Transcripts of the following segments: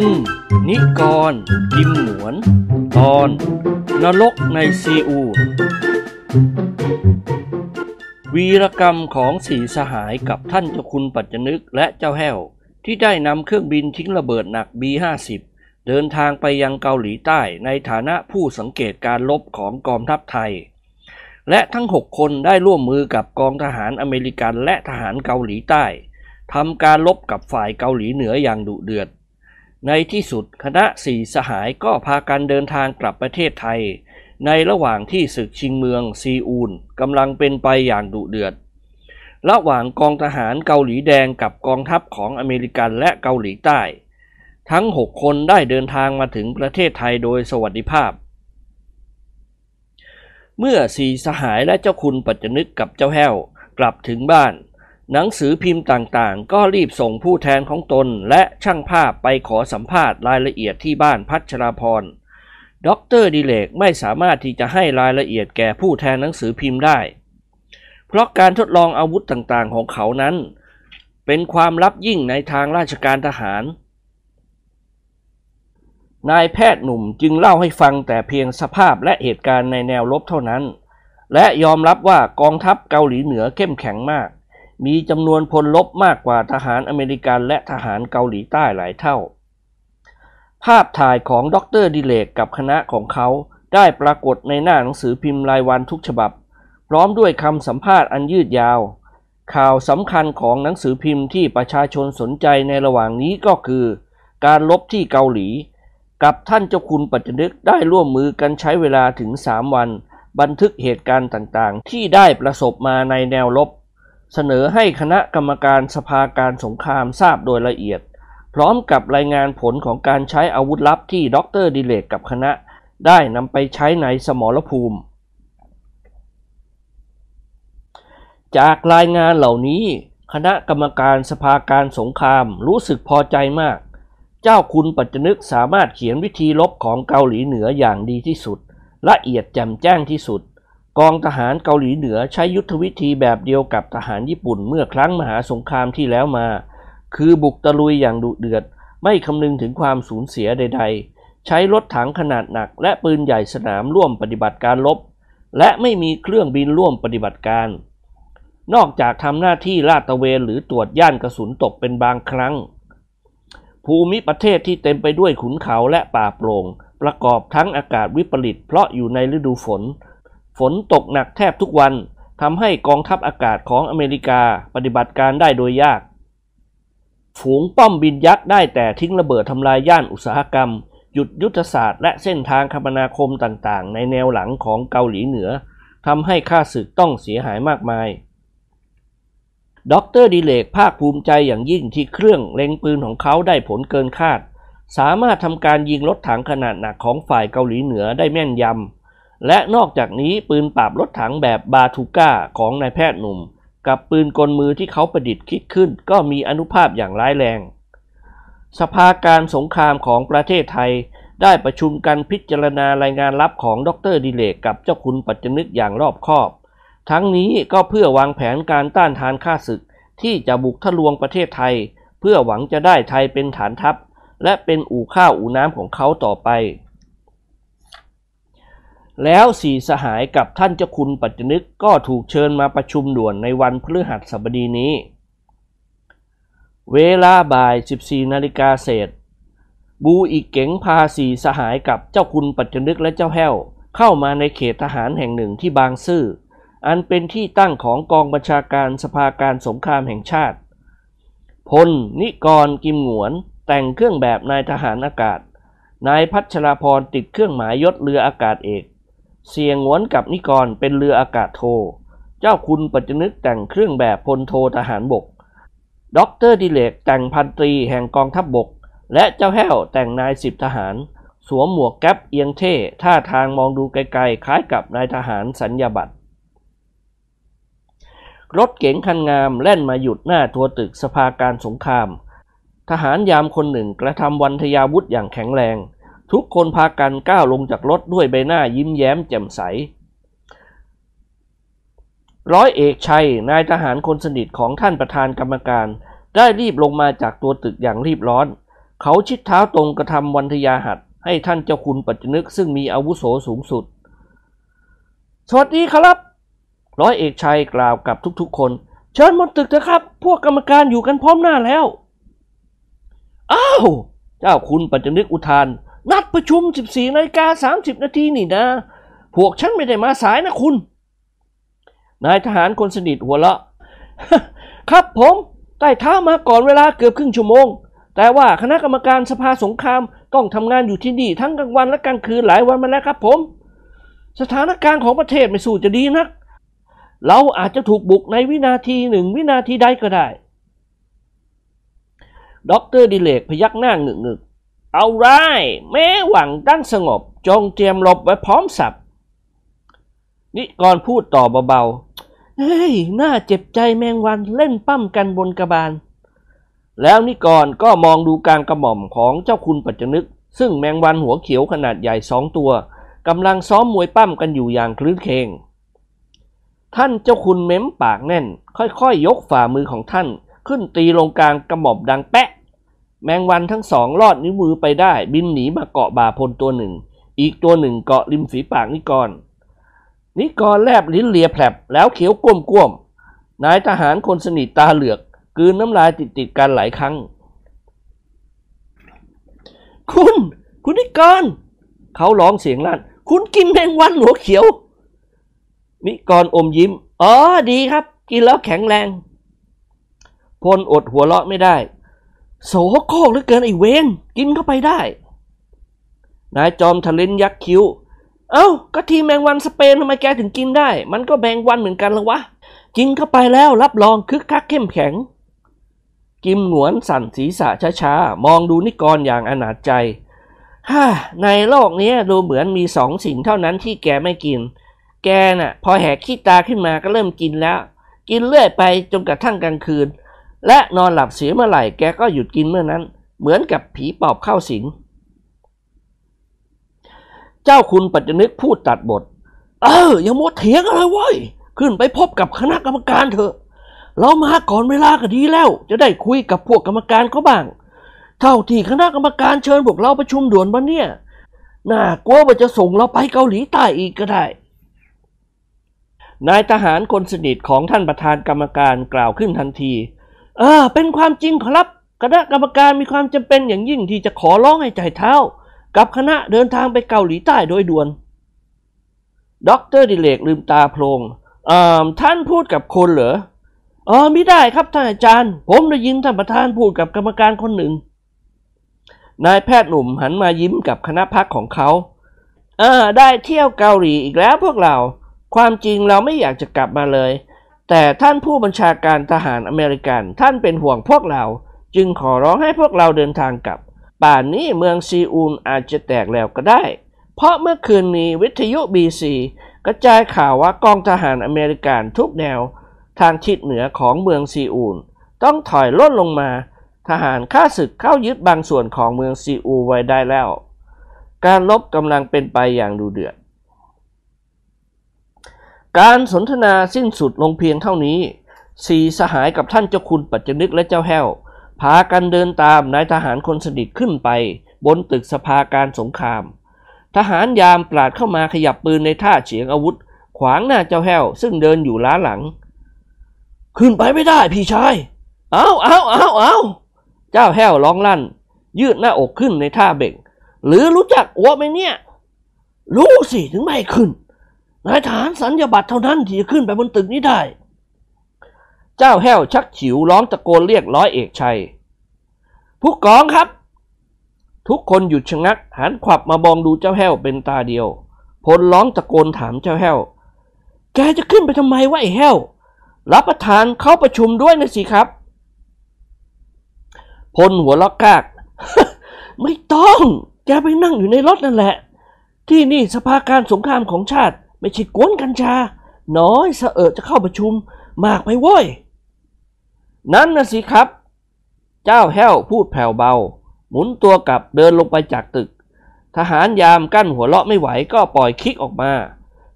ลนิกรกิมหนวน ตอน นรกในซีอู วีรกรรมของสีสหายกับท่านเจ้าคุณปัจจนึกและเจ้าแห้ว ที่ได้นำเครื่องบินทิ้งระเบิดหนัก B50 เดินทางไปยังเกาหลีใต้ในฐานะผู้สังเกตการลบของกองทัพไทย และทั้ง 6 คนได้ร่วมมือกับกองทหารอเมริกันและทหารเกาหลีใต้ทำการลบกับฝ่ายเกาหลีเหนืออย่างดุเดือด ในที่สุดคณะสี่สหายก็พากันเดินทางกลับประเทศไทย ในระหว่างที่ศึกชิงเมืองซีอูลกำลังเป็นไปอย่างดุเดือด ระหว่างกองทหารเกาหลีแดงกับกองทัพของอเมริกันและเกาหลีใต้ ทั้ง 6 คนได้เดินทางมาถึงประเทศไทยโดยสวัสดิภาพ เมื่อสี่สหายและเจ้าคุณปัจจนึกกับเจ้าแห้วกลับถึงบ้าน หนังสือพิมพ์ต่างๆ ก็รีบส่งผู้แทนของตนและช่างภาพไปขอสัมภาษณ์รายละเอียดที่บ้านพัชราพรด็อกเตอร์ดิเลกไม่สามารถที่จะให้รายละเอียดแก่ผู้แทนหนังสือพิมพ์ได้ เพราะการทดลองอาวุธต่างๆของเขานั้น เป็นความลับยิ่งในทางราชการทหาร นายแพทย์หนุ่มจึงเล่าให้ฟังแต่เพียงสภาพและเหตุการณ์ในแนวรบเท่านั้น และยอมรับว่ากองทัพเกาหลีเหนือเข้มแข็งมาก มีจำนวนพลลบมากกว่าทหารอเมริกันและทหารเกาหลีใต้หลายเท่า ภาพถ่ายของดรดิเลกกับคณะของเขาได้ปรากฏในหน้าหนังสือพิมพ์รายวันทุกฉบับ พร้อมด้วยคำสัมภาษณ์อันยืดยาว ข่าวสำคัญของหนังสือพิมพ์ที่ประชาชนสนใจในระหว่างนี้ก็คือ การลบที่เกาหลี กับท่านเจ้าคุณปัจจนึกได้ร่วมมือกันใช้เวลาถึง 3 วัน บันทึกเหตุการณ์ต่างๆ ที่ได้ประสบมาในแนวลบ เสนอให้คณะกรรมการสภาการสงครามทราบโดยละเอียด พร้อมกับรายงานผลของการใช้อาวุธลับที่ดรดิเลกกับคณะได้นำไปใช้ในสมรภูมิ จากรายงานเหล่านี้คณะกรรมการสภาการสงครามรู้สึกพอใจมาก เจ้าคุณปัจจนึกสามารถเขียนวิธีลบของเกาหลีเหนืออย่างดีที่สุด ละเอียดแจ่มแจ้งที่สุด กองทหารเกาหลีเหนือใช้ยุทธวิธีแบบเดียวกับทหารญี่ปุ่นเมื่อครั้งมหาสงครามที่แล้วมา คือบุกตะลุยอย่างดุเดือด ไม่คำนึงถึงความสูญเสียใด ๆ ใช้รถถังขนาดหนัก และปืนใหญ่สนามร่วมปฏิบัติการลบ และไม่มีเครื่องบินร่วมปฏิบัติการ นอกจากทำหน้าที่ลาดตระเวนหรือตรวจย่านกระสุนตกเป็นบางครั้ง ภูมิประเทศที่เต็มไปด้วยขุนเขาและป่าโปร่ง ประกอบทั้งอากาศวิปริตเพราะอยู่ในฤดูฝน นตกหนักแทบทุกวันทำให้กองทัพอากาศของอเมริกาปฏิบัติการได้โดยยาก ฝูงป้อมบินยักษ์ได้แต่ทิ้งระเบิดทำลายย่านอุตสาหกรรม จุดยุทธศาสตร์และเส้นทางคมนาคมต่างๆ ในแนวหลังของเกาหลีเหนือทำให้ข้าศึกต้องเสียหายมากมายด็อกเตอร์ดิเรกภาคภูมิใจอย่างยิ่งที่เครื่องเล็งปืนของเขาได้ผลเกินคาด สามารถทำการยิงรถถังขนาดหนักของฝ่ายเกาหลีเหนือได้แม่นยำ และนอกจากนี้ปืนปราบรถถังแบบบาทูก้าของนายแพทย์หนุ่ม กับปืนกลมือที่เขาประดิษฐ์คิดขึ้น ก็มีอนุภาพอย่างร้ายแรง สภาการสงครามของประเทศไทยได้ประชุมกันพิจารณารายงานลับของดรดิเลกกับเจ้าคุณปัจจนึกอย่างรอบคอบ ทั้งนี้ก็เพื่อวางแผนการต้านทานข้าศึก ที่จะบุกทะลวงประเทศไทย เพื่อหวังจะได้ไทยเป็นฐานทัพ และเป็นอู่ข้าวอู่น้ำของเขาต่อไป แล้วสี่สหายกับท่านเจ้าคุณปัจจนึกก็ถูกเชิญมาประชุมด่วนในวันพฤหัสบดีนี้ เวลาบ่าย 14 นาฬิกาเศษ บูอีกเก๋งพาสี่สหายกับเจ้าคุณปัจจนึกและเจ้าแห้ว เข้ามาในเขตทหารแห่งหนึ่งที่บางซื่อ อันเป็นที่ตั้งของกองบัญชาการสภาการสงครามแห่งชาติ พล นิกร กิมหงวน แต่งเครื่องแบบนายทหารอากาศ นายพัชราภรณ์ติดเครื่องหมายยศเรืออากาศเอก เสี่ยหงวนกับนิกรเป็นเรืออากาศโท เจ้าคุณปัจจนึกแต่งเครื่องแบบพลโททหารบกด็อกเตอร์ดิเรกแต่งพันตรีแห่งกองทัพบก และเจ้าแห้วแต่งนายสิบทหาร สวมหมวกแก๊ปเอียงเท่ท่าทางมองดูไกลๆ คล้ายกับนายทหารสัญญาบัตรรถเก๋งคันงามแล่นมาหยุดหน้าตัวตึกสภาการสงคราม ทหารยามคนหนึ่งกระทำวันทยาวุธอย่างแข็งแรง ทุกคนพากันก้าวลงจากรถด้วยใบหน้ายิ้มแย้มแจ่มใส ร้อยเอกชัย นายทหารคนสนิทของท่านประธานกรรมการ ได้รีบลงมาจากตัวตึกอย่างรีบร้อน เขาชิดเท้าตรงกระทำวันทยาหัดให้ท่านเจ้าคุณปัจจนึกซึ่งมีอาวุโสสูงสุด สวัสดีครับ ร้อยเอกชัยกล่าวกับทุกๆคน เชิญบนตึกเถอะครับ พวกกรรมการอยู่กันพร้อมหน้าแล้ว อ้าว เจ้าคุณปัจจนึกอุทาน นัดประชุม 14นาฬิกา30 นาทีนี่นะ พวกฉันไม่ได้มาสายนะคุณ นายทหารคนสนิทหัวเราะครับผมใต้เท้ามาก่อนเวลาเกือบครึ่งชั่วโมง แต่ว่าคณะกรรมการสภาสงครามต้องทำงานอยู่ที่นี่ทั้งกลางวันและกลางคืนหลายวันมาแล้วครับผม สถานการณ์ของประเทศไม่สู้จะดีนัก เราอาจจะถูกบุกในวินาทีหนึ่งวินาทีใดก็ได้ด็อกเตอร์ดิเรกพยักหน้าหงึกๆ all right แม้หวังตั้งสงบ จงเตรียมรบไว้พร้อมสรรพนิกรพูดต่อเบาๆ เฮ้ย น่าเจ็บใจแมงวันเล่นปั้มกันบนกระบาล แล้วนิกรก็มองดูการกระหม่อมของเจ้าคุณปัจจนึก ซึ่งแมงวันหัวเขียวขนาดใหญ่สองตัวกำลังซ้อมมวยปั้มกันอยู่อย่างคลื้นเคง ท่านเจ้าคุณเม้มปากแน่น ค่อยๆยยกฝ่ามือของท่าน ขึ้นตีลงกลางกระหม่อมดังแปะ แมงวันทั้งสองลอดนิ้วมือไปได้ บินหนีมาเกาะบ่าพลตัวหนึ่ง อีกตัวหนึ่งเกาะริมฝีปากนิกร นิกรแลบลิ้นเลียแผลบแล้วเขียวก้มก้มๆนายทหารคนสนิทตาเหลือกกืนน้ำลายติดติดๆกันหลายครั้ง คุณ คุณนิกรเขาร้องเสียงลั่น คุณกินแมงวันหัวเขียว นิกรอมยิ้ม อ๋อดีครับ กินแล้วแข็งแรง พลอดหัวเราะไม่ได้ โสโครกเหลือเกินไอ้เวนกินเข้าไปได้ นายจอมทะเลนยักคิ้ว เอ้า ก็ทีแมงวันสเปนทำไมแกถึงกินได้ มันก็แมงวันเหมือนกันละวะ กินเข้าไปแล้วรับรองคึกคักเข้มแข็ง กิมหงวนสั่นศีรษะช้าๆ มองดูนิกรอย่างอนาจใจฮ่าในโลกนี้ดูเหมือนมีสองสิ่งเท่านั้นที่แกไม่กิน แกน่ะ พอแหกขี้ตาขึ้นมาก็เริ่มกินแล้ว กินเรื่อยไปจนกระทั่งกลางคืน และนอนหลับเสียเมื่อไหร่แกก็หยุดกินเมื่อนั้น เหมือนกับผีปอบเข้าสิง เจ้าคุณปัจจนึกพูดตัดบท เออ อย่ามัวเถียงอะไรเว้ย ขึ้นไปพบกับคณะกรรมการเถอะ เรามาก่อนเวลาก็ดีแล้ว จะได้คุยกับพวกกรรมการเขาบ้าง เท่าที่คณะกรรมการเชิญพวกเราประชุมด่วนวันเนี่ยน่ากลัวว่าจะส่งเราไปเกาหลีใต้อีกก็ได้นายทหารคนสนิทของท่านประธานกรรมการกล่าวขึ้นทันที เออเป็นความจริงครับคณะกรรมการมีความจำเป็นอย่างยิ่งที่จะขอร้องให้ใต้เท้า กับคณะเดินทางไปเกาหลีใต้โดยด่วนด็อกเตอร์ดิเรกลืมตาโพลงอ่าท่านพูดกับคุณเหรออ๋อไม่ได้ครับท่านอาจารย์ ผมได้ยินท่านประธานพูดกับกรรมการคนหนึ่ง นายแพทย์หนุ่มหันมายิ้มกับคณะพรรคของเขาอ่าได้เที่ยวเกาหลีอีกแล้วพวกเรา ความจริงเราไม่อยากจะกลับมาเลย แต่ท่านผู้บัญชาการทหารอเมริกันท่านเป็นห่วงพวกเรา จึงขอร้องให้พวกเราเดินทางกลับ ป่านนี้เมืองซีอูลอาจจะแตกแล้วก็ได้ เพราะเมื่อคืนนี้วิทยุบีซีกระจายข่าวว่ากองทหารอเมริกันทุกแนว ทางทิศเหนือของเมืองซีอูล ต้องถอยล่นลงมา ทหารข้าศึกเข้ายึดบางส่วนของเมืองซีอูลไว้ได้แล้ว การลบกำลังเป็นไปอย่างดูเดือด การสนทนาสิ้นสุดลงเพียงเท่านี้สี่สหายกับท่านเจ้าคุณปัจจนึกและเจ้าแห้ว พากันเดินตามนายทหารคนสนิทขึ้นไป บนตึกสภาการสงคราม ทหารยามปราดเข้ามาขยับปืนในท่าเฉียงอาวุธ ขวางหน้าเจ้าแห้ว ซึ่งเดินอยู่ล้าหลัง ขึ้นไปไม่ได้พี่ชายเอาเอาเอาเอาเจ้าแห้วร้องลั่น ยืดหน้าอกขึ้นในท่าเบ่ง หรือรู้จักอัวไหมเนี่ย รู้สิถึงไม่ขึ้น นายทหารสัญญาบัตรเท่านั้นที่จะขึ้นไปบนตึกนี้ได้ เจ้าแห้วชักฉิวร้องตะโกนเรียกร้อยเอกชัย ผู้กองครับ ทุกคนหยุดชะงักหันขวับมามองดูเจ้าแห้วเป็นตาเดียว พลร้องตะโกนถามเจ้าแห้ว แกจะขึ้นไปทำไมวะไอ้แห้ว รับประทานเข้าประชุมด้วยนะสิครับ พลหัวล็อกกาก ไม่ต้อง แกไปนั่งอยู่ในรถนั่นแหละ ที่นี่สภาการสงครามของชาติ ไม่ใช่กวนกัญชา น้อยสะเอะจะเข้าประชุมมากไปโว้ย นั่นนะสิครับ เจ้าแห้วพูดแผ่วเบา หมุนตัวกลับเดินลงไปจากตึก ทหารยามกั้นหัวเราะไม่ไหวก็ปล่อยคลิกออกมา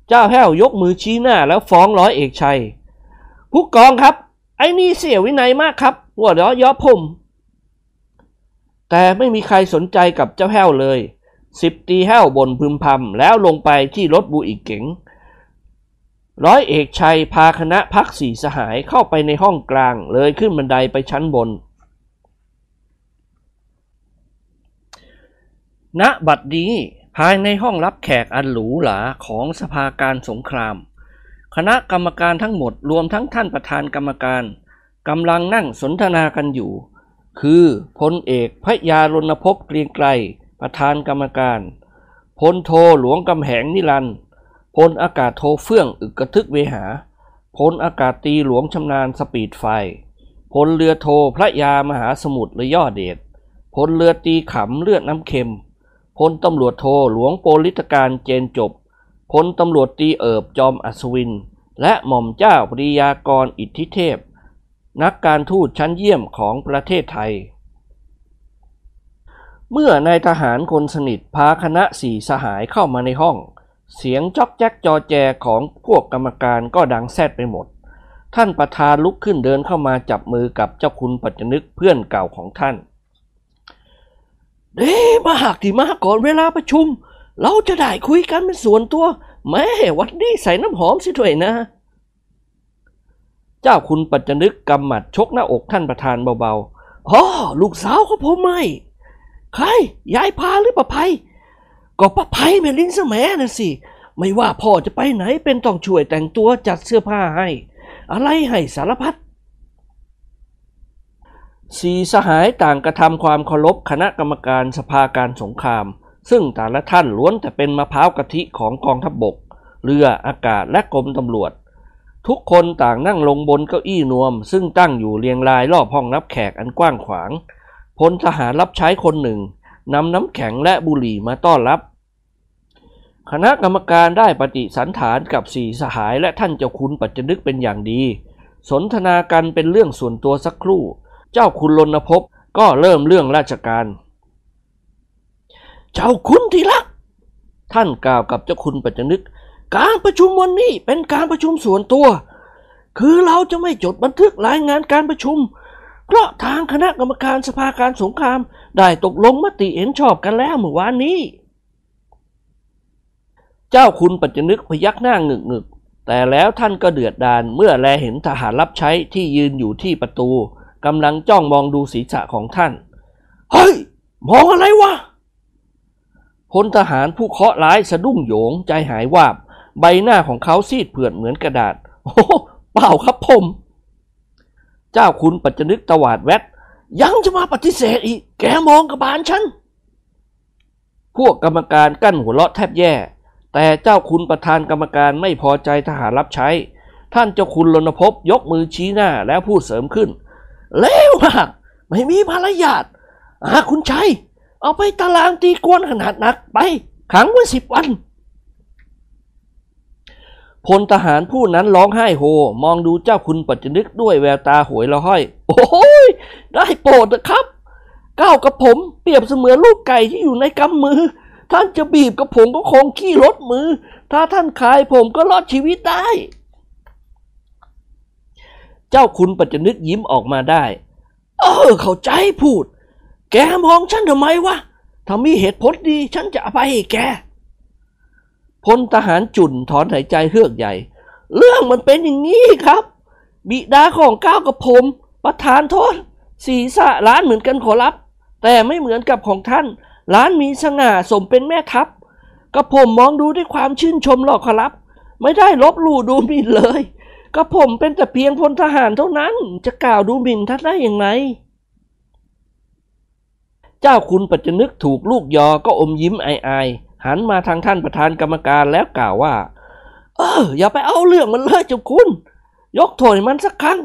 เจ้าแห้วยกมือชี้หน้าแล้วฟ้องร้อยเอกชัย ผู้กองครับ ไอ้นี่เสียวินัยมากครับ หัวเราะย้อผมแต่ไม่มีใครสนใจกับเจ้าแห้วเลย สิบตีแห้วบนพึมพำแล้วลงไปที่รถบูอีกเก๋งร้อยเอกชัยพาคณะพักสี่สหายเข้าไปในห้องกลางเลยขึ้นบันไดไปชั้นบน ณบัดนี้ภายในห้องรับแขกอันหรูหราของสภาการสงคราม คณะกรรมการทั้งหมดรวมทั้งท่านประธานกรรมการกำลังนั่งสนทนากันอยู่ คือพลเอกพระยารณพบเกรียงไกร ประธานกรรมการพลโทหลวงกำแหงนิรันพลอากาศโทเฟื่องอึกกระทึกเวหาพลอากาศตรีหลวงชำนาญสปิตไฟร์พลเรือโทพระยามหาสมุทรระย่อเดชพลเรือตีขำเลือดน้ำเค็มพลตำรวจโทหลวงโปลิตการเจนจบพลตำรวจตีเอิบจอมอัศวิน และหม่อมเจ้าปริยากรอิทธิเทพ นักการทูตชั้นเยี่ยมของประเทศไทย เมื่อนายทหารคนสนิทพาคณะสี่สหายเข้ามาในห้อง เสียงจอกแจ๊กจอแจของพวกกรรมการก็ดังแซดไปหมด ท่านประธานลุกขึ้นเดินเข้ามาจับมือกับเจ้าคุณปัจจนึกเพื่อนเก่าของท่าน เด้มาหากที่มาก่อนเวลาประชุม เราจะได้คุยกันเป็นส่วนตัว แม่วันนี้ใส่น้ำหอมสิด้วยนะ เจ้าคุณปัจจนึกกำหมัดชกหน้าอกท่านประธานเบาๆอ๋อลูกสาวของผมไม่ ใครยายพาหรือประไพก็ประไพแม่ลินสมแมน่ะสิ ไม่ว่าพ่อจะไปไหนเป็นต้องช่วยแต่งตัวจัดเสื้อผ้าให้ อะไรให้สารพัดสีสหายต่างกระทำความเคารพคณะกรรมการสภาการสงคราม ซึ่งแต่ละท่านล้วนแต่เป็นมะพร้าวกะทิของกองทัพบบก เรืออากาศและกรมตำรวจ ทุกคนต่างนั่งลงบนเก้าอี้นวม ซึ่งตั้งอยู่เรียงรายรอบห้องรับแขกอันกว้างขวาง พลทหารรับใช้คนหนึ่งนำน้ำแข็งและบุหรี่มาต้อนรับ คณะกรรมการได้ปฏิสันฐานกับสี่สหายและท่านเจ้าคุณปัจจนึกเป็นอย่างดี สนทนากันเป็นเรื่องส่วนตัวสักครู่ เจ้าคุณลนภพก็เริ่มเรื่องราชการ เจ้าคุณที่รัก ท่านกล่าวกับเจ้าคุณปัจจนึก การประชุมวันนี้เป็นการประชุมส่วนตัว คือเราจะไม่จดบันทึกรายงานการประชุม เพราะทางคณะกรรมการสภาการสงคราม ได้ตกลงมติเห็นชอบกันแล้วเมื่อวานนี้ เจ้าคุณปัจจนึกพยักหน้างึกงึกแต่แล้วท่านก็เดือดดาลเมื่อแลเห็นทหารรับใช้ที่ยืนอยู่ที่ประตูกำลังจ้องมองดูศีรษะของท่าน เฮ้ย มองอะไรวะพลทหารผู้เคาะร้ายสะดุ้งโหยงใจหายวาบ ใบหน้าของเขาซีดเผือดเหมือนกระดาษ โอ้เปล่าครับผม เจ้าคุณปัจจนึกตวาดแวดยังจะมาปฏิเสธอีก แกมองกระบาลฉัน พวกกรรมการกั้นหัวเราะแทบแย่ แต่เจ้าคุณประธานกรรมการไม่พอใจทหารรับใช้ ท่านเจ้าคุณรณพบยกมือชี้หน้าแล้วพูดเสริมขึ้น เลวมาก ไม่มีภรรยาทอาคุณชัย เอาไปตารางตีกวนขนาดหนักไป ขังไว้สิบวัน พลทหารผู้นั้นร้องไห้โฮ มองดูเจ้าคุณปัจจนึกด้วยแววตาหวยละห้อย โอ้ย ได้โปรดนะครับ ก้าวกับผมเปรียบเสมือนลูกไก่ที่อยู่ในกำมือ ท่านจะบีบกับผมก็คงขี้รถมือ ถ้าท่านขายผมก็รอดชีวิตได้ เจ้าคุณปัจจนึกยิ้มออกมาได้ เออ เข้าใจพูด แกมองฉันทำไมวะถ้ามีเหตุผลดี ฉันจะอภัยให้แก พลทหารจุนถอนหายใจเฮือกใหญ่ เรื่องมันเป็นอย่างนี้ครับ บิดาของก้าวกับผม ประธานโทษ ศีรษะร้านเหมือนกันขอรับ แต่ไม่เหมือนกับของท่านร้านมีสง่าสมเป็นแม่ทัพกับผมมองดูด้วยความชื่นชมหรอกขอรับ ไม่ได้ลบหลู่ดูหมิ่นเลยกับผมเป็นแต่เพียงพลทหารเท่านั้นจะกล่าวดูหมิ่นท่านได้อย่างไรเจ้าคุณปัจจนึกถูกลูกยอก็อมยิ้มอายๆ หันมาทางท่านประธานกรรมการแล้วกล่าวว่า เออ อย่าไปเอาเรื่องมันเลยเจ้าคุณ ยกโทษมันสักครั้ง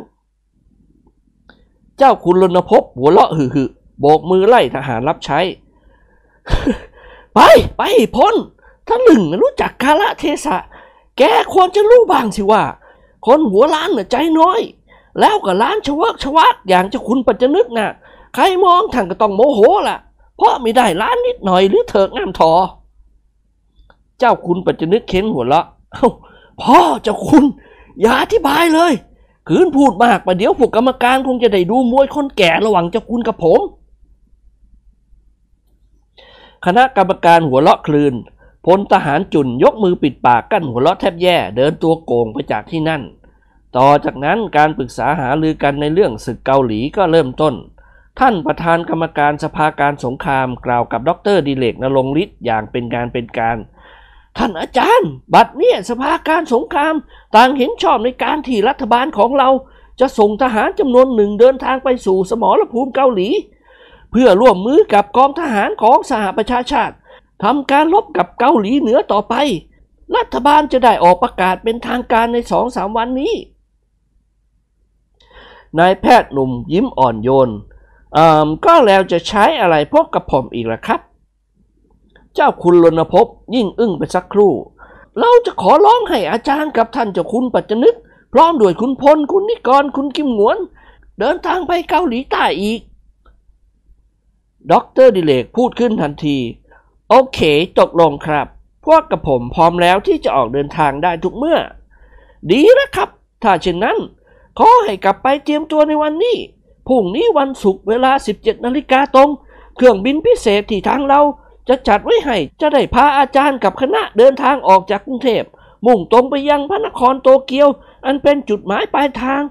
เจ้าคุณรณพบหัวเราะหึ่ๆโบกมือไล่ทหารรับใช้ ไปไปพ้นถ้าหนึ่งรู้จักกาละเทศะ แกควรจะรู้บ้างสิว่า คนหัวล้านน่ะใจน้อย แล้วก็ล้านชวักชวักอย่างเจ้าคุณปัจจนึกน่ะใครมองท่านก็ต้องโมโหล่ะ เพราะไม่ได้ล้านนิดหน่อยหรือเถิกงามทอ เจ้าคุณปัจจนึกเค้นหัวเราะเอ้าพ่อเจ้าคุณ อย่าอธิบายเลยคืนพูดมากประเดี๋ยวพวกกรรมการคงจะได้ดูมวยคนแก่ระหว่างเจ้าคุณกับผม คณะกรรมการหัวเราะคลืนพลทหารจุนยกมือปิดปากกั้นหัวเราะแทบแย่เดินตัวโกงไปจากที่นั่น ต่อจากนั้นการปรึกษาหารือกันในเรื่องศึกเกาหลีก็เริ่มต้น ท่านประธานกรรมการสภาการสงครามกล่าวกับดรดิเลกนรงฤทธิ์อย่างเป็นการเป็นการ ท่านอาจารย์ บัดเนี่ยสภาการสงคราม ต่างเห็นชอบในการที่รัฐบาลของเรา จะส่งทหารจำนวนหนึ่งเดินทางไปสู่สมรภูมิเกาหลี เพื่อร่วมมือกับกองทหารของสหประชาชาติทำการลบกับเกาหลีเหนือต่อไป รัฐบาลจะได้ออกประกาศเป็นทางการในสองสามวันนี้นายแพทย์หนุ่มยิ้มอ่อนโยนก็แล้วจะใช้อะไรพวกกระผมอีกล่ะครับ เจ้าคุณรณพบยิ่งอึ้งไปสักครู่ เราจะขอร้องให้อาจารย์กับท่านเจ้าคุณปัจจนึก พร้อมด้วยคุณพลคุณนิกรคุณกิมหวน เดินทางไปเกาหลีใต้อีกด็อกเตอร์ดิเรกพูดขึ้นทันที โอเค ตกลงครับ พวกกระผมพร้อมแล้วที่จะออกเดินทางได้ทุกเมื่อ ดีแล้วครับ ถ้าเช่นนั้น ขอให้กลับไปเตรียมตัวในวันนี้พรุ่งนี้วันศุกร์เวลา 17 นาฬิกาตรง เครื่องบินพิเศษที่ทางเรา จะจัดไว้ให้จะได้พาอาจารย์กับคณะเดินทางออกจากกรุงเทพมุ่งตรงไปยังพระนครโตเกียว อันเป็นจุดหมายปลายทาง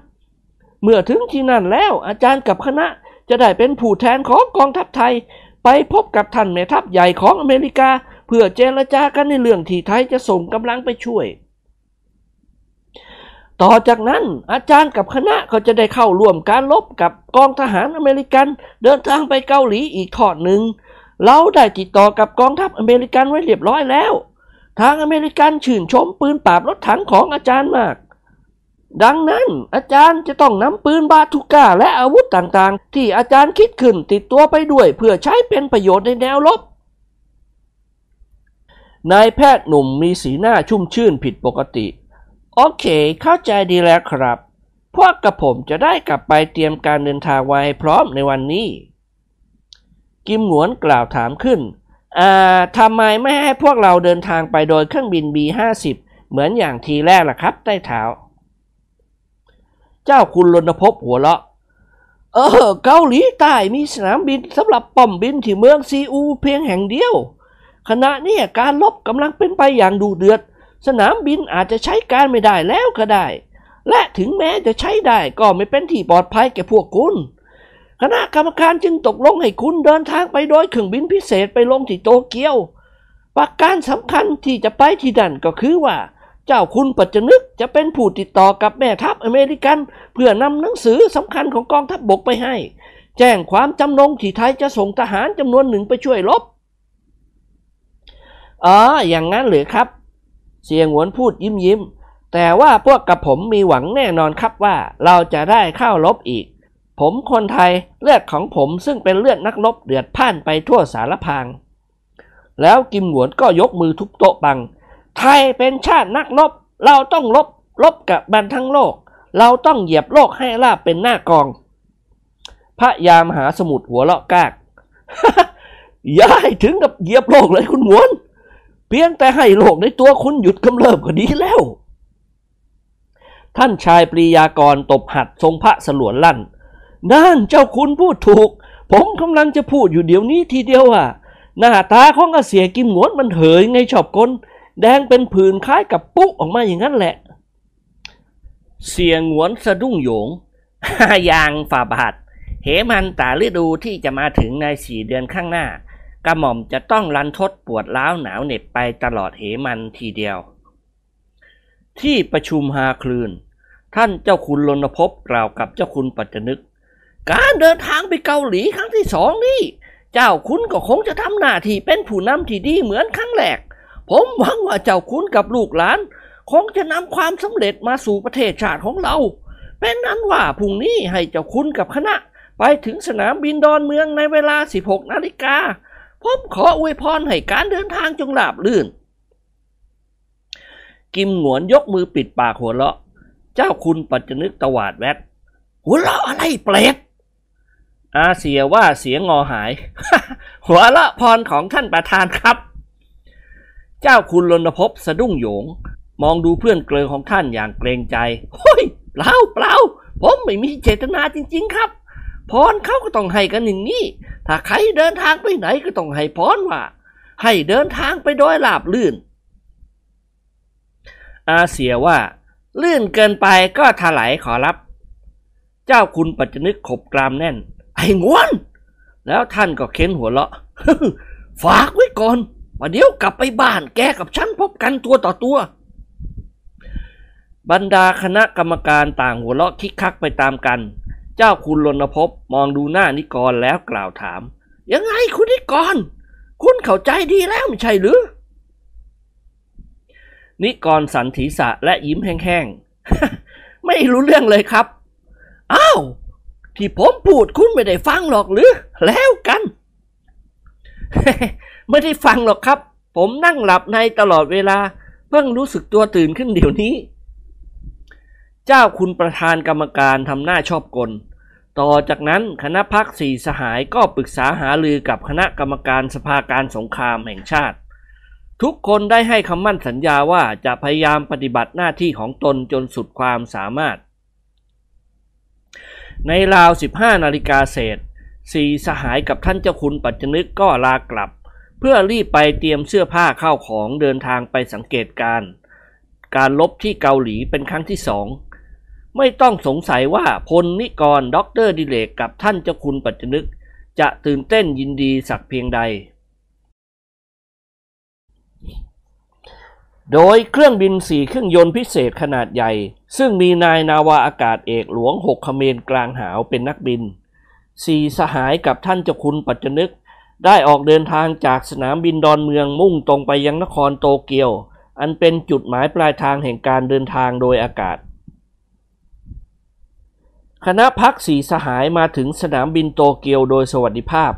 เมื่อถึงที่นั่นแล้วอาจารย์กับคณะจะได้เป็นผู้แทนของกองทัพไทย ไปพบกับท่านแม่ทัพใหญ่ของอเมริกา เพื่อเจรจากันในเรื่องที่ไทยจะส่งกำลังไปช่วย ต่อจากนั้นอาจารย์กับคณะก็จะได้เข้าร่วมการลบกับกองทหารอเมริกัน เดินทางไปเกาหลีอีกทอดหนึ่ง เราได้ติดต่อกับกองทัพอเมริกันไว้เรียบร้อยแล้ว ทางอเมริกันชื่นชมปืนปราบรถถังของอาจารย์มาก ดังนั้นอาจารย์จะต้องนำปืนบาทูก้าและอาวุธต่างๆ ที่อาจารย์คิดขึ้นติดตัวไปด้วยเพื่อใช้เป็นประโยชน์ในแนวรบนายแพทย์หนุ่มมีสีหน้าชุ่มชื่นผิดปกติ โอเค เข้าใจดีแล้วครับ พวกกับผมจะได้กลับไปเตรียมการเดินทางไว้พร้อมในวันนี้ กิมหงวนกล่าวถามขึ้น อ่าทำไมไม่ให้พวกเราเดินทางไปโดยเครื่องบิน B50 เหมือนอย่างทีแรกล่ะครับใต้เท้า เจ้าคุณรณพบหัวเราะ เออ เกาหลีใต้มีสนามบินสำหรับป้อมบินที่เมืองซีอูเพียงแห่งเดียว ขณะนี้การลบกำลังเป็นไปอย่างดูเดือด สนามบินอาจจะใช้การไม่ได้แล้วก็ได้ และถึงแม้จะใช้ได้ก็ไม่เป็นที่ปลอดภัยแก่พวกคุณ คณะกรรมการจึงตกลงให้คุณเดินทางไปโดยเครื่องบินพิเศษไปลงที่โตเกียว ประการสำคัญที่จะไปที่นั่นก็คือว่า เจ้าคุณปัจจนึกจะเป็นผู้ติดต่อกับแม่ทัพอเมริกัน เพื่อนำหนังสือสำคัญของกองทัพบบกไปให้ แจ้งความจำนงที่ไทยจะส่งทหารจำนวนหนึ่งไปช่วยรบอ๋ออย่างนั้นหรือครับ เสียงหวนพูดยิ้มยิ้มแต่ว่าพวกกับผมมีหวังแน่นอนครับว่าเราจะได้เข้ารบอีก ผมคนไทยเลือดของผมซึ่งเป็นเลือดนักรบเดือดพ่านไปทั่วสารพาง แล้วกิมหวนก็ยกมือทุบโต๊ะบัง ไทยเป็นชาตินักรบ เราต้องลบลบกับบันทั้งโลก เราต้องเหยียบโลกให้ลาบเป็นหน้ากอง พระยามหาสมุทรหัวเลาะกากย่าให้ถึงกับเหยียบโลกเลยคุณหวน เพียงแต่ให้โลกในตัวคุณหยุดกำเริบก็ดีแล้ว ท่านชายปรียากรตบหัดทรงพระสลวนลั่น นั่นเจ้าคุณพูดถูก ผมกำลังจะพูดอยู่เดี๋ยวนี้ทีเดียวว่าหน้าตาของอาเสียกิมหงวนมันเหยไงชอบกลแดงเป็นผื่นคล้ายกับปุ๊ออกมาอย่างนั้นแหละ เสียงหวนสะดุ้งโยงยางฝ่าบาทเหมันตาฤดูที่จะมาถึงในสี่เดือนข้างหน้ากระหม่อมจะต้องรันทดปวดล้าวหนาวเหน็บไปตลอดเหมันทีเดียว ที่ประชุมหาคลืน ท่านเจ้าคุณลนพกล่าวกับเจ้าคุณปัจจนึก การเดินทางไปเกาหลีครั้งที่สองนี่ เจ้าคุณก็คงจะทำหน้าที่เป็นผู้นำที่ดีเหมือนครั้งแรก ผมหวังว่าเจ้าคุณกับลูกหลาน คงจะนำความสำเร็จมาสู่ประเทศชาติของเรา เป็นนั้นว่าพรุ่งนี้ให้เจ้าคุณกับคณะ ไปถึงสนามบินดอนเมืองในเวลา 16 นาฬิกา ผมขออวยพรให้การเดินทางจงราบลื่น กิมหงวนยกมือปิดปากหัวเราะ เจ้าคุณปัจจนึกตวาดแวดหัวเราะอะไรเปรต อาเสียว่าเสียงงอหาย หัวเราะพรของท่านประธานครับ เจ้าคุณรณพบสะดุ้งโยง มองดูเพื่อนเกลอของท่านอย่างเกรงใจเฮ้ยเปล่าเปล่าผมไม่มีเจตนาจริง ๆ ครับ พรเขาก็ต้องให้กันอย่างนี้ ถ้าใครเดินทางไปไหนก็ต้องให้พรว่า ให้เดินทางไปโดยราบลื่น อาเสียว่า ลื่นเกินไปก็ถลายขอรับ เจ้าคุณปัจจนึกขบกรามแน่น อ้งวน แล้วท่านก็เค้นหัวเราะ ฝากไว้ก่อนว่าเดี๋ยวกลับไปบ้านแกกับฉันพบกันตัวต่อตัว บรรดาคณะกรรมการต่างหัวเราะคิกคักไปตามกัน เจ้าคุณรณพบมองดูหน้านิกรแล้วกล่าวถาม ยังไงคุณนิกร คุณเข้าใจดีแล้วไม่ใช่หรือ นิกรสันถีษะและยิ้มแห้งๆ ไม่รู้เรื่องเลยครับ อ้าว ที่ผมพูดคุณไม่ได้ฟังหรอกหรือ แล้วกัน ไม่ได้ฟังหรอกครับ ผมนั่งหลับในตลอดเวลา เพิ่งรู้สึกตัวตื่นขึ้นเดี๋ยวนี้ เจ้าคุณประธานกรรมการทำหน้าชอบกล ต่อจากนั้นคณะพักสี่สหายก็ปรึกษาหารือกับคณะกรรมการสภาการสงครามแห่งชาติ ทุกคนได้ให้คำมั่นสัญญาว่าจะพยายามปฏิบัติหน้าที่ของตนจนสุดความสามารถ ในราว 15 นาฬิกาเศษสี่สหายกับท่านเจ้าคุณปัจจนึกก็ลากลับ เพื่อรีบไปเตรียมเสื้อผ้าข้าวของเดินทางไปสังเกตการ การรบที่เกาหลีเป็นครั้งที่สองไม่ต้องสงสัยว่าพลนิกรด็อกเตอร์ดิเรกกับท่านเจ้าคุณปัจจนึก จะตื่นเต้นยินดีสักเพียงใด โดยเครื่องบินสี่เครื่องยนต์พิเศษขนาดใหญ่ ซึ่งมีนายนาวาอากาศเอกหลวงหกคะเมนกลางหาวเป็นนักบินสี่สหายกับท่านเจ้าคุณปัจจนึก ได้ออกเดินทางจากสนามบินดอนเมืองมุ่งตรงไปยังนครโตเกียว อันเป็นจุดหมายปลายทางแห่งการเดินทางโดยอากาศ คณะพักสีสหายมาถึงสนามบินโตเกียวโดยสวัสดิภาพ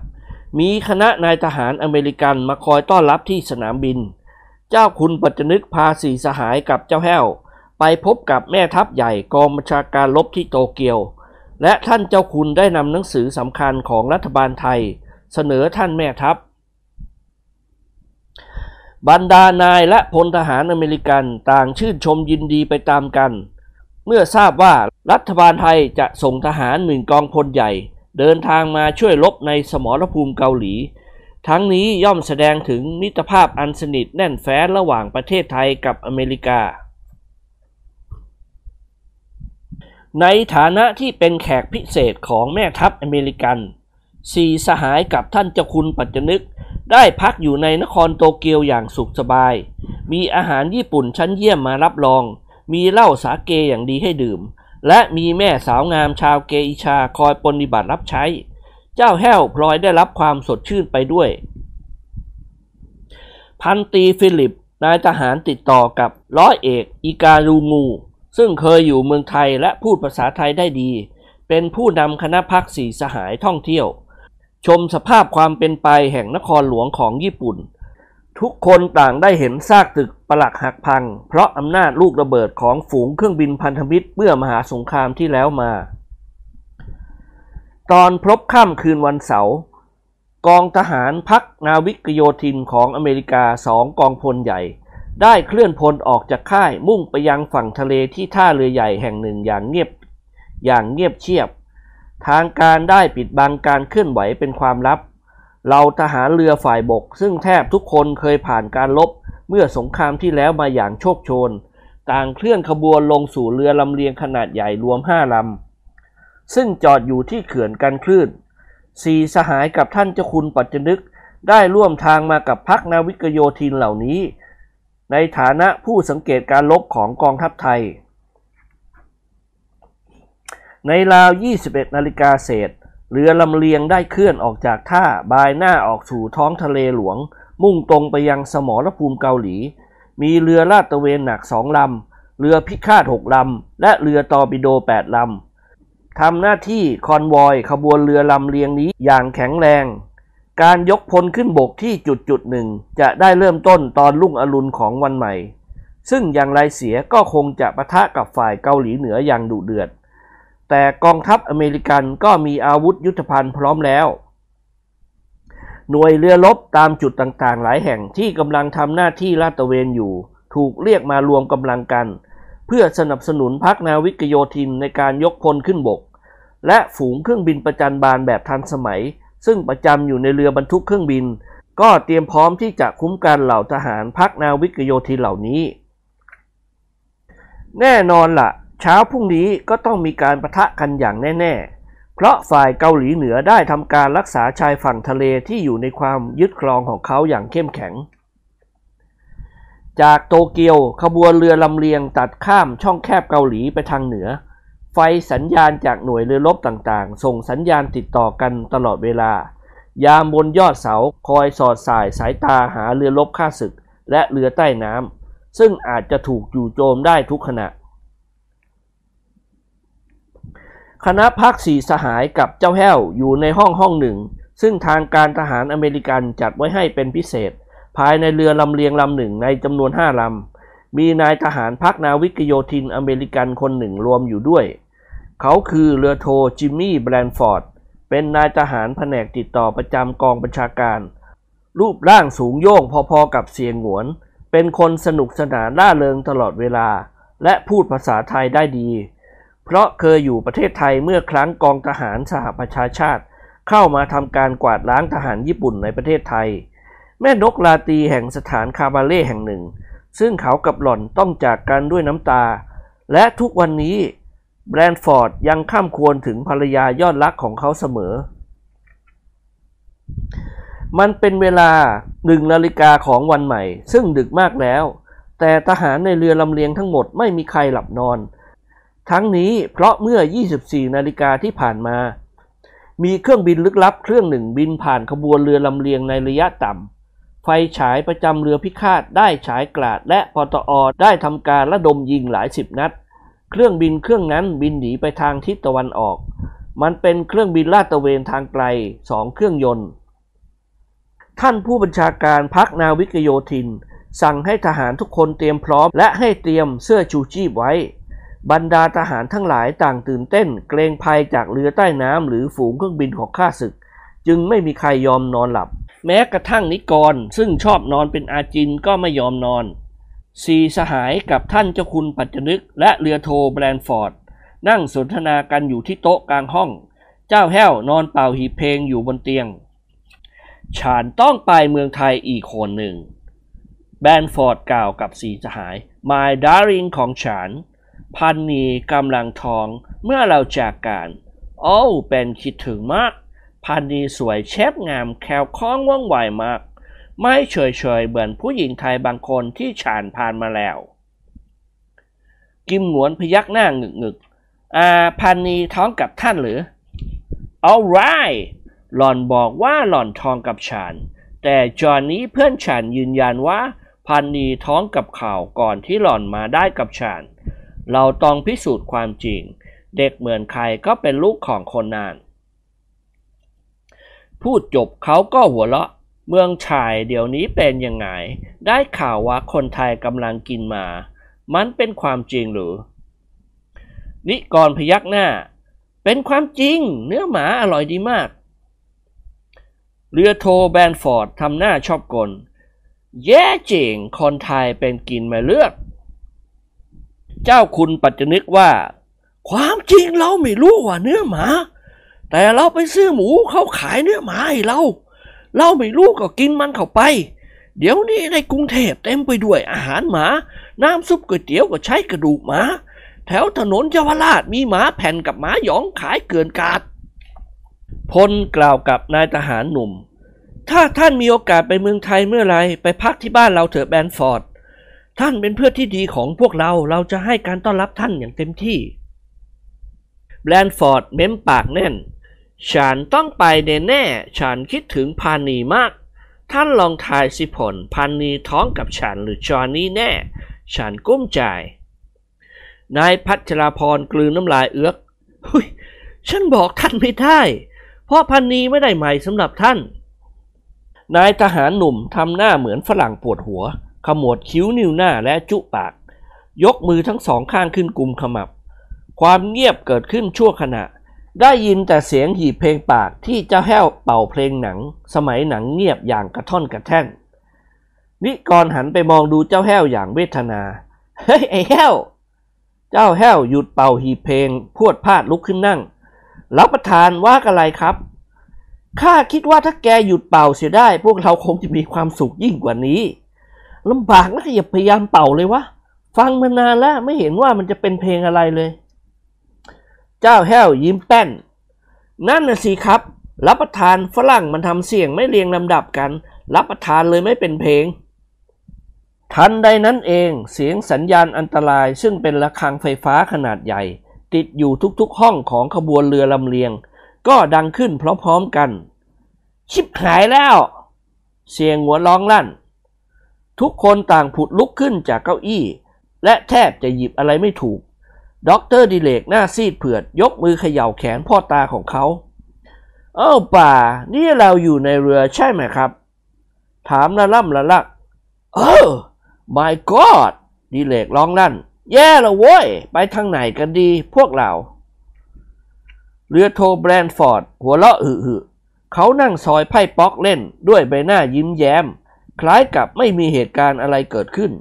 มีคณะนายทหารอเมริกันมาคอยต้อนรับที่สนามบิน เจ้าคุณปัจจนึกพาสีสหายกับเจ้าแห้ว ไปพบกับแม่ทัพใหญ่กองบัญชาการลบที่โตเกียว และท่านเจ้าคุณได้นำหนังสือสำคัญของรัฐบาลไทย เสนอท่านแม่ทัพ บรรดานายและพลทหารอเมริกันต่างชื่นชมยินดีไปตามกัน เมื่อทราบว่ารัฐบาลไทยจะส่งทหารหนึ่งกองพลใหญ่ เดินทางมาช่วยรบในสมรภูมิเกาหลี ทั้งนี้ย่อมแสดงถึงมิตรภาพอันสนิทแน่นแฟ้นระหว่างประเทศไทยกับอเมริกา ในฐานะที่เป็นแขกพิเศษของแม่ทัพอเมริกันสี่สหายกับท่านเจ้าคุณปัจจนึก ได้พักอยู่ในนครโตเกียวอย่างสุขสบาย มีอาหารญี่ปุ่นชั้นเยี่ยมมารับรอง มีเหล้าสาเกอย่างดีให้ดื่ม และมีแม่สาวงามชาวเกอิชาคอยปฏิบัติรับใช้ เจ้าแห้วพลอยได้รับความสดชื่นไปด้วย พันตรีฟิลิปนายทหารติดต่อกับร้อยเอกอีการูงู ซึ่งเคยอยู่เมืองไทยและพูดภาษาไทยได้ดี เป็นผู้นำคณะพักสีสหายท่องเที่ยว ชมสภาพความเป็นไปแห่งนครหลวงของญี่ปุ่น ทุกคนต่างได้เห็นซากตึกปลักหักพัง เพราะอำนาจลูกระเบิดของฝูงเครื่องบินพันธมิตรเมื่อมหาสงครามที่แล้วมา ตอนพลบค่ำคืนวันเสาร์กองทหารพักนาวิกโยธินของอเมริกาสองกองพลใหญ่ ได้เคลื่อนพลออกจากค่ายมุ่งไปยังฝั่งทะเลที่ท่าเรือใหญ่แห่งหนึ่งอย่างเงียบอย่างเงียบเชียบ ทางการได้ปิดบังการเคลื่อนไหวเป็นความลับ เราทหารเรือฝ่ายบก ซึ่งแทบทุกคนเคยผ่านการลบเมื่อสงครามที่แล้วมาอย่างโชคโชน ต่างเคลื่อนขบวนลงสู่เรือลำเลียงขนาดใหญ่รวมห้าลำ ซึ่งจอดอยู่ที่เขื่อนกันคลื่นสี่สหายกับท่านเจ้าคุณปัจจนึกได้ร่วมทางมากับพรรคนาวิกโยธินเหล่านี้ ในฐานะผู้สังเกตการรบของกองทัพไทย ในราว 21 นาฬิกาเศษ เรือลำเลียงได้เคลื่อนออกจากท่าบายหน้าออกสู่ท้องทะเลหลวง มุ่งตรงไปยังสมรภูมิเกาหลี มีเรือลาดตระเวนหนักสองลำ เรือพิฆาตหกลำ และเรือตอร์ปิโดแปดลำทำหน้าที่ convoy ขบวนเรือลำเลียงนี้อย่างแข็งแรง การยกพลขึ้นบกที่จุดจุดหนึ่งจะได้เริ่มต้นตอนรุ่งอรุณของวันใหม่ ซึ่งอย่างไรเสียก็คงจะปะทะกับฝ่ายเกาหลีเหนืออย่างดุเดือด แต่กองทัพอเมริกันก็มีอาวุธยุทธภัณฑ์พร้อมแล้ว หน่วยเรือรบตามจุดต่างๆ หลายแห่งที่กำลังทำหน้าที่ลาดตระเวนอยู่ ถูกเรียกมารวมกำลังกัน เพื่อสนับสนุนพักนาวิกโยธินในการยกพลขึ้นบก และฝูงเครื่องบินประจันบานแบบทันสมัย ซึ่งประจำอยู่ในเรือบรรทุกเครื่องบิน ก็เตรียมพร้อมที่จะคุ้มกันเหล่าทหารพักนาวิกโยธินเหล่านี้ แน่นอนละ่ะ เช้าพรุ่งนี้ก็ต้องมีการประทะกันอย่างแน่ ๆ เพราะฝ่ายเกาหลีเหนือได้ทำการรักษาชายฝั่งทะเลที่อยู่ในความยึดครองของเขาอย่างเข้มแข็ง จากโตเกียวขบวนเรือลำเลียงตัดข้ามช่องแคบเกาหลีไปทางเหนือ ไฟสัญญาณจากหน่วยเรือรบต่างๆ ส่งสัญญาณติดต่อกันตลอดเวลา ยามบนยอดเสาคอยสอดสายสายตาหาเรือรบข้าศึก และเรือใต้น้ำซึ่งอาจจะถูกจู่โจมได้ทุกขณะ คณะพักสีสหายกับเจ้าแห้วอยู่ในห้องห้องหนึ่ง ซึ่งทางการทหารอเมริกันจัดไว้ให้เป็นพิเศษ ภายในเรือลำเลียงลำหนึ่งในจำนวนห้าลำมีนายทหารพักนาวิกโยธินอเมริกันคนหนึ่งรวมอยู่ด้วย เขาคือเรือโทจิมมี่แบรนฟอร์ด เป็นนายทหารแผนกติดต่อประจำกองบัญชาการ รูปร่างสูงโย่งพอๆกับเสียงหวน เป็นคนสนุกสนานล่าเริงตลอดเวลา และพูดภาษาไทยได้ดี เพราะเคยอยู่ประเทศไทยเมื่อครั้งกองทหารสหประชาชาติ เข้ามาทำการกวาดล้างทหารญี่ปุ่นในประเทศไทย แม่นกลาตีแห่งสถานคาบาเล่แห่งหนึ่ง ซึ่งเขากับหล่อนต้องจากกันด้วยน้ำตา และทุกวันนี้ แบรนฟอร์ดยังข้ามควรถึงภรรยายอดรักของเขาเสมอ มันเป็นเวลาหนึ่งนาฬิกาของวันใหม่ ซึ่งดึกมากแล้ว แต่ทหารในเรือลำเลียงทั้งหมดไม่มีใครหลับนอน ทั้งนี้เพราะเมื่อ 24 นาฬิกาที่ผ่านมา มีเครื่องบินลึกลับเครื่องหนึ่งบินผ่านขบวนเรือลำเลียงในระยะต่ำ ไฟฉายประจำเรือพิฆาตได้ฉายกลาดและปตอได้ทำการระดมยิงหลายสิบนัด เครื่องบินเครื่องนั้นบินหนีไปทางทิศตะวันออก มันเป็นเครื่องบินลาดตระเวนทางไกลสองเครื่องยนต์ ท่านผู้บัญชาการพักนาวิกโยธิน สั่งให้ทหารทุกคนเตรียมพร้อม และให้เตรียมเสื้อชูชีพไว้ บรรดาทหารทั้งหลายต่างตื่นเต้น เกรงภัยจากเรือใต้น้ำหรือฝูงเครื่องบินของข้าศึก จึงไม่มีใครยอมนอนหลับ แม้กระทั่งนิกรซึ่งชอบนอนเป็นอาจินก็ไม่ยอมนอน สี่สหายกับท่านเจ้าคุณปัจจนึก และเรือโทแบรนฟอร์ด นั่งสนทนากันอยู่ที่โต๊ะกลางห้อง เจ้าแห้วนอนเป่าหีเพลงอยู่บนเตียง ฉันต้องไปเมืองไทยอีกคนหนึ่ง แบรนฟอร์ดกล่าวกับสีสหาย My darling ของฉัน พันนีกำลังทองเมื่อเราจากกันโอ้เป็นคิดถึงมาก พันนีสวยเชฟงามแคลคล้องว่องไวมาก ไม่เฉยๆเหมือนผู้หญิงไทยบางคนที่ฉานผ่านมาแล้ว กิมหนวนพยักหน้าหงึกๆอาพันนีท้องกับท่านหรือ alright หล่อนบอกว่าหล่อนท้องกับฉัน แต่จอนนี้เพื่อนฉันยืนยันว่าพันนีท้องกับข่าวก่อนที่หล่อนมาได้กับฉัน เราต้องพิสูจน์ความจริง เด็กเหมือนใครก็เป็นลูกของคนนาน พูดจบเขาก็หัวเราะ เมืองชายเดี๋ยวนี้เป็นยังไง ได้ข่าวว่าคนไทยกำลังกินมา มันเป็นความจริงหรือ นิกรพยักหน้า เป็นความจริง เนื้อหมาอร่อยดีมาก เรือโทแบนฟอร์ดทำหน้าชอบกล แย่จริง คนไทยเป็นกินมาเลือก เจ้าคุณปัจจนึกว่า ความจริงเราไม่รู้ว่าเนื้อหมา แต่เราไปซื้อหมูเขาขายเนื้อหมาให้เรา เราไม่รู้ก็กินมันเข้าไป เดี๋ยวนี้ในกรุงเทพเต็มไปด้วยอาหารหมา น้ำซุปก๋วยเตี๋ยวก็ใช้กระดูกหมา แถวถนนเยาวราชมีหมาแผ่นกับหมาหยองขายเกินกาดพลกล่าวกับนายทหารหนุ่ม ถ้าท่านมีโอกาสไปเมืองไทยเมื่อไรไปพักที่บ้านเราเถอะแบนฟอร์ด ท่านเป็นเพื่อนที่ดีของพวกเราเราจะให้การต้อนรับท่านอย่างเต็มที่แบรนฟอร์ดเม้มปากแน่น ฉันต้องไปแน่แน่ฉันคิดถึงพานีมาก ท่านลองทายสิผลพานีท้องกับฉันหรือจอนี่แน่ ฉันกุ้มใจ นายพัชราพรกลืนน้ำลายเอื้อกหุยฉันบอกท่านไม่ได้ เพราะพันนีไม่ได้ใหม่สำหรับท่าน นายทหารหนุ่มทำหน้าเหมือนฝรั่งปวดหัว ขมวดคิ้วนิ้วหน้าและจุปาก ยกมือทั้งสองข้างขึ้นกุมขมับ ความเงียบเกิดขึ้นชั่วขณะ ได้ยินแต่เสียงหีบเพลงปากที่เจ้าแห้วเป่าเพลงหนัง สมัยหนังเงียบอย่างกระท่อนกระแท่นนิกรหันไปมองดูเจ้าแห้วอย่างเวทนา เฮ้ยไอ้แห้ว เจ้าแห้วหยุดเป่าหีบเพลงพวดพาดลุกขึ้นนั่ง รับประทานว่าอะไรครับข้าคิดว่าถ้าแกหยุดเป่าเสียได้ พวกเราคงจะมีความสุขยิ่งกว่านี้ลำบากนะอย่าพยายามเป่าเลยวะ ฟังมานานแล้วไม่เห็นว่ามันจะเป็นเพลงอะไรเลย เจ้าแห้วยิ้มแป้น นั่นน่ะสิครับ รับประทานฝรั่งมันทำเสียงไม่เรียงลำดับกัน รับประทานเลยไม่เป็นเพลง ทันใดนั้นเองเสียงสัญญาณอันตรายซึ่งเป็นระฆังไฟฟ้าขนาดใหญ่ ติดอยู่ทุกๆห้องของขบวนเรือลำเลียง ก็ดังขึ้นพร้อมๆกัน ชิบหายแล้ว เสียงหัวร้องลั่น ทุกคนต่างผุดลุกขึ้นจากเก้าอี้ และแทบจะหยิบอะไรไม่ถูก ด็อกเตอร์ดิเรกหน้าซีดเผือด ยกมือเขย่าแขนพ่อตาของเขา อ้าวป๋า นี่เราอยู่ในเรือใช่ไหมครับ ถามละล่ำละลัก เออ my god ดิเรกร้องลั่น แย่ละโว้ย ไปทางไหนกันดีพวกเรา เรือโทแบรนฟอร์ด หัวเราะหึหึเขานั่งซอยไพ่ป๊อกเล่นด้วยใบหน้ายิ้มแย้ม คล้ายกับไม่มีเหตุการณ์อะไรเกิดขึ้น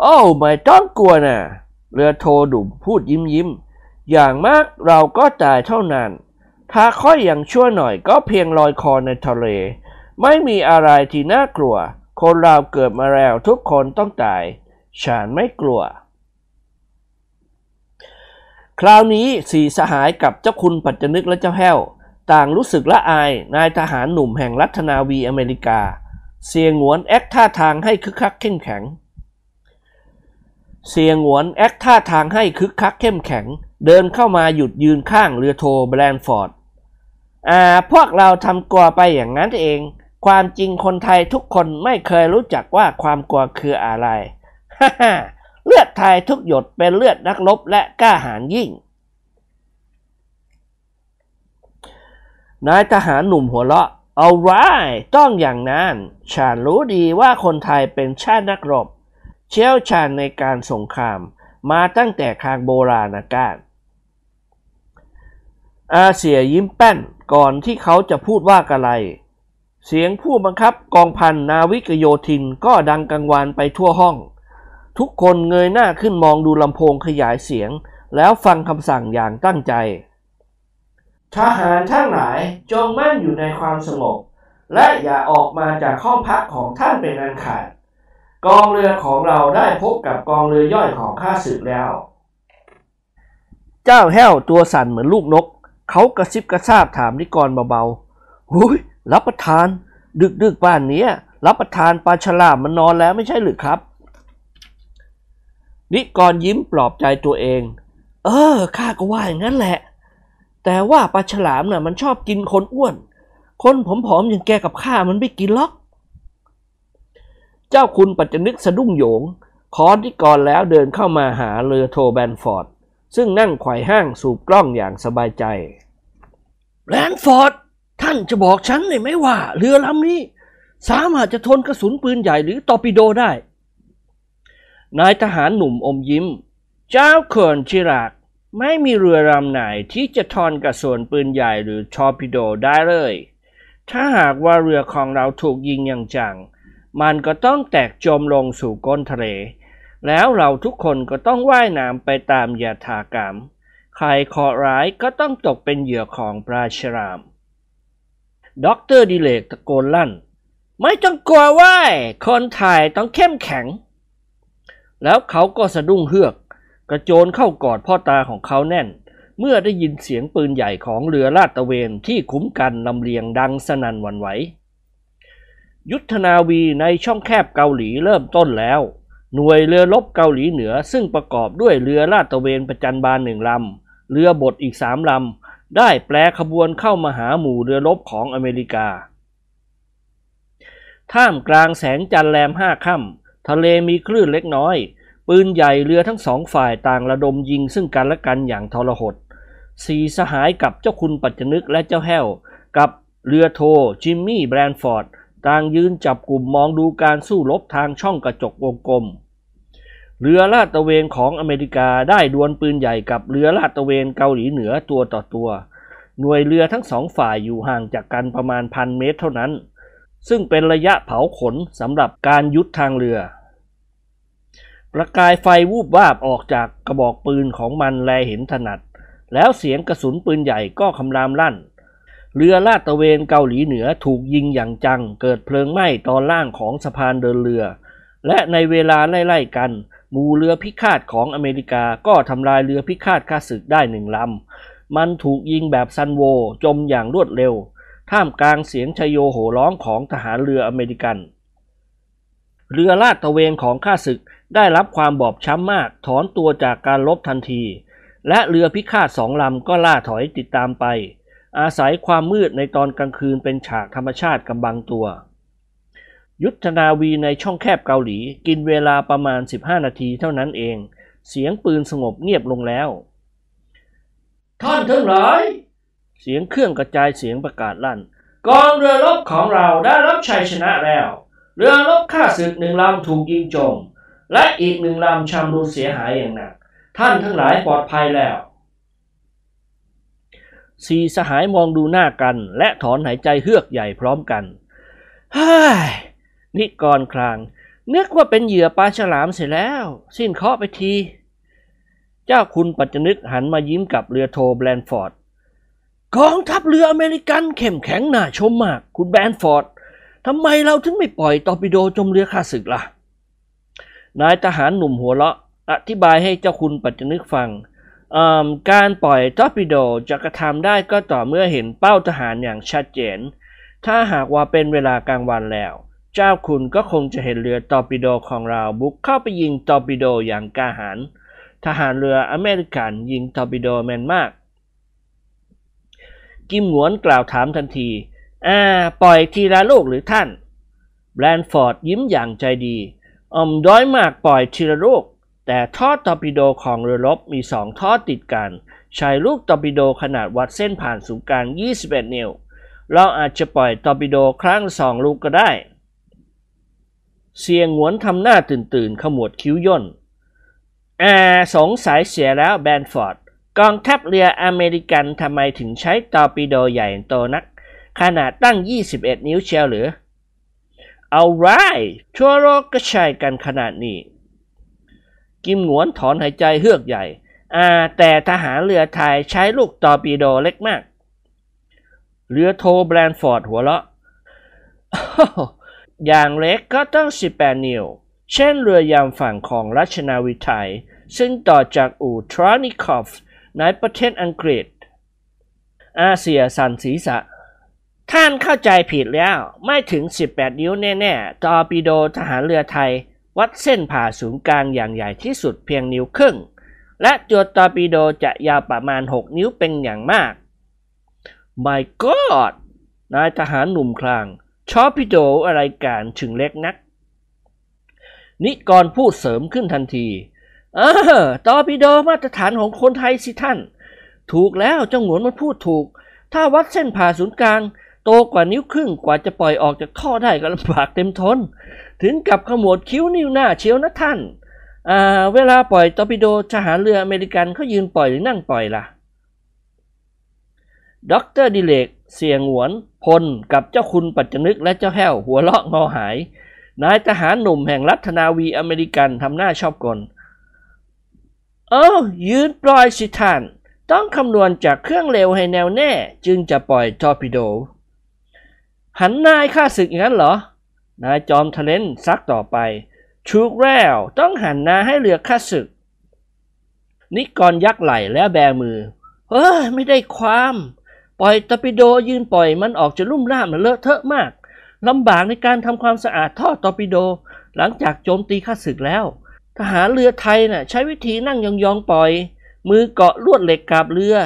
โอ้ไม่ต้องกลัวน่ะ เรือโทดุมพูดยิ้มยิ้ม อย่างมากเราก็จ่ายเท่านั้น ถ้าค่อยอย่างชั่วหน่อยก็เพียงลอยคอในทะเล ไม่มีอะไรที่น่ากลัว คนเราเกิดมาแล้วทุกคนต้องตาย ฉันไม่กลัว คราวนี้สี่สหายกับเจ้าคุณปัจจนึกและเจ้าแห้ว ต่างรู้สึกละอายนายทหารหนุ่มแห่งรัฐนาวีอเมริกา เสียงหวนแอคท่าทางให้คึกคักเข้มแข็ง เสียงหวนแอคท่าทางให้คึกคักเข้มแข็ง เดินเข้ามาหยุดยืนข้างเรือโทแบรนฟอร์ด อ่า พวกเราทำกลัวไปอย่างนั้นเอง ความจริงคนไทยทุกคนไม่เคยรู้จักว่าความกลัวคืออะไร ฮ่าฮ่าเลือดไทยทุกหยดเป็นเลือดนักรบและกล้าหาญยิ่ง นายทหารหนุ่มหัวเราะเอาไรต้องอย่างนั้น ฉันรู้ดีว่าคนไทยเป็นชาตินักรบ เชี่ยวชาญในการสงครามมาตั้งแต่คางโบราณกาลอาเสียยิ้มแป้นก่อนที่เขาจะพูดว่าอะไร เสียงผู้บังคับกองพันนาวิกโยธินก็ดังกังวานไปทั่วห้อง ทุกคนเงยหน้าขึ้นมองดูลำโพงขยายเสียง แล้วฟังคำสั่งอย่างตั้งใจ ทหารทั้งหลายจงมั่นอยู่ในความสงบ และอย่าออกมาจากห้องพักของท่านเป็นอันขาด กองเรือของเราได้พบกับกองเรือย่อยของข้าศึกแล้ว เจ้าแห้วตัวสั่นเหมือนลูกนก เขากระซิบกระซาบถามนิกรเบาๆหุยรับประทาน ดึกดึกๆป่านนี้รับประทานปลาฉลามมันนอนแล้วไม่ใช่หรือครับ นิกรยิ้มปลอบใจตัวเอง เออข้าก็ว่าอย่างนั้นแหละ แต่ว่าปลาฉลามน่ะมันชอบกินคนอ้วน คนผอมๆอย่างแกกับข้ามันไม่กินหรอก เจ้าคุณปัจจนึกสะดุ้งโหยงคอนที่ก่อนแล้วเดินเข้ามาหาเรือโทแบนฟอร์ด ซึ่งนั่งไขว่ห้างสูบกล้องอย่างสบายใจแบนฟอร์ด ท่านจะบอกฉันเลยไหมว่า เรือลำนี้ สามารถจะทนกระสุนปืนใหญ่หรือตอร์ปิโดได้ นายทหารหนุ่มอมยิ้ม เจ้าเขินชิรักไม่มีเรือลำไหนที่จะทนกระสุนปืนใหญ่หรือตอร์ปิโดได้เลย ถ้าหากว่าเรือของเราถูกยิงอย่างจัง มันก็ต้องแตกจมลงสู่ก้นทะเล แล้วเราทุกคนก็ต้องว่ายน้ำไปตามยาถากรรม ใครเคราะห์ร้ายก็ต้องตกเป็นเหยื่อของปลาฉลามด็อกเตอร์ดิเรกตะโกนลั่น ไม่ต้องกลัวว่ายคนไทยต้องเข้มแข็ง แล้วเขาก็สะดุ้งเฮือก กระโจนเข้ากอดพ่อตาของเขาแน่น เมื่อได้ยินเสียงปืนใหญ่ของเรือลาดตระเวนที่คุ้มกันลำเลียงดังสนั่นหวันไหว ยุทธนาวีในช่องแคบเกาหลีเริ่มต้นแล้ว หน่วยเรือรบเกาหลีเหนือซึ่งประกอบด้วยเรือลาดตระเวนประจันบานหนึ่งลำ เรือบดอีกสามลำ ได้แปลขบวนเข้ามาหาหมู่เรือรบของอเมริกา ท่ามกลางแสงจันทร์แรมห้าค่ำทะเลมีคลื่นเล็กน้อย ปืนใหญ่เรือทั้งสองฝ่ายต่างระดมยิงซึ่งกันและกันอย่างทรหดสีสหายกับเจ้าคุณปัจจนึกและเจ้าแห้ว กับเรือโทจิมมี่แบรนฟอร์ด ต่างยืนจับกลุ่มมองดูการสู้รบทางช่องกระจกวงกลม เรือลาดตระเวนของอเมริกาได้ดวลปืนใหญ่กับเรือลาดตระเวนเกาหลีเหนือตัวต่อตัว หน่วยเรือทั้งสองฝ่ายอยู่ห่างจากกันประมาณพันเมตรเท่านั้น ซึ่งเป็นระยะเผาขนสำหรับการยุดทางเรือ ประกายไฟวูบวาบออกจากกระบอกปืนของมันแลเห็นถนัด แล้วเสียงกระสุนปืนใหญ่ก็คำรามลั่น เรือลาดตระเวนเกาหลีเหนือถูกยิงอย่างจัง เกิดเพลิงไหม้ตอนล่างของสะพานเดินเรือ และในเวลาไล่ๆกันหมู่เรือพิฆาตของอเมริกาก็ทำลายเรือพิฆาตข้าศึกได้หนึ่งลำ มันถูกยิงแบบซัลโวจมอย่างรวดเร็ว ท่ามกลางเสียงไชโยโห่ร้องของทหารเรืออเมริกัน เรือลาดตระเวนของข้าศึกได้รับความบอบช้ำมากถอนตัวจากการรบทันที และเรือพิฆาตสองลำก็ล่าถอยติดตามไป อาศัยความมืดในตอนกลางคืนเป็นฉากธรรมชาติกำบังตัว ยุทธนาวีในช่องแคบเกาหลีกินเวลาประมาณ 15 นาทีเท่านั้นเอง เสียงปืนสงบเงียบลงแล้ว ท่านทั้งหลาย เสียงเครื่องกระจายเสียงประกาศลั่น กองเรือรบของเราได้รับชัยชนะแล้ว เรือรบข้าศึกหนึ่งลำถูกยิงจม และอีกหนึ่งลำชำรุดเสียหายอย่างหนัก ท่านทั้งหลายปลอดภัยแล้ว สี่สหายมองดูหน้ากัน และถอนหายใจเฮือกใหญ่พร้อมกันฮ้ยนิกรครางนึกว่าเป็นเหยื่อปลาฉลามเสร็จแล้ว สิ้นเคราะห์ไปที เจ้าคุณปัจจนึกหันมายิ้มกับเรือโทแบรนฟอร์ดกองทัพเรืออเมริกันเข้มแข็งน่าชมมาก คุณแบรนฟอร์ดทำไมเราถึงไม่ปล่อยตอร์ปิโดจมเรือข้าศึกล่ะ นายทหารหนุ่มหัวเราะ อธิบายให้เจ้าคุณปัจจนึกฟัง การปล่อยตอร์ปิโดจะกระทำได้ก็ต่อเมื่อเห็นเป้าทหารอย่างชัดเจน ถ้าหากว่าเป็นเวลากลางวันแล้ว เจ้าคุณก็คงจะเห็นเรือตอร์ปิโดของเราบุกเข้าไปยิงตอร์ปิโดอย่างกล้าหาญทหารเรืออเมริกันยิงตอร์ปิโดแม่นมาก กิมหงวนกล่าวถามทันที อ่า ปล่อยทีละลูกหรือท่านแบรนฟอร์ดยิ้มอย่างใจดีออมด้อยมากปล่อยทีละลูก แต่ท่อตอร์ปิโดของเรือรบมีสองท่อติดกัน ใช้ลูกตอร์ปิโดขนาดวัดเส้นผ่านศูนย์กลาง 21 นิ้ว เราอาจจะปล่อยตอร์ปิโดครั้งสองลูกก็ได้ เสี่ยหงวนทำหน้าตื่นตื่นขมวดคิ้วย่นแอ่าสงสัยเสียแล้วแบรนฟอร์ด กองทัพเรืออเมริกันทำไมถึงใช้ตอร์ปิโดใหญ่โตนัก ขนาดตั้ง 21 นิ้วเชียวหรือ all right ทั่วโลกก็ใช้กันขนาดนี้ กิมหงวนถอนหายใจเฮือกใหญ่อ่าแต่ทหารเรือไทยใช้ลูกตอร์ปิโดเล็กมาก เรือโทแบรนฟอร์ดหัวเราะ อย่างเล็กก็ต้อง 18 นิ้ว เช่นเรือยามฝั่งของราชนาวีไทย ซึ่งต่อจากอู่ธอร์นิครอฟท์ในประเทศอังกฤษ อาเสี่ยสั่นศีรษะ ท่านเข้าใจผิดแล้ว ไม่ถึง 18 นิ้วแน่ ๆ ตอร์ปิโดทหารเรือไทย วัดเส้นผ่าศูนย์กลางอย่างใหญ่ที่สุดเพียงนิ้วครึ่ง และตัวตอร์ปิโดจะยาวประมาณ 6 นิ้วเป็นอย่างมาก My God นายทหารหนุ่มคลางชอปิโดอะไรการถึงเล็กนัก นิกรพูดเสริมขึ้นทันทีเออตอร์ปิโดมาตรฐานของคนไทยสิท่าน ถูกแล้วเจ้าหงวนมันพูดถูก ถ้าวัดเส้นผ่าศูนย์กลาง โตกว่านิ้วครึ่งกว่าจะปล่อยออกจากท่อได้ก็ลำบากเต็มทน ถึงกับขมวดคิ้วนิ้วหน้าเชียวนะท่าน เวลาปล่อยตอร์ปิโดทหารเรืออเมริกันเขายืนปล่อยหรือนั่งปล่อยล่ะด็อกเตอร์ดิเรกเสี่ยหงวน พลกับเจ้าคุณปัจจนึกและเจ้าแห้วหัวเราะงอหาย นายทหารหนุ่มแห่งรัฐนาวีอเมริกันทำหน้าชอบกลเอ้ยืนปล่อยสิท่าน ต้องคำนวณจากเครื่องเร็วให้แนวแน่ จึงจะปล่อยตอร์ปิโด หันหน้าให้ข้าศึกอย่างนั้นเหรอ นายจอมทะเล้นซักต่อไป ถูกแล้วต้องหันหน้าให้เรือข้าศึก นิกรยักไหล่และแบมือ เฮ้ย ไม่ได้ความ ปล่อยตอร์ปิโดยืนปล่อยมันออกจะรุ่มร่ามและเลอะเทอะมากลำบากในการทำความสะอาดท่อตอร์ปิโด หลังจากโจมตีข้าศึกแล้ว ทหารเรือไทยน่ะใช้วิธีนั่งยองๆปล่อย มือเกาะลวดเหล็กกาบเรือ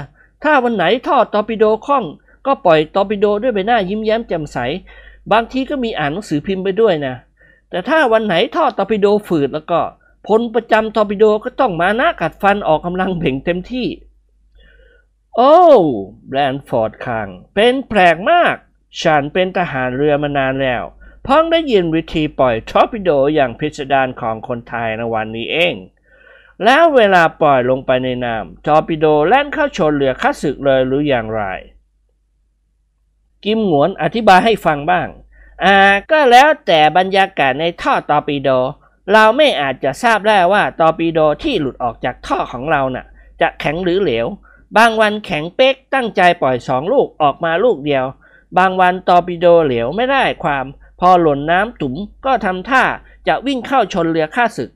ถ้าวันไหนท่อตอร์ปิโดคล่อง ก็ปล่อยตอร์ปิโดด้วยใบหน้ายิ้มแย้มแจ่มใส บางทีก็มีอ่านหนังสือพิมพ์ไปด้วยนะ แต่ถ้าวันไหนท่อตอร์ปิโดฝืดแล้วก็พลประจำตอร์ปิโดก็ต้องมานะกัดฟันออกกำลังเบ่งเต็มที่ โอ้แบรนฟอร์ดคราง เป็นแปลกมาก ฉันเป็นทหารเรือมานานแล้วเพิ่งได้ยินวิธีปล่อยตอร์ปิโดอย่างพิสดารของคนไทยในวันนี้เอง แล้วเวลาปล่อยลงไปในน้ำตอร์ปิโดแล่นเข้าชนเรือข้าศึกเลยหรืออย่างไร กิมหงวนอธิบายให้ฟังบ้าง อ่า ก็แล้วแต่บรรยากาศในท่อตอร์ปิโด เราไม่อาจจะทราบได้ว่าตอร์ปิโดที่หลุดออกจากท่อของเราน่ะ จะแข็งหรือเหลว บางวันแข็งเป๊กตั้งใจปล่อยสองลูกออกมาลูกเดียว บางวันตอร์ปิโดเหลวไม่ได้ความ พอหล่นน้ำตุ๋มก็ทำท่าจะวิ่งเข้าชนเรือข้าศึก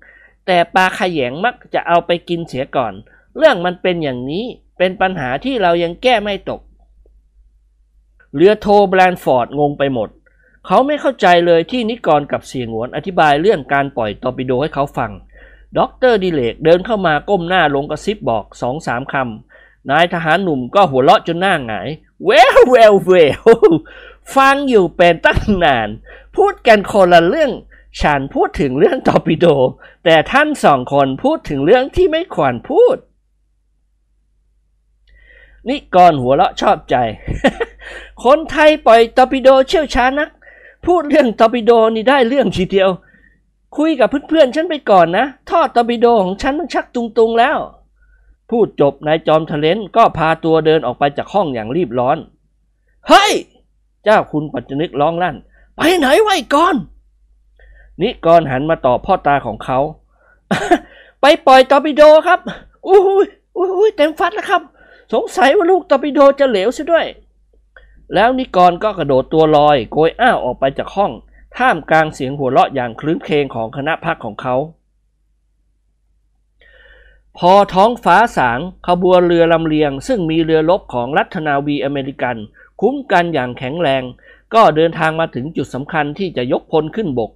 แต่ปลาแขยงมักจะเอาไปกินเสียก่อน เรื่องมันเป็นอย่างนี้เป็นปัญหาที่เรายังแก้ไม่ตก เรือโทแบรนฟอร์ดงงไปหมด เขาไม่เข้าใจเลยที่นิกรกับเสี่ยหงวนอธิบายเรื่องการปล่อยตอร์ปิโดให้เขาฟังด็อกเตอร์ดิเรกเดินเข้ามาก้มหน้าลงกระซิบบอกสองสามคำ นายทหารหนุ่มก็หัวเราะจนหน้าหงาย well well well ฟังอยู่เป็นตั้งนาน พูดกันคนละเรื่อง ฉันพูดถึงเรื่องตอร์ปิโด แต่ท่านสองคนพูดถึงเรื่องที่ไม่ควรพูด นิกรหัวเราะชอบใจ คนไทยปล่อยตอร์ปิโดเชี่ยวชาญนัก พูดเรื่องตอร์ปิโดนี่ได้เรื่องทีเดียว คุยกับเพื่อนๆฉันไปก่อนนะ ท่อตอร์ปิโดของฉันมันชักตุงๆแล้ว พูดจบนายจอมทะเล้นก็พาตัวเดินออกไปจากห้องอย่างรีบร้อน เฮ้ย เจ้าคุณปัจจนึกร้องลั่น ไปไหนไว้ก่อน นิกรหันมาตอบพ่อตาของเขา ไปปล่อยตอร์ปิโดครับอุ้ยอุ้ยเต็มฟัดแล้วครับ สงสัยว่าลูกตอร์ปิโดจะเหลวซะด้วย แล้วนิกรก็กระโดดตัวลอยโกยอ้าวออกไปจากห้อง ท่ามกลางเสียงหัวเราะอย่างครื้นเครงของคณะพรรคของเขา พอท้องฟ้าสางขบวนเรือลำเลียง ซึ่งมีเรือรบของรัฐนาวีอเมริกัน คุ้มกันอย่างแข็งแรง ก็เดินทางมาถึงจุดสำคัญที่จะยกพลขึ้นบก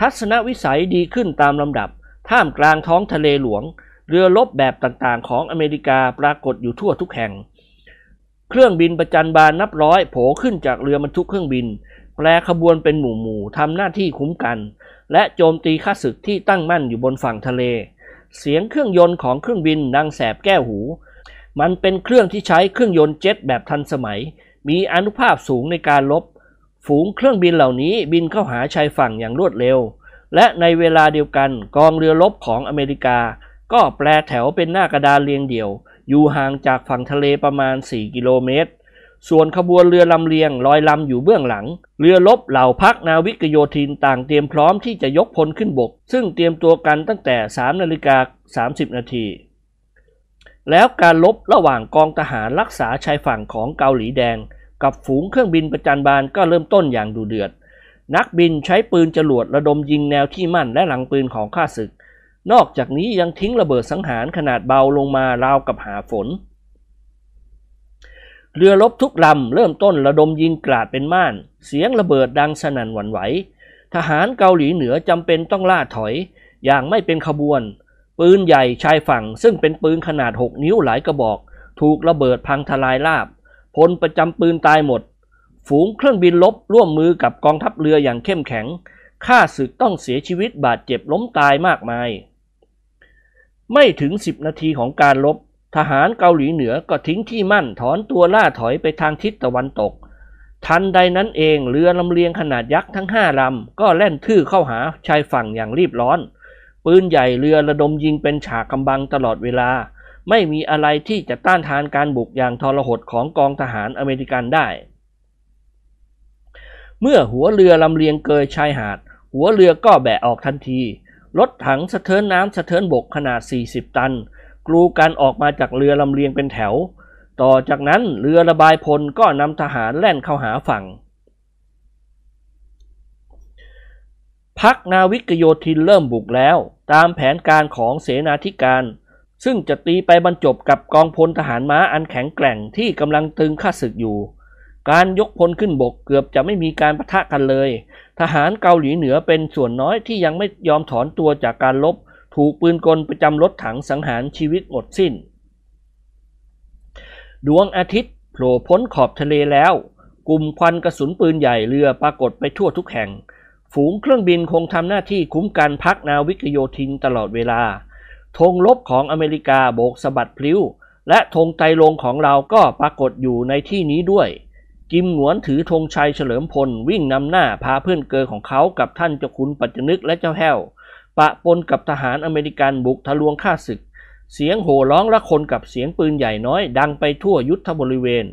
ทัศนวิสัยดีขึ้นตามลำดับ ท่ามกลางท้องทะเลหลวง เรือรบแบบต่างๆ ของอเมริกาปรากฏอยู่ทั่วทุกแห่ง เครื่องบินประจันบานนับร้อยโผล่ขึ้นจากเรือบรรทุกเครื่องบิน แปลขบวนเป็นหมู่ๆทำหน้าที่คุ้มกัน และโจมตีข้าศึกที่ตั้งมั่นอยู่บนฝั่งทะเล เสียงเครื่องยนต์ของเครื่องบินดังแสบแก้วหู มันเป็นเครื่องที่ใช้เครื่องยนต์เจ็ตแบบทันสมัย มีอนุภาพสูงในการลบ ฝูงเครื่องบินเหล่านี้บินเข้าหาชายฝั่งอย่างรวดเร็ว และในเวลาเดียวกันกองเรือรบของอเมริกา ก็แปลแถวเป็นหน้ากระดานเรียงเดี่ยว อยู่ห่างจากฝั่งทะเลประมาณ 4 กิโลเมตร ส่วนขบวนเรือลำเลียงลอยลำอยู่เบื้องหลัง เรือรบเหล่าพักนาวิกโยธินต่างเตรียมพร้อมที่จะยกพลขึ้นบก ซึ่งเตรียมตัวกันตั้งแต่ 3 นาฬิกา 30 นาทีแล้วการลบระหว่างกองทหารรักษาชายฝั่งของเกาหลีแดง กับฝูงเครื่องบินประจันบานก็เริ่มต้นอย่างดูเดือด นักบินใช้ปืนจรวดระดมยิงแนวที่มั่นและหลังปืนของข้าศึก นอกจากนี้ยังทิ้งระเบิดสังหารขนาดเบาลงมาราวกับหาฝน เรือรบทุกลำเริ่มต้นระดมยิงกราดเป็นม่าน เสียงระเบิดดังสนั่นหวั่นไหว ทหารเกาหลีเหนือจำเป็นต้องล่าถอย อย่างไม่เป็นขบวน ปืนใหญ่ชายฝั่งซึ่งเป็นปืนขนาด 6 นิ้วหลายกระบอก ถูกระเบิดพังทลายราบ พลประจำปืนตายหมด ฝูงเครื่องบินลบร่วมมือกับกองทัพเรืออย่างเข้มแข็ง ข้าศึกต้องเสียชีวิตบาดเจ็บล้มตายมากมาย ไม่ถึง10นาทีของการลบทหารเกาหลีเหนือก็ทิ้งที่มั่นถอนตัวล่าถอยไปทางทิศตะวันตก ทันใดนั้นเองเรือลำเลียงขนาดยักษ์ทั้งห้าลำก็แล่นทื่อเข้าหาชายฝั่งอย่างรีบร้อน ปืนใหญ่เรือระดมยิงเป็นฉากกำบังตลอดเวลา ไม่มีอะไรที่จะต้านทานการบุกอย่างทรหดของกองทหารอเมริกันได้ เมื่อหัวเรือลำเลียงเกยชายหาด หัวเรือก็แบะออกทันที รถถังสะเทินน้ำสะเทินบกขนาด 40 ตัน กลูกันออกมาจากเรือลำเลียงเป็นแถว ต่อจากนั้นเรือระบายพลก็นำทหารแล่นเข้าหาฝั่ง พักนาวิกโยธินเริ่มบุกแล้ว ตามแผนการของเสนาธิการ ซึ่งจะตีไปบรรจบกับกองพลทหารม้าอันแข็งแกร่งที่กำลังตึงข้าศึกอยู่ การยกพลขึ้นบกเกือบจะไม่มีการปะทะกันเลย ทหารเกาหลีเหนือเป็นส่วนน้อยที่ยังไม่ยอมถอนตัวจากการลบ ถูกปืนกลประจำรถถังสังหารชีวิตหมดสิ้น ดวงอาทิตย์โผล่พ้นขอบทะเลแล้ว กลุ่มควันกระสุนปืนใหญ่เรือปรากฏไปทั่วทุกแห่ง ฝูงเครื่องบินคงทำหน้าที่คุ้มกันพักนาวิกโยธินตลอดเวลาธงลบของอเมริกาโบกสะบัดพลิ้ว และธงไตรลงของเราก็ปรากฏอยู่ในที่นี้ด้วย กิมหนวนถือธงชัยเฉลิมพลวิ่งนำหน้าพาเพื่อนเกอของเขากับท่านเจ้าคุณปัจจนึกและเจ้าแห้ว ปะปนกับทหารอเมริกันบุกทะลวงฆ่าศึก เสียงโห่ร้องละคนกับเสียงปืนใหญ่น้อยดังไปทั่วยุทธบริเวณ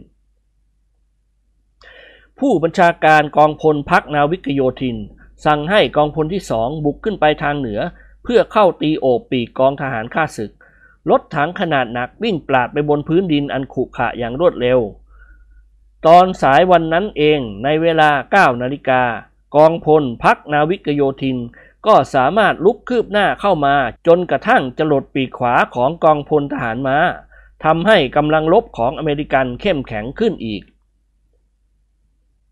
ผู้บัญชาการกองพลพักนาวิกโยธิน สั่งให้กองพลที่สองบุกขึ้นไปทางเหนือ เพื่อเข้าตีโอบปีกกองทหารข้าศึกรถถังขนาดหนักวิ่งปราดไปบนพื้นดินอันขรุขระอย่างรวดเร็ว ตอนสายวันนั้นเองในเวลา 9 นาฬิกากองพลพักนาวิกโยธิน ก็สามารถลุกคืบหน้าเข้ามา จนกระทั่งจรดปีกขวาของกองพลทหารมา้าทำให้กำลังรบของอเมริกันเข้มแข็งขึ้นอีก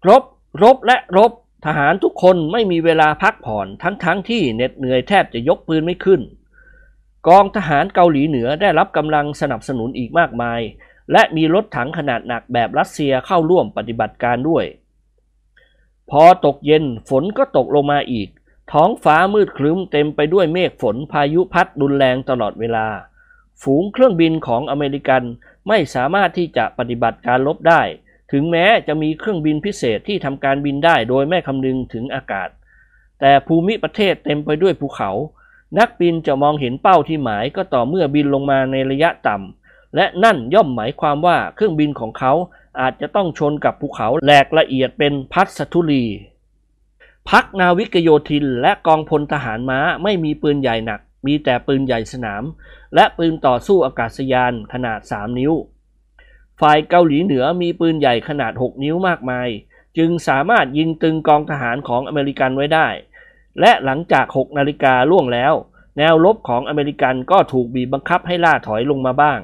รบ รบและรบ ทหารทุกคนไม่มีเวลาพักผ่อนทั้งๆทที่เหน็ดเหนื่อยแทบจะยกปืนไม่ขึ้น กองทหารเกาหลีเหนือได้รับกำลังสนับสนุนอีกมากมาย และมีรถถังขนาดหนักแบบรัสเซียเข้าร่วมปฏิบัติการด้วย พอตกเย็นฝนก็ตกลงมาอีก ท้องฟ้ามืดครึ้มเต็มไปด้วยเมฆฝนพายุพัดรุนแรงตลอดเวลา ฝูงเครื่องบินของอเมริกันไม่สามารถที่จะปฏิบัติการลบได้ ถึงแม้จะมีเครื่องบินพิเศษที่ทำการบินได้โดยไม่คำนึงถึงอากาศ แต่ภูมิประเทศเต็มไปด้วยภูเขา นักบินจะมองเห็นเป้าที่หมายก็ต่อเมื่อบินลงมาในระยะต่ำ และนั่นย่อมหมายความว่าเครื่องบินของเขาอาจจะต้องชนกับภูเขาแหลกละเอียดเป็นพัสทุลีพักนาวิกโยธินและกองพลทหารม้าไม่มีปืนใหญ่หนัก มีแต่ปืนใหญ่สนาม และปืนต่อสู้อากาศยานขนาด 3 นิ้ว ฝ่ายเกาหลีเหนือมีปืนใหญ่ขนาด 6 นิ้วมากมาย จึงสามารถยิงตรึงกองทหารของอเมริกันไว้ได้ และหลังจาก 6 นาฬิกาล่วงแล้ว แนวรบของอเมริกันก็ถูกบีบบังคับให้ล่าถอยลงมาบ้าง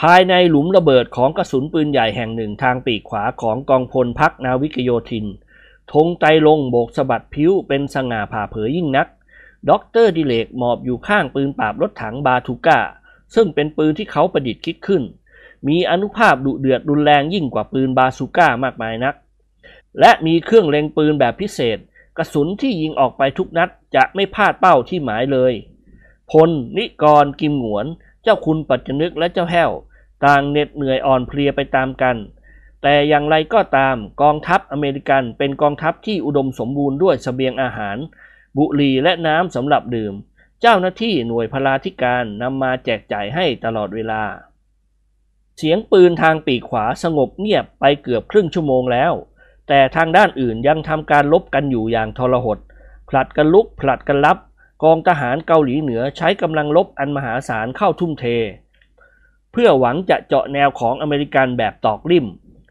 ภายในหลุมระเบิดของกระสุนปืนใหญ่แห่งหนึ่งทางปีกขวาของกองพลพักนาวิกโยธินธงไตรรงค์โบกสะบัดพลิ้วเป็นสง่าผ่าเผยยิ่งนักด็อกเตอร์ดิเรกหมอบอยู่ข้างปืนปราบรถถังบาซูก้า ซึ่งเป็นปืนที่เขาประดิษฐ์คิดขึ้น มีอนุภาพดุเดือดรุนแรงยิ่งกว่าปืนบาซูก้ามากมายนัก และมีเครื่องเล็งปืนแบบพิเศษ กระสุนที่ยิงออกไปทุกนัดจะไม่พลาดเป้าที่หมายเลย พล นิกร กิมหงวน เจ้าคุณปัจจนึกและเจ้าแห้ว ต่างเหน็ดเหนื่อยอ่อนเพลียไปตามกัน แต่อย่างไรก็ตามกองทัพอเมริกันเป็นกองทัพที่อุดมสมบูรณ์ด้วยสเสบียงอาหาร บุหรี่และน้ำสำหรับดื่ม เจ้าหน้าที่หน่วยพลาธิการนำมาแจกจ่ายให้ตลอดเวลา เสียงปืนทางปีกขวาสงบเงียบไปเกือบครึ่งชั่วโมงแล้ว แต่ทางด้านอื่นยังทำการลบกันอยู่อย่างทรหดผลัดกันลุกผลัดกันรับกองทหารเกาหลีเหนือใช้กำลังลบอันมหาศาลเข้าทุ่มเท พื่อหวังจะเจาะแนวของอเมริกันแบบตอกริม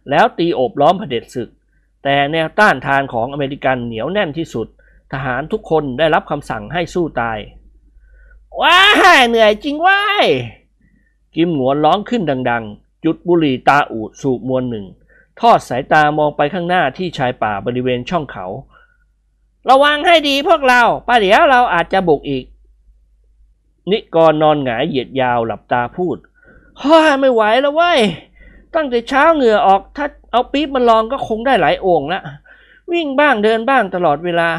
แล้วตีโอบล้อมเผด็จศึก แต่แนวต้านทานของอเมริกันเหนียวแน่นที่สุด ทหารทุกคนได้รับคำสั่งให้สู้ตาย ว้าเหนื่อยจริงว้ายกิมหงวนร้องขึ้นดัง ๆ จุดบุหรี่ตาอูดสูบมวลหนึ่ง ทอดสายตามองไปข้างหน้าที่ชายป่าบริเวณช่องเขา ระวังให้ดีพวกเราป้าเดี๋ยวเราอาจจะบุกอีก นิกรนอนหงายเหยียดยาวหลับตาพูด ฮ่าไม่ไหวแล้วเว้ย ตั้งแต่เช้าเหงื่อออก ถ้าเอาปี๊บมาลองก็คงได้หลายโอ่งละ วิ่งบ้างเดินบ้างตลอดเวลา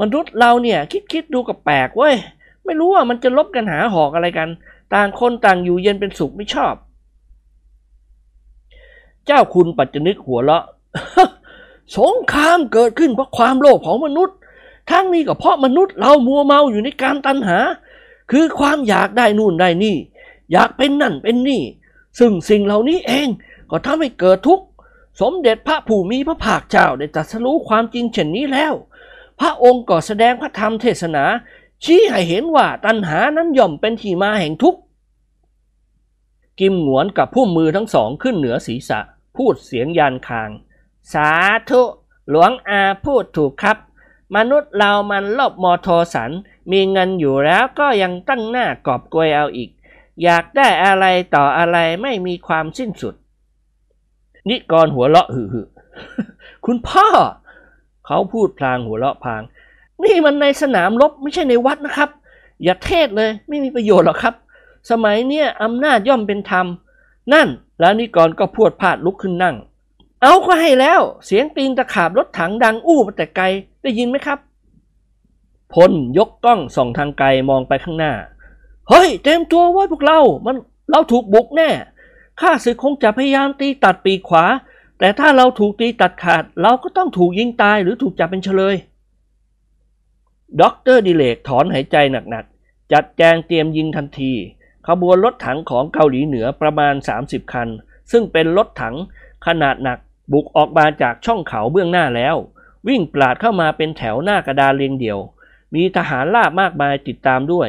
มนุษย์เราเนี่ยคิดคิดดูกับแปลกเว้ย ไม่รู้ว่ามันจะลบกันหาหอกอะไรกัน ต่างคนต่างอยู่เย็นเป็นสุขไม่ชอบ เจ้าคุณปัจจนึกหัวเราะ สงครามเกิดขึ้นเพราะความโลภของมนุษย์ ทั้งนี้ก็เพราะมนุษย์เรามัวเมาอยู่ในการตัณหา คือความอยากได้นู่นได้นี่ อยากเป็นนั่นเป็นนี่ ซึ่งสิ่งเหล่านี้เองก็ทำให้เกิดทุกข์ สมเด็จพระผู้มีพระภาคเจ้าได้ตรัสรู้ความจริงเช่นนี้แล้ว พระองค์ก็แสดงพระธรรมเทศนา ชี้ให้เห็นว่าตัณหานั้นย่อมเป็นที่มาแห่งทุกข์ กิมหงวนกับผู้มือทั้งสองขึ้นเหนือศีรษะ พูดเสียงยานคาง สาธุ หลวงอาพูดถูกครับ มนุษย์เรามันลบมอโทสัน มีเงินอยู่แล้วก็ยังตั้งหน้ากอบกวยเอาอีก อยากได้อะไรต่ออะไรไม่มีความสิ้นสุด นิกรหัวเราะหึ่คุณพ่อ เขาพูดพลางหัวเราะพาง นี่มันในสนามรบไม่ใช่ในวัดนะครับ อย่าเทศเลยไม่มีประโยชน์หรอกครับ สมัยเนี้ยอำนาจย่อมเป็นธรรม นั่น แล้วนิกรก็พูดพาดลุกขึ้นนั่ง เอาก็ให้แล้ว เสียงตีนตะขาบรถถังดังอู้มาแต่ไกลได้ยินไหมครับพลยกกล้องส่องทางไกลมองไปข้างหน้า เฮ้ย เตรียมตัวไว้พวกเรา มันเราถูกบุกแน่ ข้าศึกคงจะพยายามตีตัดปีกขวา แต่ถ้าเราถูกตีตัดขาด เราก็ต้องถูกยิงตายหรือถูกจับเป็นเชลย ด็อกเตอร์ดิเลกถอนหายใจหนักๆ จัดแจงเตรียมยิงทันที ขบวนรถถังของเกาหลีเหนือประมาณ 30 คัน ซึ่งเป็นรถถังขนาดหนักบุกออกมาจากช่องเขาเบื้องหน้าแล้ว วิ่งปราดเข้ามาเป็นแถวหน้ากระดานเรียงเดี่ยว มีทหารลาบมากมายติดตามด้วย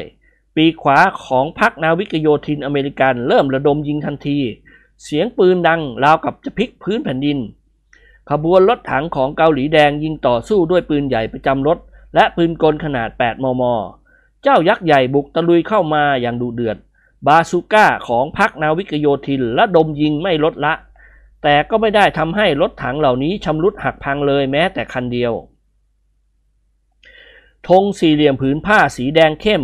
ปีกขวาของพรรคนาวิกโยธินอเมริกันเริ่มระดมยิงทันที เสียงปืนดังราวกับจะพลิกพื้นแผ่นดิน ขบวนรถถังของเกาหลีแดงยิงต่อสู้ด้วยปืนใหญ่ประจำรถ และปืนกลขนาด 8 มม เจ้ายักษ์ใหญ่บุกตะลุยเข้ามาอย่างดุเดือด บาซูก้าของพวกนาวิกโยธินระดมยิงไม่ลดละ แต่ก็ไม่ได้ทำให้รถถังเหล่านี้ชำรุดหักพังเลยแม้แต่คันเดียวธงสี่เหลี่ยมผืนผ้าสีแดงเข้ม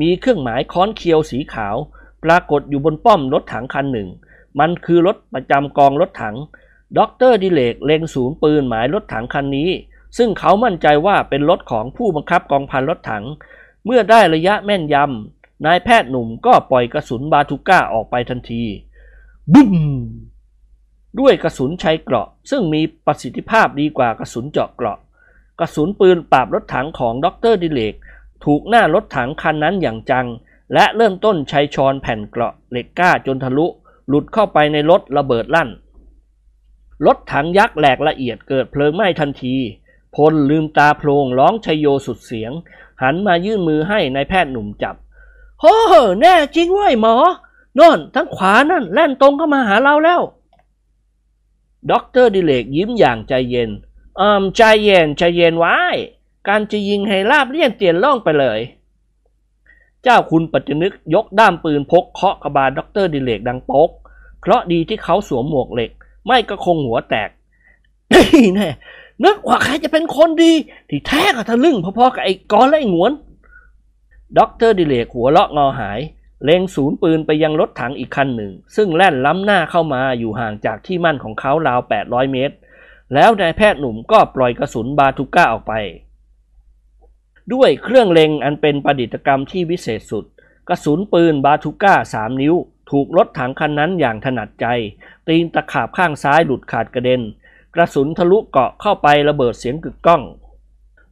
มีเครื่องหมายค้อนเคียวสีขาว ปรากฏอยู่บนป้อมรถถังคันหนึ่ง มันคือรถประจำกองรถถังด็อกเตอร์ดิเลกเล็งศูนย์ปืนหมายรถถังคันนี้ ซึ่งเขามั่นใจว่าเป็นรถของผู้บังคับกองพันรถถัง เมื่อได้ระยะแม่นยำนายแพทย์หนุ่มก็ปล่อยกระสุนบาซูก้าออกไปทันทีบึ้มด้วยกระสุนใชัยเกราะ ซึ่งมีประสิทธิภาพดีกว่ากระสุนเจาะเกราะ กระสุนปืนปราบรถถังของด็อกเตอร์ดิเลก ถูกหน้ารถถังคันนั้นอย่างจัง และเริ่มต้นไชชอนแผ่นเกราะเหล็กกล้าจนทะลุ หลุดเข้าไปในรถระเบิดลั่น รถถังยักษ์แหลกละเอียดเกิดเพลิงไหม้ทันที พลลืมตาโพลงร้องชัยโยสุดเสียง หันมายื่นมือให้นายแพทย์หนุ่มจับโฮ้แน่จริงว้ยหมอโน่นทางขวานั่นแล่นตรงเข้ามาหาเราแล้วด็อกเตอร์ดิเลกยิ้มอย่างใจเย็นอืมใจเย็นใจเย็นไว้ กันจะยิงให้ราบเลี่ยนเตียนโล่งไปเลย เจ้าคุณปัจจนึกยกด้ามปืนพกเคาะกระบาลด็อกเตอร์ดิเลกดังโป๊กเคราะห์ดีที่เขาสวมหมวกเหล็ก ไม่ก็คงหัวแตกนี่แน่นึกว่าใครจะเป็นคนดี ที่แท้ก็ทะลึ่งพอๆกับไอ้กรและไอ้หงวนด็อกเตอร์ดิเลกหัวเราะงอหาย เล็งศูนย์ปืนไปยังรถถังอีกคันหนึ่ง ซึ่งแล่นล้ำหน้าเข้ามาอยู่ห่างจากที่มั่นของเขาราว 800 เมตร แล้วนายแพทย์หนุ่มก็ปล่อยกระสุนบาซูก้าออกไป ด้วยเครื่องเล็งอันเป็นประดิษฐกรรมที่วิเศษสุด กระสุนปืนบาซูก้าสามนิ้ว ถูกรถถังคันนั้นอย่างถนัดใจ ตีนตะขาบข้างซ้ายหลุดขาดกระเด็น กระสุนทะลุเกาะเข้าไประเบิดเสียงกึกก้อง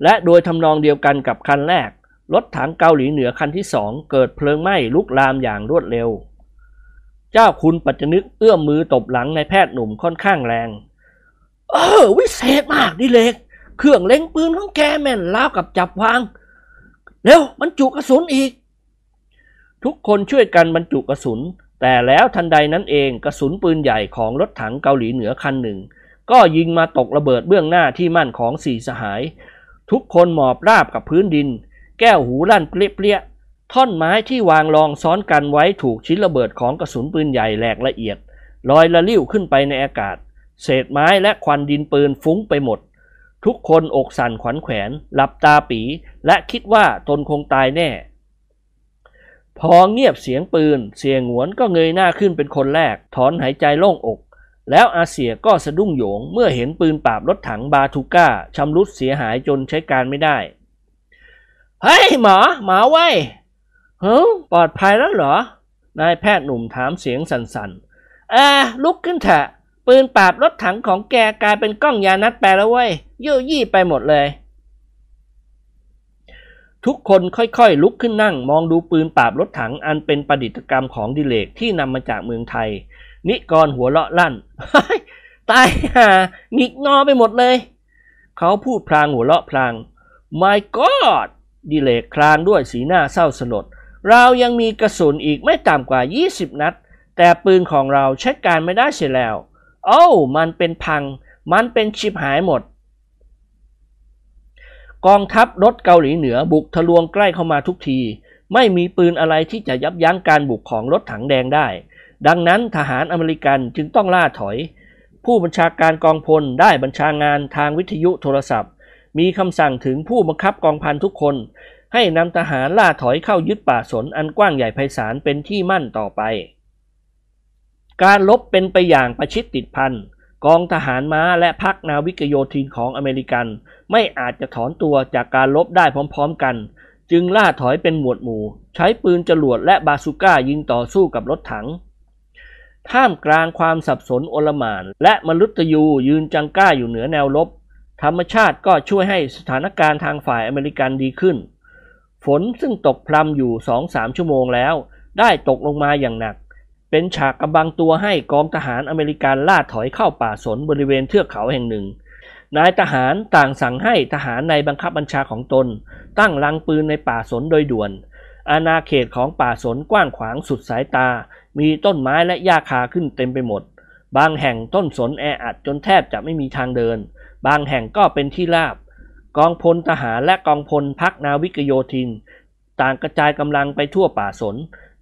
และโดยทำนองเดียวกันกับคันแรก รถถังเกาหลีเหนือคันที่สองเกิดเพลิงไหม้ลุกลามอย่างรวดเร็ว เจ้าคุณปัจจนึกเอื้อมมือตบหลังในแพทย์หนุ่มค่อนข้างแรง เออ วิเศษมากดิเล็ก เครื่องเล็งปืนของแกแม่นล้าวกับจับวาง เร็วบรรจุกระสุนอีก ทุกคนช่วยกันบรรจุกระสุน แต่แล้วทันใดนั้นเองกระสุนปืนใหญ่ของรถถังเกาหลีเหนือคันหนึ่ง ก็ยิงมาตกระเบิดเบื้องหน้าที่มั่นของสี่สหาย ทุกคนหมอบราบกับพื้นดิน แก้วหูลั่นเปรี้ยท่อนไม้ที่วางรองซ้อนกันไว้ถูกชิ้นระเบิดของกระสุนปืนใหญ่แหลกละเอียดลอยละลิ้วขึ้นไปในอากาศ เศษไม้และควันดินปืนฟุ้งไปหมด ทุกคนอกสั่นขวัญแขวน หลับตาปี และคิดว่าตนคงตายแน่ พอเงียบเสียงปืน เสียงหวนก็เงยหน้าขึ้นเป็นคนแรก ถอนหายใจโล่งอก แล้วอาเสียก็สะดุ้งโยง เมื่อเห็นปืนปราบรถถังบาทูก้าชำรุดเสียหายจนใช้การไม่ได้ เฮ้ยหมอ หมอไว้เฮ้ปลอดภัยแล้วเหรอ นายแพทย์หนุ่มถามเสียงสั่นๆเออลุกขึ้นเถอะปืนปราบรถถังของแกกลายเป็นกล้องยานัดแปลแล้วเว้ย ยุ่ยี่ไปหมดเลย ทุกคนค่อยๆลุกขึ้นนั่ง มองดูปืนปราบรถถังอันเป็นประดิษฐกรรมของดิเลกที่นำมาจากเมืองไทย นิกรหัวเลาะลั่น ตายห่างิกงอไปหมดเลย เขาพูดพลางหัวเลาะพลาง My God ดิเลกคลางด้วยสีหน้าเศร้าสลดเรายังมีกระสุนอีกไม่ต่ำกว่า 20 นัด แต่ปืนของเราใช้การไม่ได้เสียแล้ว โอ้ มันเป็นพัง มันเป็นชิบหายหมด กองทัพรถเกาหลีเหนือบุกทะลวงใกล้เข้ามาทุกที ไม่มีปืนอะไรที่จะยับยั้งการบุกของรถถังแดงได้ ดังนั้นทหารอเมริกันจึงต้องล่าถอย ผู้บัญชาการกองพลได้บัญชางานทางวิทยุโทรศัพท์ มีคำสั่งถึงผู้บังคับกองพันทุกคน ให้นำทหารล่าถอยเข้ายึดป่าสนอันกว้างใหญ่ไพศาลเป็นที่มั่นต่อไป การลบเป็นไปอย่างประชิดติดพัน กองทหารม้าและพักนาวิกโยธินของอเมริกัน ไม่อาจจะถอนตัวจากการลบได้พร้อมๆกัน จึงล่าถอยเป็นหมวดหมู่ ใช้ปืนจรวดและบาซูก้ายิงต่อสู้กับรถถัง ท่ามกลางความสับสนโอลมาน และมลุตยูยืนจังก้าอยู่เหนือแนวรบธรรมชาติก็ช่วยให้สถานการณ์ทางฝ่ายอเมริกันดีขึ้น ฝนซึ่งตกพรำอยู่สองสามชั่วโมงแล้ว ได้ตกลงมาอย่างหนัก เป็นฉากกำบังตัวให้กองทหารอเมริกันล่าถอยเข้าป่าสนบริเวณเทือกเขาแห่งหนึ่ง นายทหารต่างสั่งให้ทหารในบังคับบัญชาของตน ตั้งลังปืนในป่าสนโดยด่วน อาณาเขตของป่าสนกว้างขวางสุดสายตา มีต้นไม้และหญ้าคาขึ้นเต็มไปหมด บางแห่งต้นสนแออัดจนแทบจะไม่มีทางเดิน บางแห่งก็เป็นที่ราบ กองพลทหารและกองพลพักนาวิกโยธิน ต่างกระจายกำลังไปทั่วป่าสน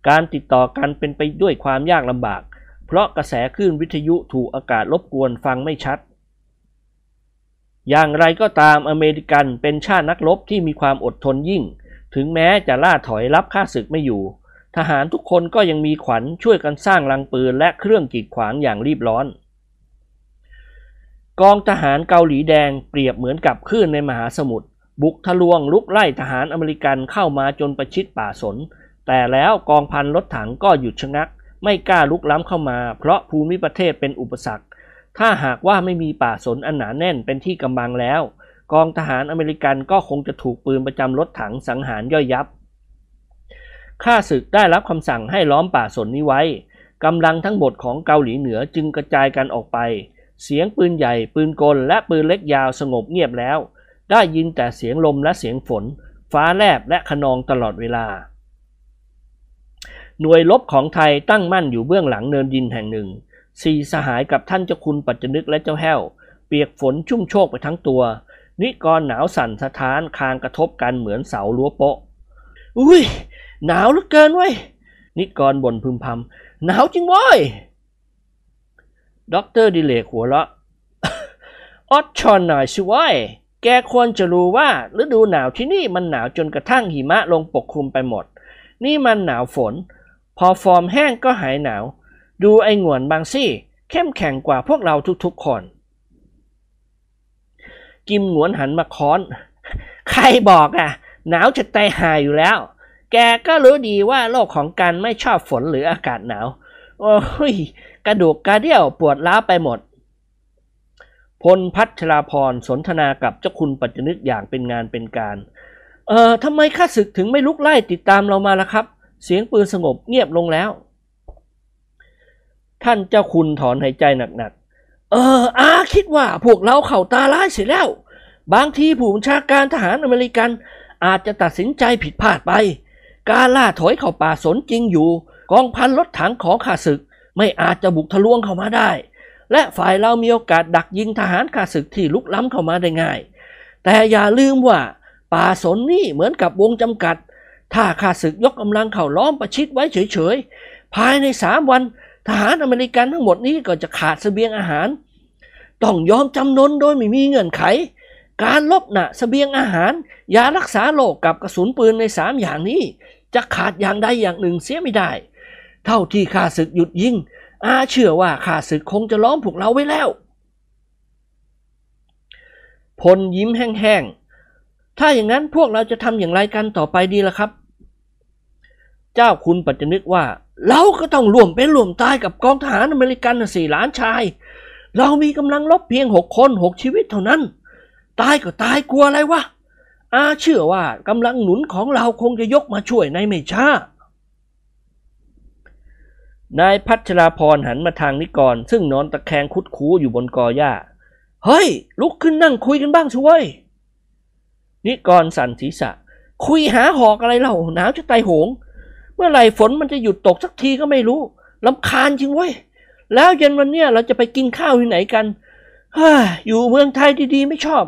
การติดต่อกันเป็นไปด้วยความยากลำบาก เพราะกระแสคลื่นวิทยุถูกอากาศรบกวนฟังไม่ชัด อย่างไรก็ตามอเมริกันเป็นชาตินักรบที่มีความอดทนยิ่ง ถึงแม้จะล่าถอยรับค่าศึกไม่อยู่ ทหารทุกคนก็ยังมีขวัญช่วยกันสร้างรังปืนและเครื่องกีดขวางอย่างรีบร้อน กองทหารเกาหลีแดงเปรียบเหมือนกับคลื่นในมหาสมุทรบุกทะลวงลุกไล่ทหารอเมริกันเข้ามาจนประชิดป่าสน แต่แล้วกองพันรถถังก็หยุดชะงัก ไม่กล้าลุกล้ำเข้ามา เพราะภูมิประเทศเป็นอุปสรรค ถ้าหากว่าไม่มีป่าสนอันหนาแน่นเป็นที่กำบังแล้ว กองทหารอเมริกันก็คงจะถูกปืนประจำรถถังสังหารย่อยยับข้าศึกได้รับคำสั่งให้ล้อมป่าสนนี้ไว้กำลังทั้งหมดของเกาหลีเหนือจึงกระจายกันออกไป เสียงปืนใหญ่ ปืนกล และปืนเล็กยาวสงบเงียบแล้ว ได้ยินแต่เสียงลมและเสียงฝน ฟ้าแลบและขนองตลอดเวลา หน่วยลบของไทยตั้งมั่นอยู่เบื้องหลังเนินดินแห่งหนึ่ง สี่สหายกับท่านเจ้าคุณปัจจนึกและเจ้าแห้ว เปียกฝนชุ่มโชกไปทั้งตัว นิกรหนาวสั่นสะท้านคางกระทบกันเหมือนเสารั้วโปะ อุ้ย หนาวเหลือเกินเว้ย นิกรบ่นพึมพำหนาวจริงเว้ยด็อกเตอร์ดิเลกหัวเราะอดทนหน่อยสิว้ยแกควรจะรู้ว่าฤดูหนาวที่นี่มันหนาวจนกระทั่งหิมะลงปกคลุมไปหมด นี่มันหนาวฝน พอฟอร์มแห้งก็หายหนาว ดูไอ้หงวนบ้างซี เข้มแข็งกว่าพวกเราทุกๆคน กิมหงวนหันมาค้อน ใครบอกอะ หนาวจะตายหายอยู่แล้ว แกก็รู้ดีว่าโลกของการไม่ชอบฝนหรืออากาศหนาว โอ้ย กระดูกกระเดี่ยวปวดล้าวไปหมดพลพัชราพรสนทนากับเจ้าคุณปัจจนึกอย่างเป็นงานเป็นการ เอ่อทำไมข้าศึกถึงไม่ลุกไล่ติดตามเรามาล่ะครับ เสียงปืนสงบเงียบลงแล้ว ท่านเจ้าคุณถอนหายใจหนักๆ เอออาคิดว่าพวกเราเข่าตาร้ายเสียแล้ว บางทีผู้บัญชาการทหารอเมริกันอาจจะตัดสินใจผิดพลาดไป การล่าถอยเข้าป่าสนจริงอยู่ กองพันรถถังของข้าศึก ไม่อาจจะบุกทะลวงเข้ามาได้ และฝ่ายเรามีโอกาสดักยิงทหารข้าศึกที่ลุกล้ำเข้ามาได้ง่าย แต่อย่าลืมว่าป่าสนนี่เหมือนกับวงจำกัด ถ้าข้าศึกยกกำลังเข้าล้อมประชิดไว้เฉยๆ ภายในสามวัน ทหารอเมริกันทั้งหมดนี้ก็จะขาดเสบียงอาหาร ต้องยอมจำนนโดยไม่มีเงื่อนไข การลบน่ะเสบียงอาหาร ยารักษาโรคกับกระสุนปืนในสามอย่างนี้ จะขาดอย่างใดอย่างหนึ่งเสียไม่ได้ เท่าที่ข้าศึกหยุดยิงอาเชื่อว่าข้าศึกคงจะล้อมพวกเราไว้แล้ว พลยิ้มแห้งๆ ถ้าอย่างนั้นพวกเราจะทำอย่างไรกันต่อไปดีล่ะครับ เจ้าคุณปัจจนึกว่า เราก็ต้องร่วมเป็นร่วมตายกับกองทหารอเมริกันสี่ล้านชาย เรามีกำลังลบเพียงหกคนหกชีวิตเท่านั้น ตายก็ตายกลัวอะไรวะอาเชื่อว่ากำลังหนุนของเราคงจะยกมาช่วยในไม่ช้านายพัชราพรหันมาทางนิกร ซึ่งนอนตะแคงคุดคูอยู่บนกอหญ้า เฮ้ย ลุกขึ้นนั่งคุยกันบ้างช่วย นิกรสั่นศีรษะ คุยหาหอกอะไรเล่าหนาวจะตายโหง เมื่อไหร่ฝนมันจะหยุดตกสักทีก็ไม่รู้รำคาญจริงเว้ย แล้วเย็นวันเนี้ยเราจะไปกินข้าวที่ไหนกันฮ้อยู่เมืองไทยดีๆ ไม่ชอบ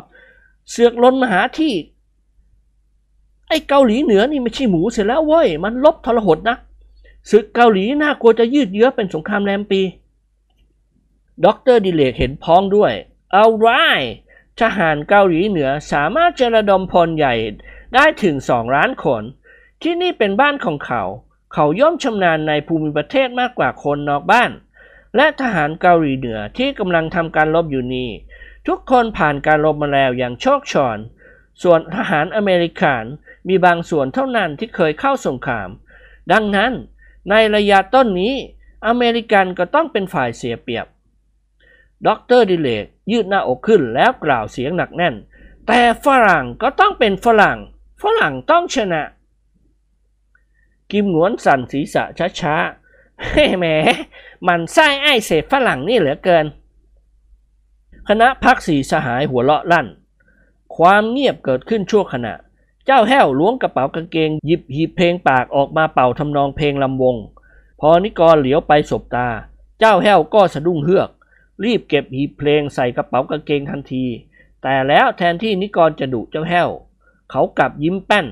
เสือกรนมาหาที่ ไอ้เกาหลีเหนือนี่ไม่ใช่หมูเสียแล้วเว้ย มันรบทรหดนะศึกเกาหลีน่ากลัวจะยืดเยื้อเป็นสงครามแรมปีด็อกเตอร์ดิเลกเห็นพ้องด้วย เอาไร ทหารเกาหลีเหนือสามารถจะระดมพลใหญ่ได้ถึงสองล้านคน ที่นี่เป็นบ้านของเขา เขาย่อมชำนาญในภูมิประเทศมากกว่าคนนอกบ้าน และทหารเกาหลีเหนือที่กำลังทำการรบอยู่นี้ ทุกคนผ่านการรบมาแล้วอย่างโชคชอนส่วนทหารอเมริกันมีบางส่วนเท่านั้นที่เคยเข้าสงคราม ดังนั้นในระยะต้นนี้ อเมริกันก็ต้องเป็นฝ่ายเสียเปรียบ ด็อกเตอร์ดิเลกยืดหน้าอกขึ้นแล้วกล่าวเสียงหนักแน่น แต่ฝรั่งก็ต้องเป็นฝรั่ง ฝรั่งต้องชนะ กิมหงวนสั่นศีรษะช้าๆเฮ้แหม หมั่นไส้ไอ้เศษฝรั่งนี่เหลือเกิน คณะพรรคสี่สหายหัวเราะลั่น ความเงียบเกิดขึ้นชั่วขณะ เจ้าแห้วล้วงกระเป๋ากางเกงหยิบหีบเพลงปากออกมาเป่าทำนองเพลงรำวง พอนิกรเหลียวไปสบตา เจ้าแห้วก็สะดุ้งเฮือก รีบเก็บหีบเพลงใส่กระเป๋ากางเกงทันที แต่แล้วแทนที่นิกรจะดุเจ้าแห้ว เขากลับยิ้มแป้น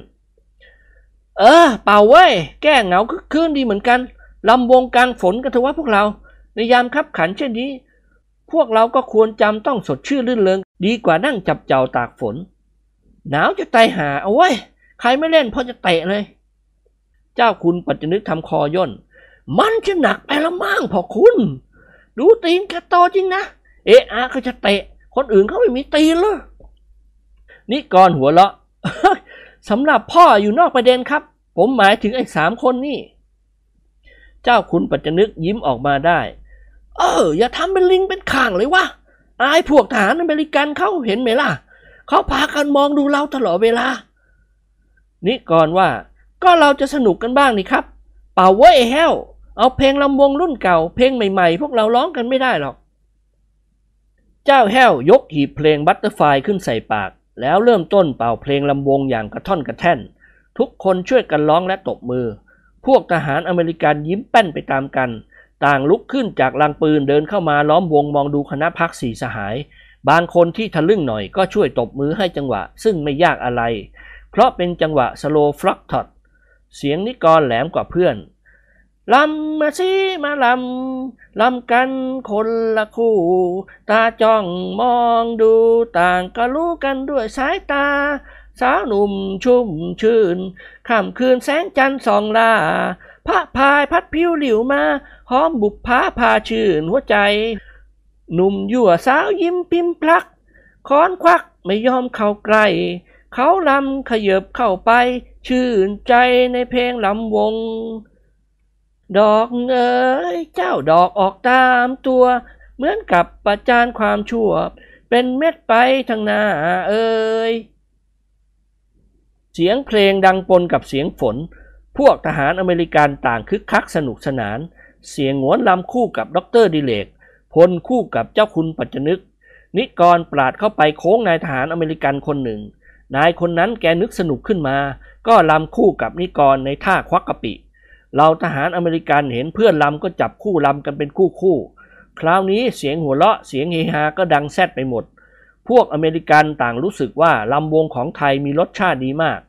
เออ เป่าเว้ย แก้เหงาคึกคืนดีเหมือนกันลำวงกลางฝนกันเถอะวะพวกเรา ในยามคับขันเช่นนี้ พวกเราก็ควรจำต้องสดชื่นลื่นเริงดีกว่านั่งจับเจ้าตากฝน หนาวจะตายหาเอาไว้ใครไม่เล่นพ่อจะเตะเลย เจ้าคุณปัจจนึกทำคอย่น มันจะหนักไปละมั่งพอคุณ ดูตีนแกโตจริงนะ เอะอะเขาจะเตะ คนอื่นเขาไม่มีตีนเลยนี่กรหัวเราะสำหรับพ่ออยู่นอกประเด็นครับ ผมหมายถึงไอ้สามคนนี่ เจ้าคุณปัจจนึกยิ้มออกมาได้ เออ อย่าทำเป็นลิงเป็นข่างเลยวะอายพวกทหารอเมริกันเขาเห็นไหมล่ะ เขาพากันมองดูเราตลอดเวลานี่ก่อนว่า ก็เราจะสนุกกันบ้างนี่ครับ เป่าเว้ยแฮว เอาเพลงลำวงรุ่นเก่า เพลงใหม่ๆ พวกเราร้องกันไม่ได้หรอก เจ้าแห้วยกหีบเพลงบัตเตอร์ไฟขึ้นใส่ปาก แล้วเริ่มต้นเป่าเพลงลำวงอย่างกระท่อนกระแท่น ทุกคนช่วยกันร้องและตบมือ พวกทหารอเมริกันยิ้มแป้นไปตามกัน ต่างลุกขึ้นจากลังปืนเดินเข้ามาล้อมวงมองดูคณะพักสีสหาย บางคนที่ทะลึ่งหน่อยก็ช่วยตบมือให้จังหวะ ซึ่งไม่ยากอะไร เพราะเป็นจังหวะสโลฟลักทอดเสียงนิกรแหลมกว่าเพื่อน ลำมาสิมาลำลำกันคนละคู่ ตาจ้องมองดูต่างก็รู้กันด้วยสายตา สาวหนุ่มชุ่มชื่นค่ำคืนแสงจันทร์ส่องลาพระพายพัดผิวหลิวมาหอมบุบพาพาชื่นหัวใจ หนุ่มยั่วสาวยิ้มพิมพ์พลักค้อนควักไม่ยอมเข้าใกล้เขาลำขยบเข้าไป ชื่นใจในเพลงลำวง ดอกเอ๋ยเจ้าดอกออกตามตัว เหมือนกับประจานความชั่ว เป็นเม็ดไปทางหน้าเอ๋ยเสียงเพลงดังปนกับเสียงฝน พวกทหารอเมริกันต่างคึกคักสนุกสนาน เสี่ยหงวนรำคู่กับด็อกเตอร์ดิเลกพลคู่กับเจ้าคุณปัจจนึก นิกรปราดเข้าไปโค้งนายทหารอเมริกันคนหนึ่ง นายคนนั้นแกนึกสนุกขึ้นมา ก็รำคู่กับนิกรในท่าควักกะปิ เหล่าทหารอเมริกันเห็นเพื่อนรำก็จับคู่รำกันเป็นคู่คู่คราวนี้เสียงหัวเราะเสียงเฮฮาก็ดังแซดไปหมด พวกอเมริกันต่างรู้สึกว่ารำวงของไทยมีรสชาติดีมาก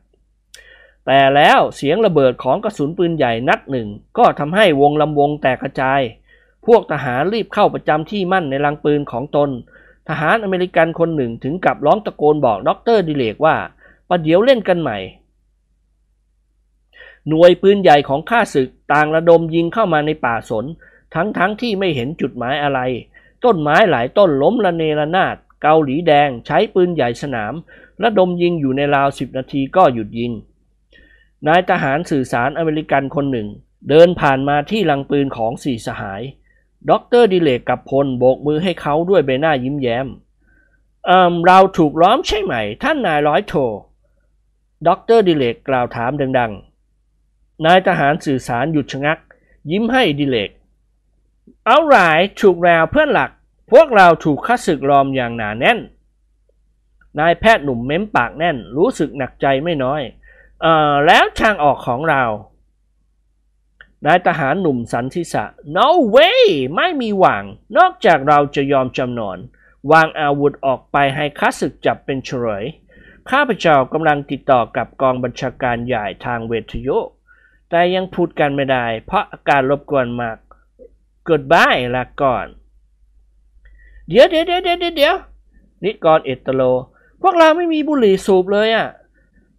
แต่แล้วเสียงระเบิดของกระสุนปืนใหญ่นัดหนึ่ง ก็ทำให้วงรำวงแตกกระจาย พวกทหารรีบเข้าประจำที่มั่นในรังปืนของตน ทหารอเมริกันคนหนึ่งถึงกับร้องตะโกนบอกด็อกเตอร์ดิเลกว่าประเดี๋ยวเล่นกันใหม่ หน่วยปืนใหญ่ของข้าศึกต่างระดมยิงเข้ามาในป่าสน ทั้งๆที่ไม่เห็นจุดหมายอะไร ต้นไม้หลายต้นล้มระเนระนาด เกาหลีแดงใช้ปืนใหญ่สนาม ระดมยิงอยู่ในราวสิบนาทีก็หยุดยิง นายทหารสื่อสารอเมริกันคนหนึ่ง เดินผ่านมาที่รังปืนของสี่สหายด็อกเตอร์ดิเลกกับพลโบกมือให้เขาด้วยใบหน้ายิ้มแย้มเอ่มเราถูกล้อมใช่ไหม ท่านนายร้อยโทด็อกเตอร์ดิเลกกล่าวถามดัง ๆ นายทหารสื่อสารหยุดชะงัก ยิ้มให้ดิเลก all right ถูกแล้วเพื่อนรัก พวกเราถูกข้าศึกล้อมอย่างหนาแน่น นายแพทย์หนุ่มเม้มปากแน่น รู้สึกหนักใจไม่น้อย เอ่อ แล้วทางออกของเรา นายทหารหนุ่มสันทิษะ no way ไม่มีหวัง นอกจากเราจะยอมจำนนวางอาวุธออกไปให้ข้าศึกจับเป็นเฉลยข้าพเจ้ากำลังติดต่อกับกองบัญชาการใหญ่ทางเวทยุ แต่ยังพูดกันไม่ได้ เพราะอาการรบกวนมาก Goodbye ลาก่อน เดี๋ยวเดี๋ยวเดี๋ยวเดี๋ยวเดี๋ยวนิกรเอตโล พวกเราไม่มีบุหรี่สูบเลยอะ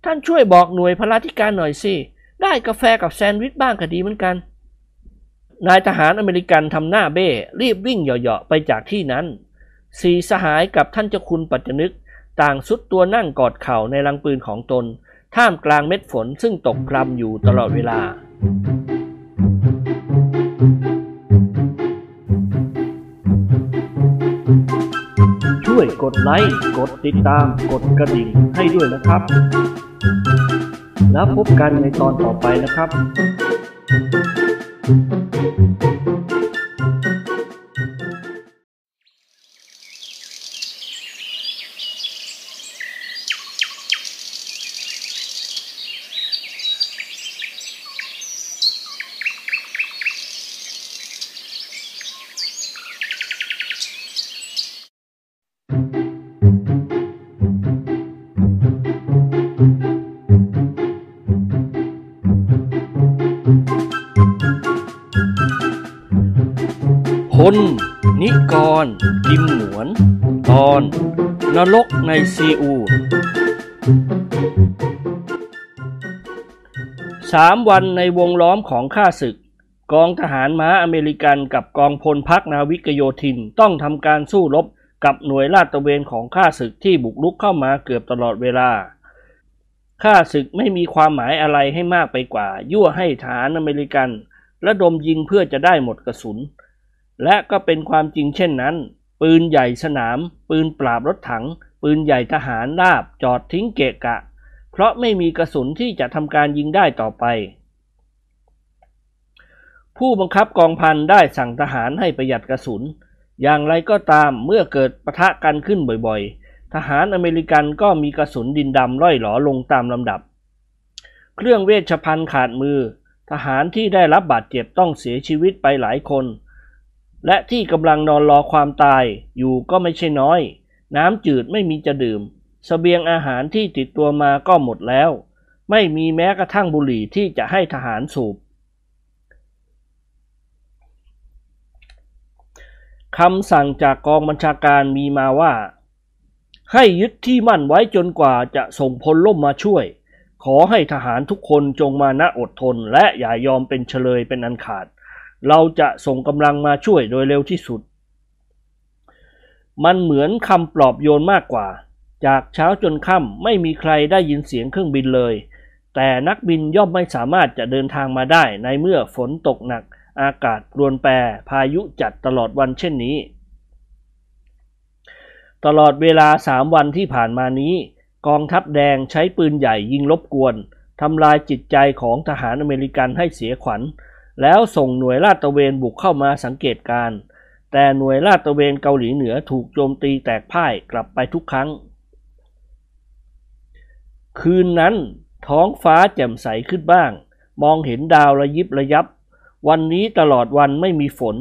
ท่านช่วยบอกหน่วยพลาธิการหน่อยสิ ได้กาแฟกับแซนด์วิชบ้างก็ดีเหมือนกัน นายทหารอเมริกันทำหน้าเบ้ รีบวิ่งเหยาะๆไปจากที่นั้น สีสหายกับท่านเจ้าคุณปัจจนึก ต่างสุดตัวนั่งกอดเข่าในลังปืนของตน ท่ามกลางเม็ดฝนซึ่งตกพรำอยู่ตลอดเวลา ช่วยกดไลค์ กดติดตาม กดกระดิ่งให้ด้วยนะครับ แล้วพบกันในตอนต่อไปนะครับล นิกร กิมหมวน ตอน นรกในซีอูสามวันในวงล้อมของข้าศึก กองทหารม้าอเมริกันกับกองพลพักนาวิกโยธินต้องทำการสู้รบกับหน่วยลาดตระเวนของข้าศึกที่บุกรุกเข้ามาเกือบตลอดเวลาข้าศึกไม่มีความหมายอะไรให้มากไปกว่า ยั่วให้ฐานอเมริกันระดมยิงเพื่อจะได้หมดกระสุน และก็เป็นความจริงเช่นนั้น ปืนใหญ่สนาม ปืนปราบรถถัง ปืนใหญ่ทหารราบจอดทิ้งเกะกะ เพราะไม่มีกระสุนที่จะทำการยิงได้ต่อไป ผู้บังคับกองพันได้สั่งทหารให้ประหยัดกระสุน อย่างไรก็ตามเมื่อเกิดปะทะกันขึ้นบ่อยๆ ทหารอเมริกันก็มีกระสุนดินดำล่อยหลอลงตามลำดับ เครื่องเวชภัณฑ์ขาดมือ ทหารที่ได้รับบาดเจ็บต้องเสียชีวิตไปหลายคน และที่กำลังนอนรอความตายอยู่ก็ไม่ใช่น้อย น้ำจืดไม่มีจะดื่มสเสบียงอาหารที่ติดตัวมาก็หมดแล้ว ไม่มีแม้กระทั่งบุหรี่ที่จะให้ทหารสูบคำสั่งจากกองบัญชาการมีมาว่า ให้ยึดที่มั่นไว้จนกว่าจะส่งพลล่มมาช่วย ขอให้ทหารทุกคนจงมานะอดทนและอย่ายอมเป็นเฉลยเป็นอันขาด เราจะส่งกำลังมาช่วยโดยเร็วที่สุด มันเหมือนคำปลอบโยนมากกว่า จากเช้าจนค่ำไม่มีใครได้ยินเสียงเครื่องบินเลย แต่นักบินย่อมไม่สามารถจะเดินทางมาได้ในเมื่อฝนตกหนัก อากาศรวนแปรพายุจัดตลอดวันเช่นนี้ ตลอดเวลาสามวันที่ผ่านมานี้ กองทัพแดงใช้ปืนใหญ่ยิงลบกวนทำลายจิตใจของทหารอเมริกันให้เสียขวัญ แล้วส่งหน่วยลาดตระเวนบุกเข้ามาสังเกตการ แต่หน่วยลาดตระเวนเกาหลีเหนือถูกโจมตีแตกพ่ายกลับไปทุกครั้ง คืนนั้นท้องฟ้าแจ่มใสขึ้นบ้าง มองเห็นดาวระยิบระยับ วันนี้ตลอดวันไม่มีฝน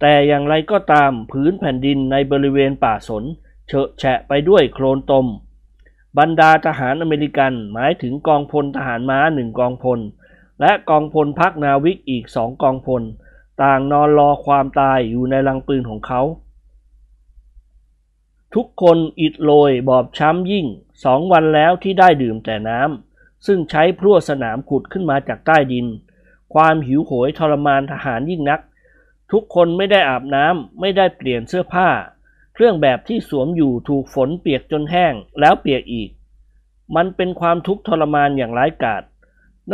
แต่อย่างไรก็ตามพื้นแผ่นดินในบริเวณป่าสนเฉอะแฉะไปด้วยโคลนตม บรรดาทหารอเมริกันหมายถึงกองพลทหารม้าหนึ่งกองพล และกองพลพักนาวิกอีกสองกองพล ต่างนอนรอความตายอยู่ในลังปืนของเขา ทุกคนอิดโรยบอบช้ำยิ่งสองวันแล้วที่ได้ดื่มแต่น้ำซึ่งใช้พลั่วสนามขุดขึ้นมาจากใต้ดิน ความหิวโหยทรมานทหารยิ่งนัก ทุกคนไม่ได้อาบน้ำไม่ได้เปลี่ยนเสื้อผ้า เครื่องแบบที่สวมอยู่ถูกฝนเปียกจนแห้งแล้วเปียกอีก มันเป็นความทุกข์ทรมานอย่างร้ายกาจ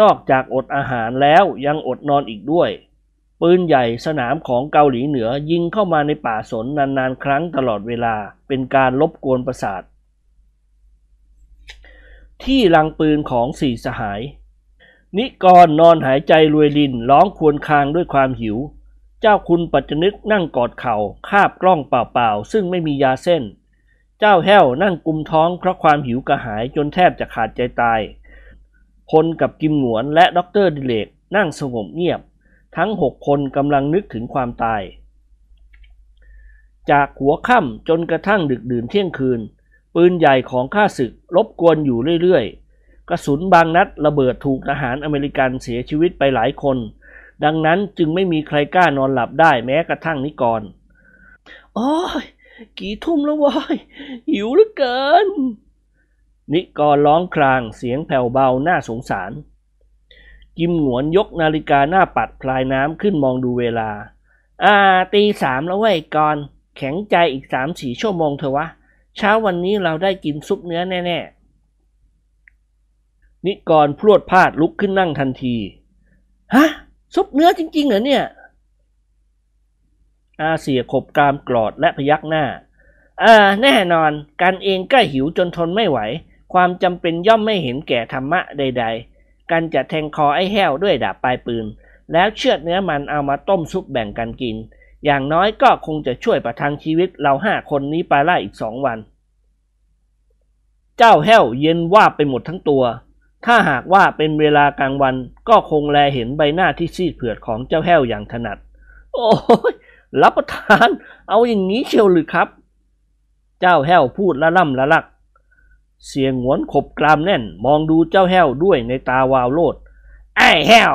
นอกจากอดอาหารแล้วยังอดนอนอีกด้วย ปืนใหญ่สนามของเกาหลีเหนือยิงเข้ามาในป่าสนนานๆ ครั้งตลอดเวลาเป็นการลบกวนประสาท ที่รังปืนของสี่สหาย นิกรนอนหายใจรวยรินร้องครวญครางด้วยความหิว เจ้าคุณปัจจนึกนั่งกอดเข่าคาบกล้องเปล่าๆ ซึ่งไม่มียาเส้น เจ้าแห้วนั่งกุมท้องเพราะความหิวกระหายจนแทบจะขาดใจตาย พลกับกิมหงวนและด็อกเตอร์ดิเลกนั่งสงบเงียบ ทั้งหกคนกำลังนึกถึงความตาย จากหัวค่ำจนกระทั่งดึกดื่นเที่ยงคืน ปืนใหญ่ของข้าศึกรบกวนอยู่เรื่อยๆ กระสุนบางนัดระเบิดถูกทหารอเมริกันเสียชีวิตไปหลายคน ดังนั้นจึงไม่มีใครกล้านอนหลับได้แม้กระทั่งนิกรโอ้ยกี่ทุ่มแล้ววายหิวเหลือเกิน นิกรร้องครางเสียงแผ่วเบาน่าสงสาร กิมหนวนยกนาฬิกาหน้าปัดพลายน้ำขึ้นมองดูเวลา อ่า ตีสามแล้วเว้ยกรแข็งใจอีกสามสี่ชั่วโมงเถอะวะ เช้าวันนี้เราได้กินซุปเนื้อแน่ ๆ นิกรพรวดพลาดลุกขึ้นนั่งทันที ฮะ ซุปเนื้อจริง ๆ เหรอเนี่ย อาเสียขบกรามกรอดและพยักหน้าอ่าแน่นอน กันเองก็หิวจนทนไม่ไหว ความจำเป็นย่อมไม่เห็นแก่ธรรมะใด ๆกันจะแทงคอไอ้แห้วด้วยดาบปลายปืน แล้วเชือดเนื้อมันเอามาต้มซุปแบ่งกันกิน อย่างน้อยก็คงจะช่วยประทังชีวิตเราห้าคนนี้ไปไล่อีกสองวัน เจ้าแห้วเย็นว่าไปหมดทั้งตัว ถ้าหากว่าเป็นเวลากลางวันก็คงแลเห็นใบหน้าที่ซีดเผือดของเจ้าแห้วอย่างถนัด โอ้ยรับประทาน เอาอย่างนี้เชียวหรือครับ เจ้าแห้วพูดละล่ำละลัก เสียงหวนขบกรามแน่น มองดูเจ้าแห้วด้วยในตาวาวโลด ไอ้แห้ว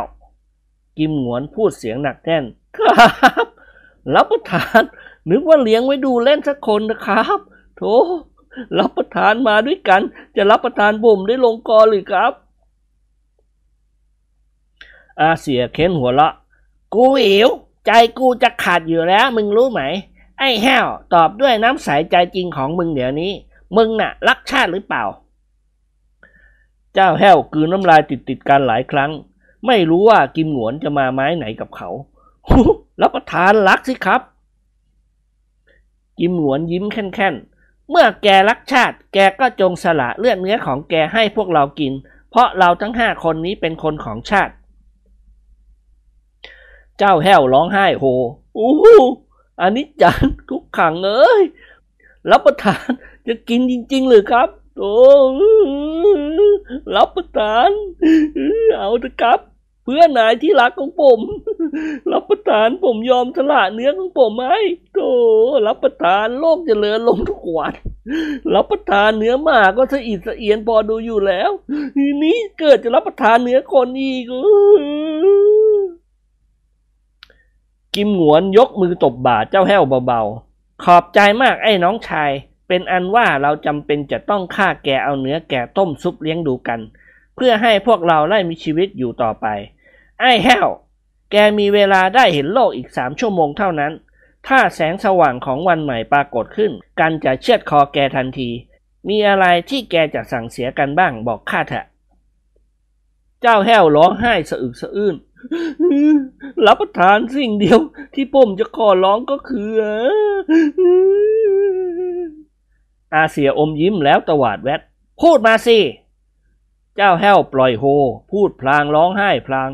กิมหวนพูดเสียงหนักแน่น ครับรับประทาน นึกว่าเลี้ยงไว้ดูเล่นสักคนนะครับโถรับประทานมาด้วยกัน จะรับประทานผมได้ลงคอหรือครับ อาเสียเค้นหัวละ กูหิวใจกูจะขาดอยู่แล้ว มึงรู้ไหม ไอ้แห้ว ตอบด้วยน้ำใสใจจริงของมึงเดี๋ยวนี้ มึงน่ะ รักชาติหรือเปล่า เจ้าแห้วกืนน้ำลายติดติดกันหลายครั้ง ไม่รู้ว่ากิมหงวนจะมาไม้ไหนกับเขารับประทานรักสิครับ กิมหงวนยิ้มแค่นๆ เมื่อแกรักชาติ แกก็จงสละเลือดเนื้อของแกให้พวกเรากิน เพราะเราทั้งห้าคนนี้เป็นคนของชาติ เจ้าแห้วร้องไห้โฮอู้หูอันนี้จังทุกขังเอ้ยรับประทาน จะกินจริง ๆ หรือครับ โอ้รับประทาน เอาเถอะครับ เพื่อนนายที่รักของผม รับประทานผมยอมสละเนื้อของผมให้โธ่รับประทานโลกจเจริญลงทุกวันรับประทานเนื้อหมาก็สะอิดสะเอียนพอดูอยู่แล้ว ทีนี้เกิดจะรับประทานเนื้อคนอีกกิมหวนยกมือตบบ่าเจ้าแห้วเบาๆ ขอบใจมากไอ้น้องชาย เป็นอันว่าเราจำเป็นจะต้องฆ่าแกเอาเนื้อแกต้มซุปเลี้ยงดูกัน เพื่อให้พวกเราได้มีชีวิตอยู่ต่อไป ไอ้แห้ว แกมีเวลาได้เห็นโลกอีกสามชั่วโมงเท่านั้น ถ้าแสงสว่างของวันใหม่ปรากฏขึ้น กันจะเชือดคอแกทันที มีอะไรที่แกจะสั่งเสียกันบ้างบอกข้าเถอะ เจ้าแห้วร้องไห้สะอึกสะอื้นรับประทานสิ่งเดียวที่ผมจะขอร้องก็คือ อาเสียอมยิ้มแล้วตวาดแวดพูดมาสิ เจ้าแห้วปล่อยโฮ พูดพลางร้องไห้พลาง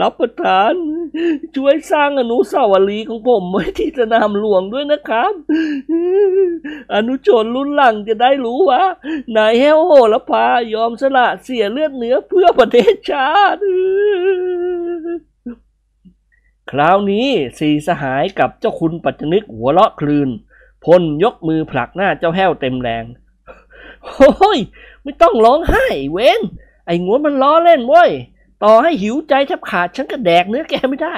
รับประทาน ช่วยสร้างอนุสาวรีย์ของผมไว้ที่สนามหลวงด้วยนะครับ อนุชนรุ่นหลังจะได้รู้ว่านายแห้วโหระพายอมสละเสียเลือดเนื้อเพื่อประเทศชาติคราวนี้สีสหายกับเจ้าคุณปัจจนึกหัวเราะคลืน พลยกมือผลักหน้าเจ้าแห้วเต็มแรงโอ้ย ไม่ต้องร้องไห้เว้น ไอ้งวนมันล้อเล่นเว้ย ต่อให้หิวใจแทบขาดฉันก็แดกเนื้อแกไม่ได้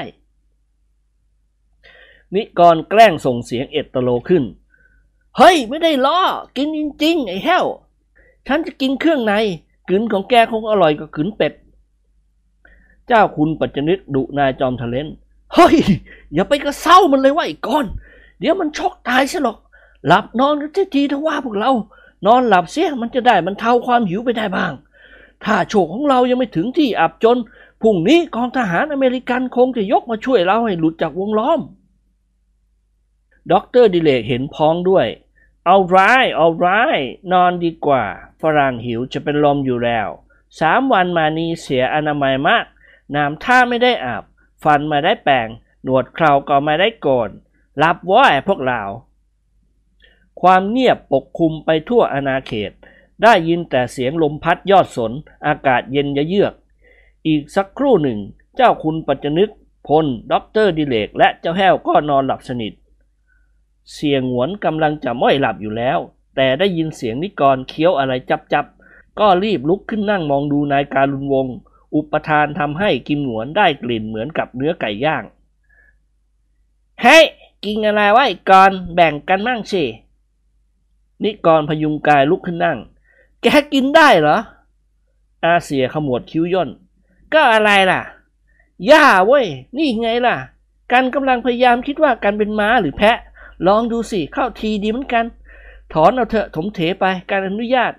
นิกรแกล้งส่งเสียงเอดตโลขึ้น เฮ้ย ไม่ได้ล้อ กินจริงๆ ไอ้แห้ว ฉันจะกินเครื่องในกลืนของแกคงอร่อยกว่ากลืนเป็ด เจ้าคุณปัจจนึกดุนายจอมทะเลนเฮ้ย อย่าไปกระเซ้ามันเลยว่าไอ้ก้อน ดี๋ยวมันช็อกตายซะหรอก หลับนอนกันเสียทีถ้าว่าพวกเรา นอนหลับเสียมันจะได้มันเทาความหิวไปได้บ้าง ถ้าโชคของเรายังไม่ถึงที่อับจนพรุ่งนี้กองทหารอเมริกันคงจะยกมาช่วยเราให้หลุดจากวงล้อมด็อกเตอร์ดิเลกเห็นพ้องด้วย เอาละเอาละนอนดีกว่า ฝรั่งหิวจะเป็นลมอยู่แล้ว สามวันมานี้เสียอนามัยมาก น้ำท่าไม่ได้อาบ ฟันไม่ได้แปรง หนวดเคราก็ไม่ได้โกน หลับเว้ยพวกเรา ความเงียบปกคลุมไปทั่วอาณาเขต ได้ยินแต่เสียงลมพัดยอดสน อากาศเย็นยะเยือก อีกสักครู่หนึ่ง เจ้าคุณปัจจนึกพลด็อกเตอร์ดิเลก และเจ้าแห้วก็นอนหลับสนิท เสี่ยหงวนกำลังจะม้อยหลับอยู่แล้ว แต่ได้ยินเสียงนิกรเคี้ยวอะไรจั๊บจั๊บๆก็รีบลุกขึ้นนั่งมองดูนายการุณวงศ์อุปาทานทำให้กิมหงวนได้กลิ่นเหมือนกับเนื้อไก่ย่าง เฮ้ย กินอะไรวะไอ้กรแบ่งกันมั่งสินิกรพยุงกายลุกขึ้นนั่ง แกกินได้เหรอ อาเสียขมวดคิ้วย่น ก็อะไรล่ะ ย่าเว้ย นี่ไงล่ะ กันกำลังพยายามคิดว่ากันเป็นม้าหรือแพะ ลองดูสิเข้าทีดีเหมือนกัน ถอนเอาเถอะถมเถไปการอนุญาต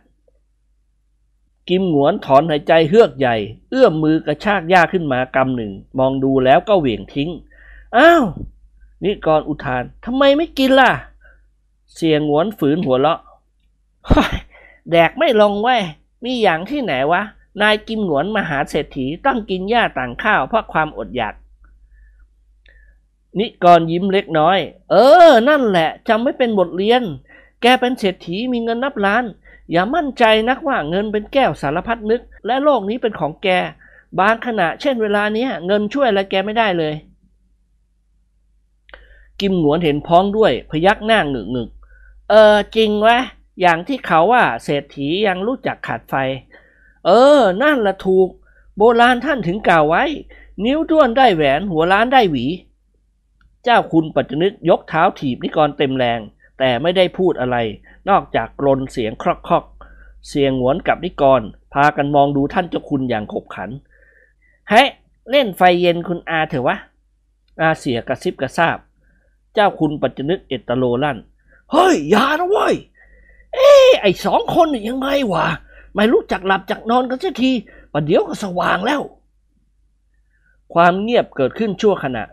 กิมหงวนถอนหายใจเฮือกใหญ่ เอื้อมมือกระชากหญ้าขึ้นมากำหนึ่ง มองดูแล้วก็เหวี่ยงทิ้ง อ้าว นิกรอุทานทำไมไม่กินล่ะ เสียงหวนฝืนหัวเราะแดกไม่ลงเว้ยมีอย่างที่ไหนวะ นายกิมหนวนมหาเศรษฐีต้องกินหญ้าต่างข้าวเพราะความอดอยาก นิกรยิ้มเล็กน้อย เออ นั่นแหละจำไม่เป็นบทเรียน แกเป็นเศรษฐีมีเงินนับล้าน อย่ามั่นใจนักว่าเงินเป็นแก้วสารพัดนึก และโลกนี้เป็นของแก บางขณะเช่นเวลานี้เงินช่วยอะไรแกไม่ได้เลย กิมหนวนเห็นพ้องด้วยพยักหน้าหงึกหงึกเออจริงวะอย่างที่เขาว่าเศรษฐียังรู้จักขาดไฟ เออ นั่นละถูก โบราณท่านถึงกล่าวไว้ นิ้วด้วนได้แหวนหัวล้านได้หวี เจ้าคุณปัจจนึกยกเท้าถีบนิกรเต็มแรง แต่ไม่ได้พูดอะไร นอกจากกรนเสียงครอกคอกเสียงหวนกับนิกร พากันมองดูท่านเจ้าคุณอย่างขบขันเฮ้เล่นไฟเย็นคุณอาเถอะวะอาเสียกระซิบกระซาบ เจ้าคุณปัจจนึกเอตโลลั่น เฮ้ยอย่านะเว้ย เอ้ไอสองคนนี่ยังไงวะ ไม่รู้จักหลับจักนอนกันสักทีประเดี๋ยวก็สว่างแล้ว ความเงียบเกิดขึ้นชั่วขณะ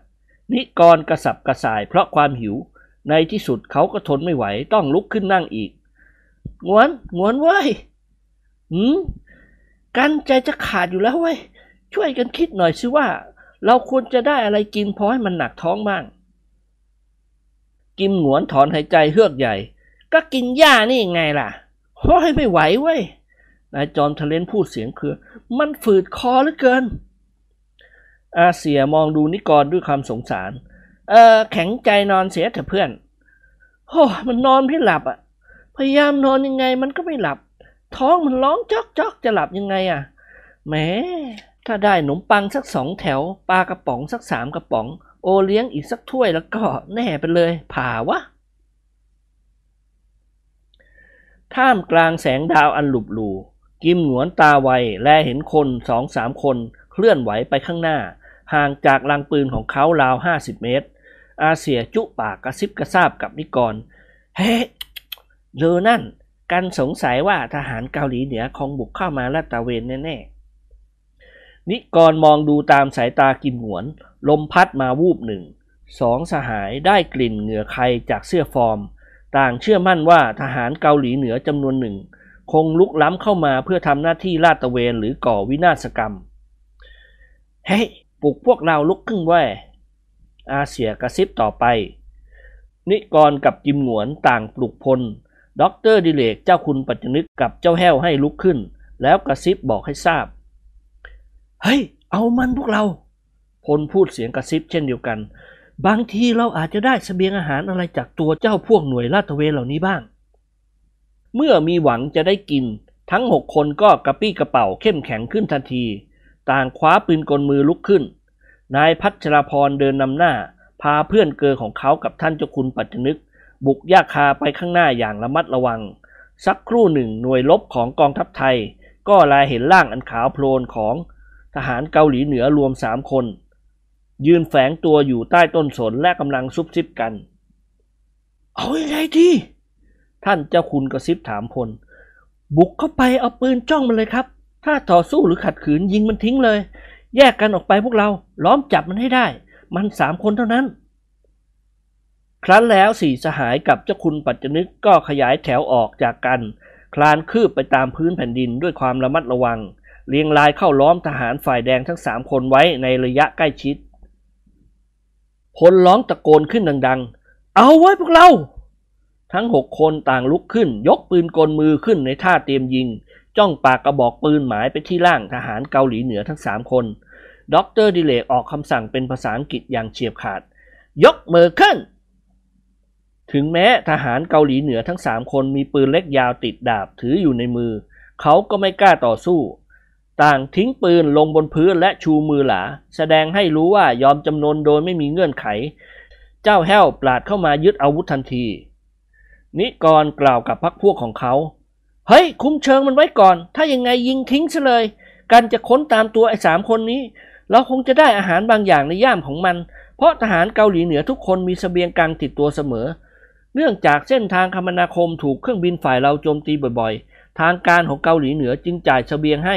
นิกรกระสับกระส่ายเพราะความหิว ในที่สุดเขาก็ทนไม่ไหวต้องลุกขึ้นนั่งอีกงวนงวนเว้ยหืมกันใจจะขาดอยู่แล้วเว้ย ช่วยกันคิดหน่อยสิว่า เราควรจะได้อะไรกินพอให้มันหนักท้องบ้าง กิมหงวนถอนหายใจเฮือกใหญ่ ก็กินหญ้านี่ไงล่ะห้อยไม่ไหวเว้ยนายจอมทะเลนพูดเสียงคือ มันฝืดคอเหลือเกิน อาเสียมองดูนิกรด้วยความสงสาร เออแข็งใจนอนเสียเถอะเพื่อนโอ้มันนอนไม่หลับอะ พยายามนอนยังไงมันก็ไม่หลับ ท้องมันร้องจอกจอกจะหลับยังไงอะแหมถ้าได้ขนมปังสักสองแถวปลากระป๋องสักสามกระป๋อง โอเลี้ยงอีกสักถ้วยแล้วก็แน่ไปเลยผ่าวะ ท่ามกลางแสงดาวอันหลุบหลูกิมหนวนตาไวแลเห็นคนสองสามคนเคลื่อนไหวไปข้างหน้า ห่างจากลังปืนของเขาราวห้าสิบเมตร อาเสียจุปากกระซิบกระซาบกับนิกร เฮ้เลอนั่น กันสงสัยว่าทหารเกาหลีเหนือคงบุกเข้ามาลาดตระเวนแน่ๆนิกรมองดูตามสายตากิมหนวน ลมพัดมาวูบหนึ่งสองสหายได้กลิ่นเหงื่อใครจากเสื้อฟอร์ม ต่างเชื่อมั่นว่าทหารเกาหลีเหนือจำนวนหนึ่ง คงลุกล้ำเข้ามาเพื่อทำหน้าที่ลาดตระเวนหรือก่อวินาศกรรม เฮ้ยปลุกพวกเราลุกขึ้นเว้ยอาเสี่ยกระซิบต่อไป นิกรกับกิมหงวนต่างปลุกพลด็อกเตอร์ดิเลกเจ้าคุณปัจจนึกกับเจ้าแห้วให้ลุกขึ้น แล้วกระซิบบอกให้ทราบ เฮ้ย เอามันพวกเรา พลพูดเสียงกระซิบเช่นเดียวกัน บางทีเราอาจจะได้เสบียงอาหารอะไรจากตัวเจ้าพวกหน่วยลาดตระเวนเหล่านี้บ้าง เมื่อมีหวังจะได้กิน ทั้งหกคนก็กระปี้กระเป๋าเข้มแข็งขึ้นทันที ต่างคว้าปืนกลมือลุกขึ้น นายพัชรพรเดินนำหน้า พาเพื่อนเกอของเขากับท่านเจ้าคุณปัจจนึก บุกยาคาไปข้างหน้าอย่างระมัดระวัง สักครู่หนึ่งหน่วยลบของกองทัพไทย ก็ลายเห็นร่างอันขาวโพลนของทหารเกาหลีเหนือรวมสามคน ยืนแฝงตัวอยู่ใต้ต้นสนและกำลังซุบซิบกัน เอาอยัางไงดี ท่านเจ้าคุณกระซิบถามพล บุกเข้าไปเอาปืนจ้องมันเลยครับ ถ้าต่อสู้หรือขัดขืนยิงมันทิ้งเลย แยกกันออกไปพวกเรา ล้อมจับมันให้ได้ มันสามคนเท่านั้น ครั้นแล้วสี่สหายกับเจ้าคุณปัจจนึกก็ขยายแถวออกจากกัน คลานคืบไปตามพื้นแผ่นดินด้วยความระมัดระวัง เรียงรายเข้าล้อมทหารฝ่ายแดงทั้งสามคนไว้ในระยะใกล้ชิด พลร้องตะโกนขึ้นดัง ๆ เอาเว้ยพวกเรา ทั้งหกคนต่างลุกขึ้น ยกปืนกลมือขึ้นในท่าเตรียมยิง จ้องปากกระบอกปืนหมายไปที่ร่างทหารเกาหลีเหนือทั้งสามคนด็อกเตอร์ดิเลกออกคำสั่งเป็นภาษาอังกฤษอย่างเฉียบขาด ยกมือขึ้น ถึงแม้ทหารเกาหลีเหนือทั้งสามคนมีปืนเล็กยาวติดดาบถืออยู่ในมือ เขาก็ไม่กล้าต่อสู้ ต่างทิ้งปืนลงบนพื้นและชูมือหรา แสดงให้รู้ว่ายอมจำนนโดยไม่มีเงื่อนไข เจ้าแห้วปราดเข้ามายึดอาวุธทันที นิกรกล่าวกับพักพวกของเขา เฮ้ย คุ้มเชิงมันไว้ก่อน ถ้ายังไงยิงทิ้งซะเลย กันจะค้นตามตัวไอ้สามคนนี้ เราคงจะได้อาหารบางอย่างในย่ามของมัน เพราะทหารเกาหลีเหนือทุกคนมีเสบียงกลางติดตัวเสมอ เนื่องจากเส้นทางคมนาคมถูกเครื่องบินฝ่ายเราโจมตีบ่อยๆ ทางการของเกาหลีเหนือจึงจ่ายเสบียงให้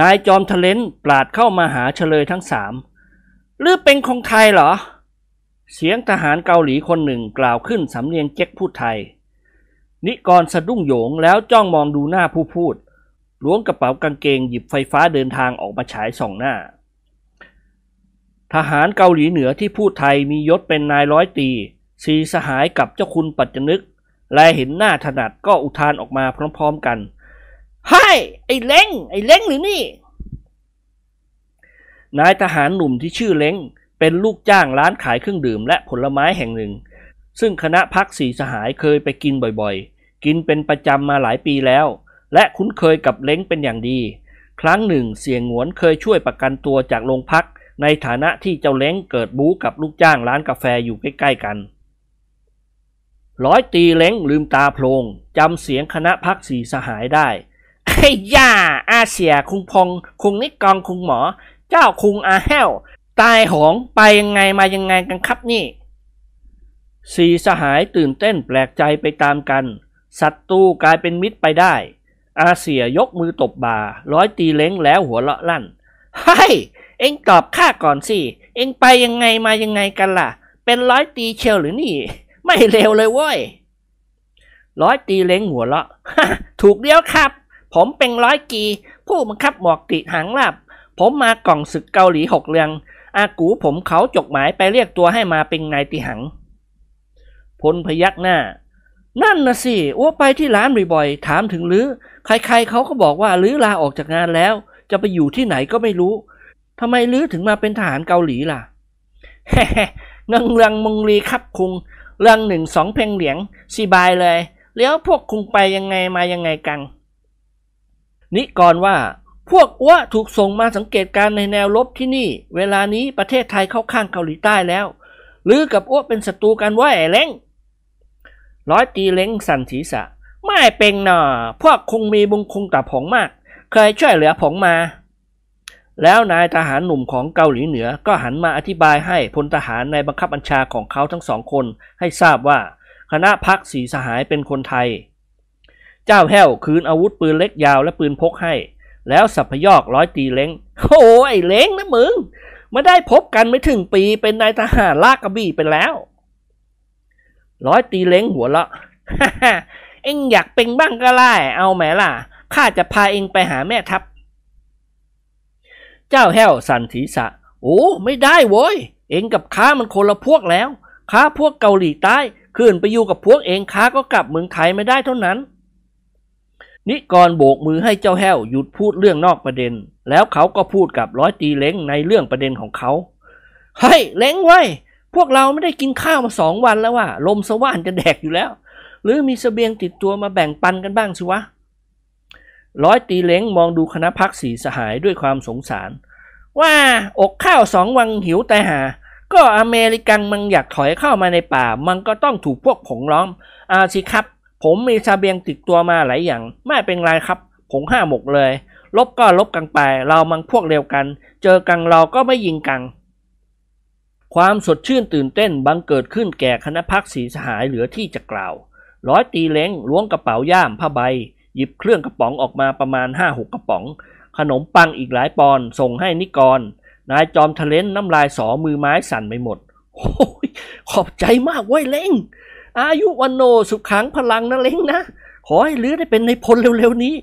นายจอมทะเลนปราดเข้ามาหาเฉลยทั้งสามหรือเป็นของไทยเหรอ เสียงทหารเกาหลีคนหนึ่งกล่าวขึ้นสำเนียงเจ๊กพูดไทย นิกรสะดุ้งโยงแล้วจ้องมองดูหน้าผู้พูดล้วงกระเป๋ากางเกงหยิบไฟฟ้าเดินทางออกมาฉายส่องหน้า ทหารเกาหลีเหนือที่พูดไทยมียศเป็นนายร้อยตีสีสหายกับเจ้าคุณปัจจนึก และเห็นหน้าถนัดก็อุทานออกมาพร้อมๆกัน ไฮ้ไอ้เล้งไอ้เล้งหรือนี่ นายทหารหนุ่มที่ชื่อเล้งเป็นลูกจ้างร้านขายเครื่องดื่มและผลไม้แห่งหนึ่ง ซึ่งคณะพักสีสหายเคยไปกินบ่อยๆ กินเป็นประจำมาหลายปีแล้ว และคุ้นเคยกับเล้งเป็นอย่างดี ครั้งหนึ่งเสียงหวนเคยช่วยประกันตัวจากโรงพัก ในฐานะที่เจ้าเล้งเกิดบู๊กับลูกจ้างร้านกาแฟอยู่ใกล้ๆกันร้อยตีเล้งลืมตาโพลงจำเสียงคณะพักสีสหายได้ ไอ้ย่าอาเสียคุงพง คุงนิกองคุงหมอ เจ้าคุงอาแห้ว ตายหงไปยังไงมายังไงกันครับนี่ สีสหายตื่นเต้นแปลกใจไปตามกันศัตรูกลายเป็นมิตรไปได้ อาเสียยกมือตบบ่า ร้อยตีเล้งแล้วหัวเราะลั่นเฮ้ยเอ็งตอบข้าก่อนสิ เอ็งไปยังไงมายังไงกันล่ะ เป็นร้อยตีเชียวหรือนี่ ไม่เร็วเลยเว้ย ร้อยตีเล้งหัวเราะถูกเดียวครับ ผมเป็นร้อยกี ผู้บังคับหมวกติหางลาบ ผมมากล่องศึกเกาหลีหกเรือง อากูผมเขาจกหมายไปเรียกตัวให้มาเป็นนายตีหังพลพยักหน้า นั่นนะสิอ้วไปที่ร้านบ่อยๆ ถามถึงลือ ใครๆเขาก็บอกว่าลือลาออกจากงานแล้ว จะไปอยู่ที่ไหนก็ไม่รู้ทำไมลือถึงมาเป็นทหารเกาหลีล่ะแฮ่เงิงเรืองมงลีครับคุง เรื่องหนึ่งสองเพลงเหลียงสีบายเลย แล้วพวกคุงไปยังไงมายังไงกัน นิกรว่า พวกอ้วถูกส่งมาสังเกตการในแนวรบที่นี่ เวลานี้ประเทศไทยเข้าข้างเกาหลีใต้แล้วลือกับอ้วเป็นศัตรูกันว่าไอ้เล้งร้อยตีเล้งสั่นศีรษะ ไม่เป็นหนอพวกคงมีบุญคงกับผงมาก เคยช่วยเหลือผงมา แล้วนายทหารหนุ่มของเกาหลีเหนือก็หันมาอธิบายให้พลทหารในบังคับบัญชาของเขาทั้งสองคนให้ทราบว่า คณะพักสีสหายเป็นคนไทย เจ้าแห้วคืนอาวุธปืนเล็กยาวและปืนพกให้ แล้วสับพยอกร้อยตีเล้งโอ้ไอ้เล้งนะมึงมาได้พบกันไม่ถึงปีเป็นนายทหารลากกระบี่ไปแล้ว ร้อยตีเล้งหัวเราะเอ็งอยากเป็นบ้างก็ไล่เอาแหมล่ะข้าจะพาเอ็งไปหาแม่ทัพ เจ้าแห้วสันศีษะ โอ้ไม่ได้โว้ย เอ็งกับข้ามันคนละพวกแล้วข้าพวกเกาหลีใต้ขึ้นไปอยู่กับพวกเองข้าก็กลับเมืองไทยไม่ได้เท่านั้น นิกรโบกมือให้เจ้าแห้วหยุดพูดเรื่องนอกประเด็น แล้วเขาก็พูดกับร้อยตีเล้งในเรื่องประเด็นของเขาเฮ้ยเล้งไว้ยพวกเราไม่ได้กินข้าวมาสองวันแล้วว่ะลมสว่านจะแดกอยู่แล้ว หรือมีเสบียงติดตัวมาแบ่งปันกันบ้างสิวะร้อยตีเล้งมองดูคณะพักสีสหายด้วยความสงสาร ว่าอกข้าวสองวังหิวแต่หา ก็อเมริกันมันอยากถอยเข้ามาในป่า มันก็ต้องถูกพวกผงล้อมอาสิครับ ผมมีเบียงติดตัวมาหลายอย่าง ไม่เป็นไรครับผงห้าหมกเลย ลบก็ลบกันไป เรามันพวกเร็วกัน เจอกันเราก็ไม่ยิงกัน ความสดชื่นตื่นเต้นบังเกิดขึ้นแก่คณะพักสีสหายเหลือที่จะกล่าว ร้อยตีเล้งล้วงกระเป๋าย่ามผ้าใบ หยิบเครื่องกระป๋องออกมาประมาณห้าหกกระป๋อง ขนมปังอีกหลายปอนด์ส่งให้นิกร นายจอมทะเลนน้ำลายสอมือไม้สั่นไปหมดโอ้ยขอบใจมากเว้ยเล้ง อายุวันโนสุขขังพลังนะเล้งนะ ขอให้ลื้อได้เป็นนายพลเร็วๆนี้อั๊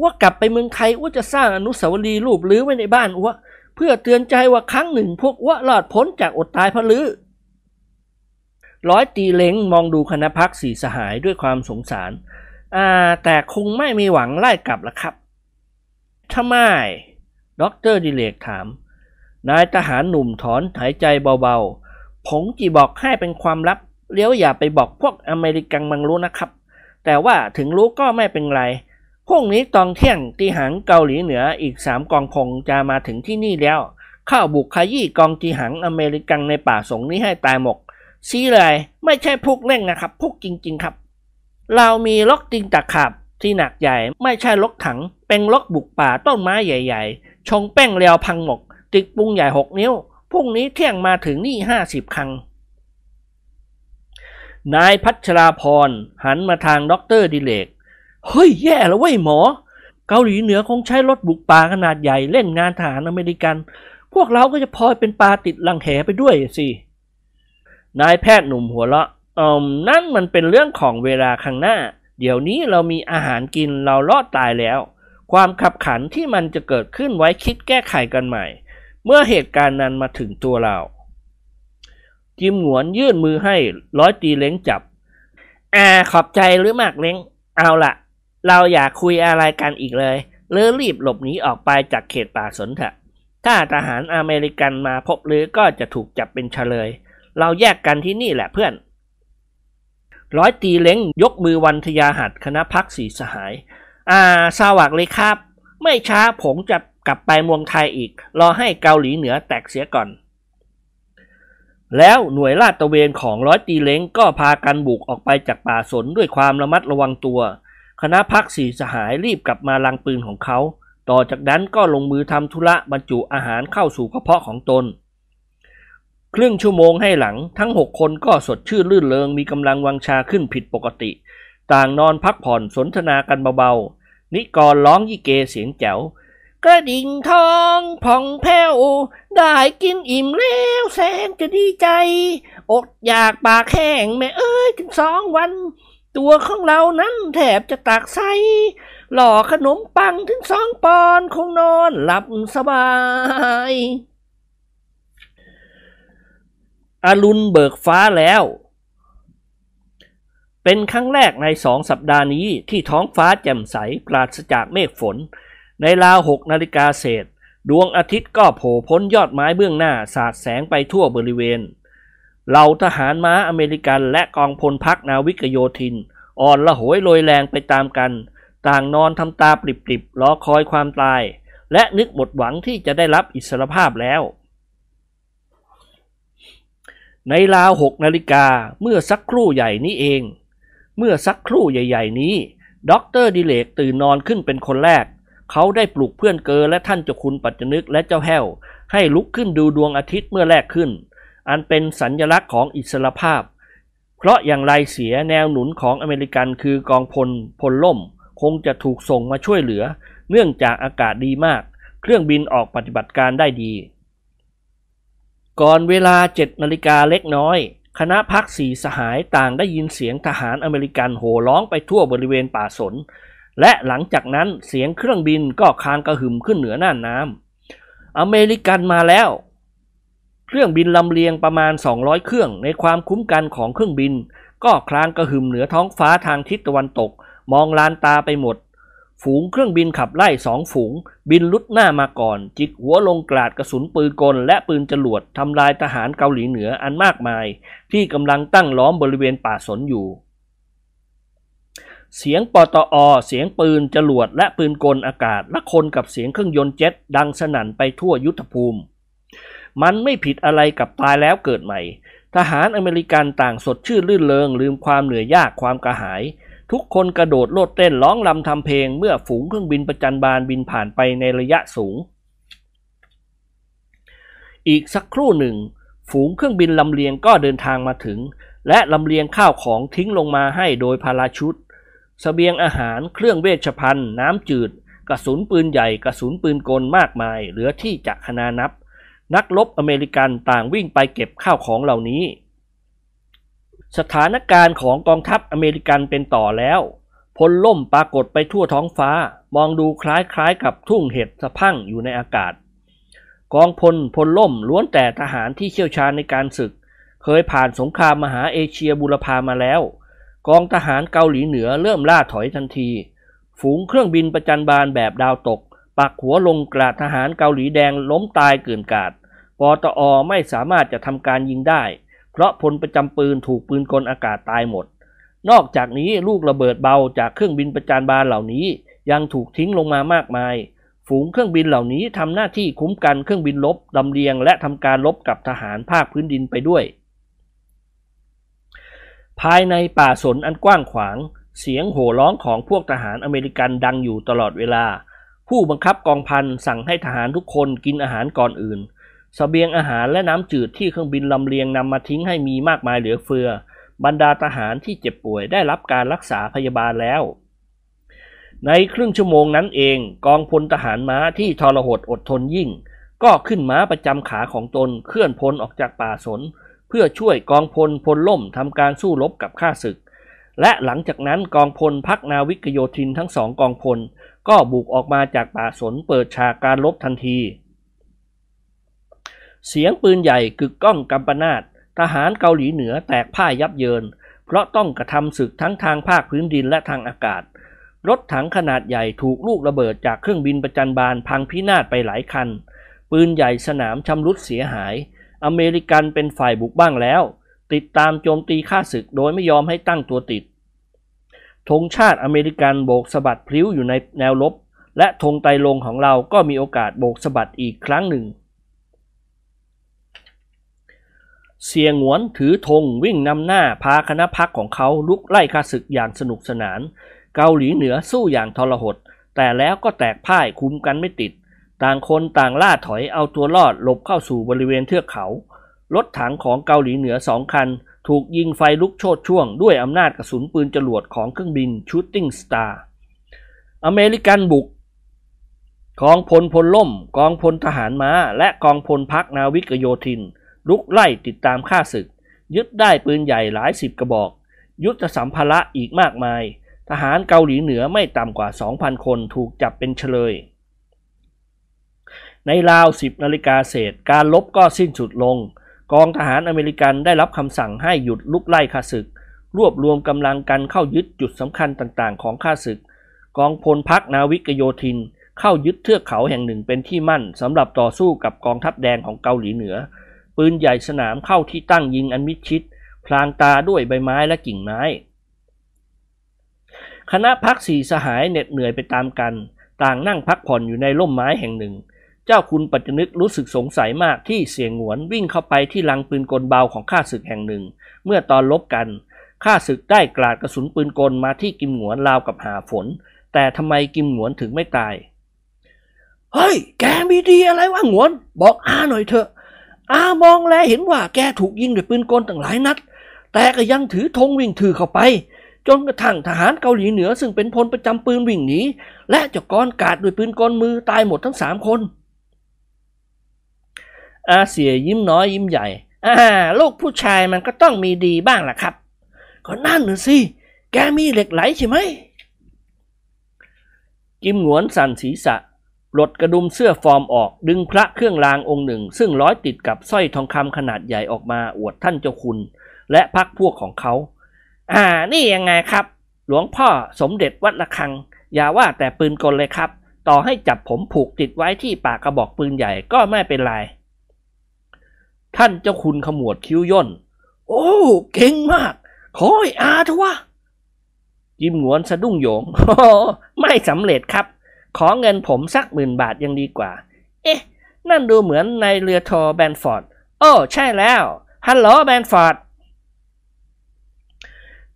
วกลับไปเมืองไทยอั๊วจะสร้างอนุสาวรีย์รูปลื้อไว้ในบ้านอั๊วเพื่อเตือนใจว่าครั้งหนึ่งพวกอั๊วรอดพ้นจากอดตายเพราะลื้อร้อยตรีเล้งมองดูคณะพรรคสี่สหายด้วยความสงสาร อ่า แต่คงไม่มีหวังได้กลับละครับทำไมด็อกเตอร์ดิเลกถาม นายทหารหนุ่มถอนหายใจเบาๆผมจะบอกให้เป็นความลับ เลี้ยวอย่าไปบอกพวกอเมริกันมังรู้นะครับ แต่ว่าถึงรู้ก็ไม่เป็นไรพรุ่งนี้ตอนเที่ยงตีหังเกาหลีเหนืออีกสามกองพงจะมาถึงที่นี่แล้ว เข้าบุกขยี้กองตีหังอเมริกันในป่าสงนี้ให้ตายหมกซีเลยไม่ใช่พวกเล่นนะครับ พวกจริง ๆครับ เรามีล็อกติงตะขาบที่หนักใหญ่ไม่ใช่ล็อกถัง เป็นล็อกบุกป่าต้นไม้ใหญ่ ๆ ชงแป้งเรียวพังหมก ติดปุงใหญ่หกนิ้วพรุ่งนี้เที่ยงมาถึงนี่ห้าสิบครั้ง นายพัชราภรณ์หันมาทางด็อกเตอร์ดิเลก เฮ้ย แย่แล้วเว้ยหมอ เกาหลีเหนือคงใช้รถบุกป่าขนาดใหญ่เล่นงานทหารอเมริกัน พวกเราก็จะพลอยเป็นปลาติดร่างแหไปด้วยสิ นายแพทย์หนุ่มหัวเราะอืมนั่นมันเป็นเรื่องของเวลาข้างหน้า เดี๋ยวนี้เรามีอาหารกินเรารอดตายแล้ว ความคับขันที่มันจะเกิดขึ้นไว้คิดแก้ไขกันใหม่ เมื่อเหตุการณ์นั้นมาถึงตัวเรา จิมหงวนยื่นมือให้ร้อยตีเล้งจับ อ่าขอบใจหรือมากเล้ง เอาละเราอยากคุยอะไรกันอีกเลยเลือรีบหลบหนีออกไปจากเขตป่าสนเถอะถ้าทหารอเมริกันมาพบหรือก็จะถูกจับเป็นเฉลย เราแยกกันที่นี่แหละเพื่อน ร้อยตีเล้งยกมือวันทยาหัดคณะพักสีสหาย อ่าสวัสดีครับ ไม่ช้าผมจะกลับไปเมืองไทยอีก รอให้เกาหลีเหนือแตกเสียก่อน แล้วหน่วยลาดตระเวนของร้อยตีเล้งก็พากันบุกออกไปจากป่าสนด้วยความระมัดระวังตัว คณะพักสี่สหายรีบกลับมาลังปืนของเขา ต่อจากนั้นก็ลงมือทำธุระบรรจุอาหารเข้าสู่กระเพาะของตน ครึ่งชั่วโมงให้หลังทั้งหกคนก็สดชื่นลื่นเลงมีกำลังวังชาขึ้นผิดปกติ ต่างนอนพักผ่อนสนทนากันเบาๆ นิกรร้องยี่เกเสียงแจ๋ว กระดิ่งทองผ่องแผ้ว ได้กินอิ่มแล้วแสนจะดีใจ อดอยากปากแห้งแม่เอ้ยถึงสองวัน ตัวของเรานั้นแทบจะตักไสหล่อขนมปังถึงสองปอนคงนอนหลับสบายอารุณเบิกฟ้าแล้ว เป็นครั้งแรกในสองสัปดาห์นี้ที่ท้องฟ้าแจ่มใสปราศจากเมฆฝน ในราวหกนาฬิกาเศษ ดวงอาทิตย์ก็โผล่พ้นยอดไม้เบื้องหน้าสาดแสงไปทั่วบริเวณ เหล่าทหารม้าอเมริกันและกองพลพักนาวิกโยธิน อ่อนละโหยโรยแรงไปตามกัน ต่างนอนทำตาปริบๆรอคอยความตาย และนึกหมดหวังที่จะได้รับอิสรภาพแล้วในราวหกนาฬิกาเมื่อสักครู่ใหญ่นี้เอง เมื่อสักครู่ใหญ่ ๆ นี้ด็อกเตอร์ดิเลกตื่นนอนขึ้นเป็นคนแรก เขาได้ปลุกเพื่อนเกลอและท่านเจ้าคุณปัจจนึกและเจ้าแห้ว ให้ลุกขึ้นดูดวงอาทิตย์เมื่อแรกขึ้น อันเป็นสัญลักษณ์ของอิสรภาพ เพราะอย่างไรเสียแนวหนุนของอเมริกันคือกองพลพลร่ม คงจะถูกส่งมาช่วยเหลือ เนื่องจากอากาศดีมาก เครื่องบินออกปฏิบัติการได้ดี ก่อนเวลาเจ็ดนาฬิกาเล็กน้อยคณะพักสีสหายต่างได้ยินเสียงทหารอเมริกันโห่ร้องไปทั่วบริเวณป่าสน และหลังจากนั้นเสียงเครื่องบินก็คางกระหึ่มขึ้นเหนือน่านน้ำอเมริกันมาแล้ว เครื่องบินลำเลียงประมาณ 200 เครื่องในความคุ้มกันของเครื่องบิน ก็คลางกระหึ่มเหนือท้องฟ้าทางทิศตะวันตก มองลานตาไปหมด ฝูงเครื่องบินขับไล่สองฝูง บินลุดหน้ามาก่อน จิกหัวลงกราดกระสุนปืนกล และปืนจรวดทำลายทหารเกาหลีเหนืออันมากมาย ที่กำลังตั้งล้อมบริเวณป่าสนอยู่ เสียงปตอ เสียงปืนจรวดและปืนกลอากาศและคนกับเสียงเครื่องยนต์เจ็ตดังสนั่นไปทั่วยุทธภูมิ มันไม่ผิดอะไรกับตายแล้วเกิดใหม่ ทหารอเมริกันต่างสดชื่นลื่นเลงลืมความเหนื่อยยากความกระหาย ทุกคนกระโดดโลดเต้นร้องรำทำเพลงเมื่อฝูงเครื่องบินประจัญบานบินผ่านไปในระยะสูง อีกสักครู่หนึ่ง ฝูงเครื่องบินลำเลียงก็เดินทางมาถึง และลำเลียงข้าวของทิ้งลงมาให้โดย parachute เสบียงอาหารเครื่องเวชภัณฑ์ น้ำจืด กระสุนปืนใหญ่กระสุนปืนกลมากมาย เหลือที่จะคณานับ นักรบอเมริกันต่างวิ่งไปเก็บข้าวของเหล่านี้ สถานการณ์ของกองทัพอเมริกันเป็นต่อแล้วพลล่มปรากฏไปทั่วท้องฟ้า มองดูคล้ายๆกับทุ่งเห็ดสะพั่งอยู่ในอากาศ กองพลพลล่มล้วนแต่ทหารที่เชี่ยวชาญในการศึก เคยผ่านสงครามมหาเอเชียบุรพามาแล้ว กองทหารเกาหลีเหนือเริ่มล่าถอยทันที ฝูงเครื่องบินประจันบานแบบดาวตก ปักหัวลงกราดทหารเกาหลีแดงล้มตายเกลื่อนกาดปตอไม่สามารถจะทำการยิงได้ เพราะพลประจำปืนถูกปืนกลอากาศตายหมด นอกจากนี้ลูกระเบิดเบาจากเครื่องบินประจันบานเหล่านี้ ยังถูกทิ้งลงมามากมาย ฝูงเครื่องบินเหล่านี้ทำหน้าที่คุ้มกันเครื่องบินลบลำเลียงและทำการลบกับทหารภาคพื้นดินไปด้วย ภายในป่าสนอันกว้างขวาง เสียงโห่ร้องของพวกทหารอเมริกันดังอยู่ตลอดเวลา ผู้บังคับกองพันสั่งให้ทหารทุกคนกินอาหารก่อนอื่นสเสบียงอาหารและน้ำจืดที่เครื่องบินลำเลียงนำมาทิ้งให้มีมากมายเหลือเฟือ บรรดาทหารที่เจ็บป่วยได้รับการรักษาพยาบาลแล้ว ในครึ่งชั่วโมงนั้นเอง กองพลทหารม้าที่ทรหดอดทนยิ่ง ก็ขึ้นม้าประจำขาของตนเคลื่อนพลออกจากป่าสน พื่อช่วยกองพลพลล่มทำการสู้รบกับข้าศึก และหลังจากนั้นกองพลพักนาวิกโยธินทั้งสองกองพล ก็บุกออกมาจากป่าสนเปิดฉากการรบทันที เสียงปืนใหญ่กึกก้องกำปนาตทหารเกาหลีเหนือแตกพ่ายยับเยิน เพราะต้องกระทำศึกทั้งทางภาคพื้นดินและทางอากาศ รถถังขนาดใหญ่ถูกลูกระเบิดจากเครื่องบินประจันบานพังพินาศไปหลายคัน ปืนใหญ่สนามชำรุดเสียหาย อเมริกันเป็นฝ่ายบุกบ้างแล้ว ติดตามโจมตีข้าศึกโดยไม่ยอมให้ตั้งตัวติดธงชาติอเมริกันโบกสะบัดพลิ้วอยู่ในแนวรบและธงไตลงของเราก็มีโอกาสโบกสะบัดอีกครั้งหนึ่ง เสียงหวนถือธงวิ่งนำหน้าพาคณะพักของเขาลุกไล่ข้าศึกอย่างสนุกสนาน เกาหลีเหนือสู้อย่างทรหด แต่แล้วก็แตกพ่ายคุมกันไม่ติด ต่างคนต่างล่าถอยเอาตัวรอดหลบเข้าสู่บริเวณเทือกเขา รถถังของเกาหลีเหนือสองคัน ถูกยิงไฟลุกโชดช่วง ด้วยอำนาจกระสุนปืนจรวดของเครื่องบิน Shooting Star อเมริกันบุกกองพลพลร่ม กองพลทหารม้า และกองพลพรรคนาวิกโยธิน ลุกไล่ติดตามฆ่าศึก ยึดได้ปืนใหญ่หลายสิบกระบอก ยุทธสัมภาระอีกมากมาย ทหารเกาหลีเหนือไม่ต่ำกว่า 2,000 คนถูกจับเป็นเชลย ในราว 10นาฬิกาเศษ การลบก็สิ้นสุดลง กองทหารอเมริกันได้รับคำสั่งให้หยุดลุกไล่ข้าศึก รวบรวมกำลังกันเข้ายึดจุดสำคัญต่างๆ ของข้าศึก กองพลพักนาวิกโยธิน เข้ายึดเทือกเขาแห่งหนึ่งเป็นที่มั่นสำหรับต่อสู้กับกองทัพแดงของเกาหลีเหนือ ปืนใหญ่สนามเข้าที่ตั้งยิงอันมิดชิด พลางตาด้วยใบไม้และกิ่งไม้ คณะพักสี่สหายเหน็ดเหนื่อยไปตามกัน ต่างนั่งพักผ่อนอยู่ในร่มไม้แห่งหนึ่ง จ้าคุณปัจจนึกรู้สึกสงสัยมากที่เสียงหวนวิ่งเข้าไปที่ลังปืนกลเบาของข้าศึกแห่งหนึ่ง เมื่อตอนลบกันข้าศึกได้กราดกระสุนปืนกลมาที่กิมหวนราวกับหาฝน แต่ทำไมกิมหวนถึงไม่ตาย เฮ้ย แกมีดีอะไรวะหวน บอกอาหน่อยเถอะ อามองแลเห็นว่าแกถูกยิงด้วยปืนกลตั้งหลายนัด แต่ก็ยังถือธงวิ่งถือเข้าไป จนกระทั่งทหารเกาหลีเหนือซึ่งเป็นพลประจำปืนวิ่งหนีและเจ้ากรกาดด้วยปืนกลมือตายหมดทั้งสามคน อาเสียยิ้มน้อยยิ้มใหญ่ อ่า ลูกผู้ชายมันก็ต้องมีดีบ้างล่ะครับ ก็นั่นน่ะสิ แกมีเหล็กไหลใช่ไหม กิมหงวนสั่นศีรษะปลดกระดุมเสื้อฟอร์มออกดึงพระเครื่องรางองค์หนึ่ง ซึ่งร้อยติดกับสร้อยทองคำขนาดใหญ่ออกมาอวดท่านเจ้าคุณ และพักพวกของเขา อ่า นี่ยังไงครับ หลวงพ่อสมเด็จวัดระฆัง อย่าว่าแต่ปืนกลเลยครับ ต่อให้จับผมผูกติดไว้ที่ปากกระบอกปืนใหญ่ก็ไม่เป็นไร ท่านเจ้าคุณขมวดคิ้วย่น โอ้ เก่งมาก ขอให้อาเถอะวะยิมหวนสะดุ้งโยงโอ้ไม่สำเร็จครับ ขอเงินผมสักหมื่นบาทยังดีกว่า เอ๊ะ นั่นดูเหมือนในเรือโทแบนฟอร์ด โอ้ ใช่แล้ว ฮัลโหลแบนฟอร์ด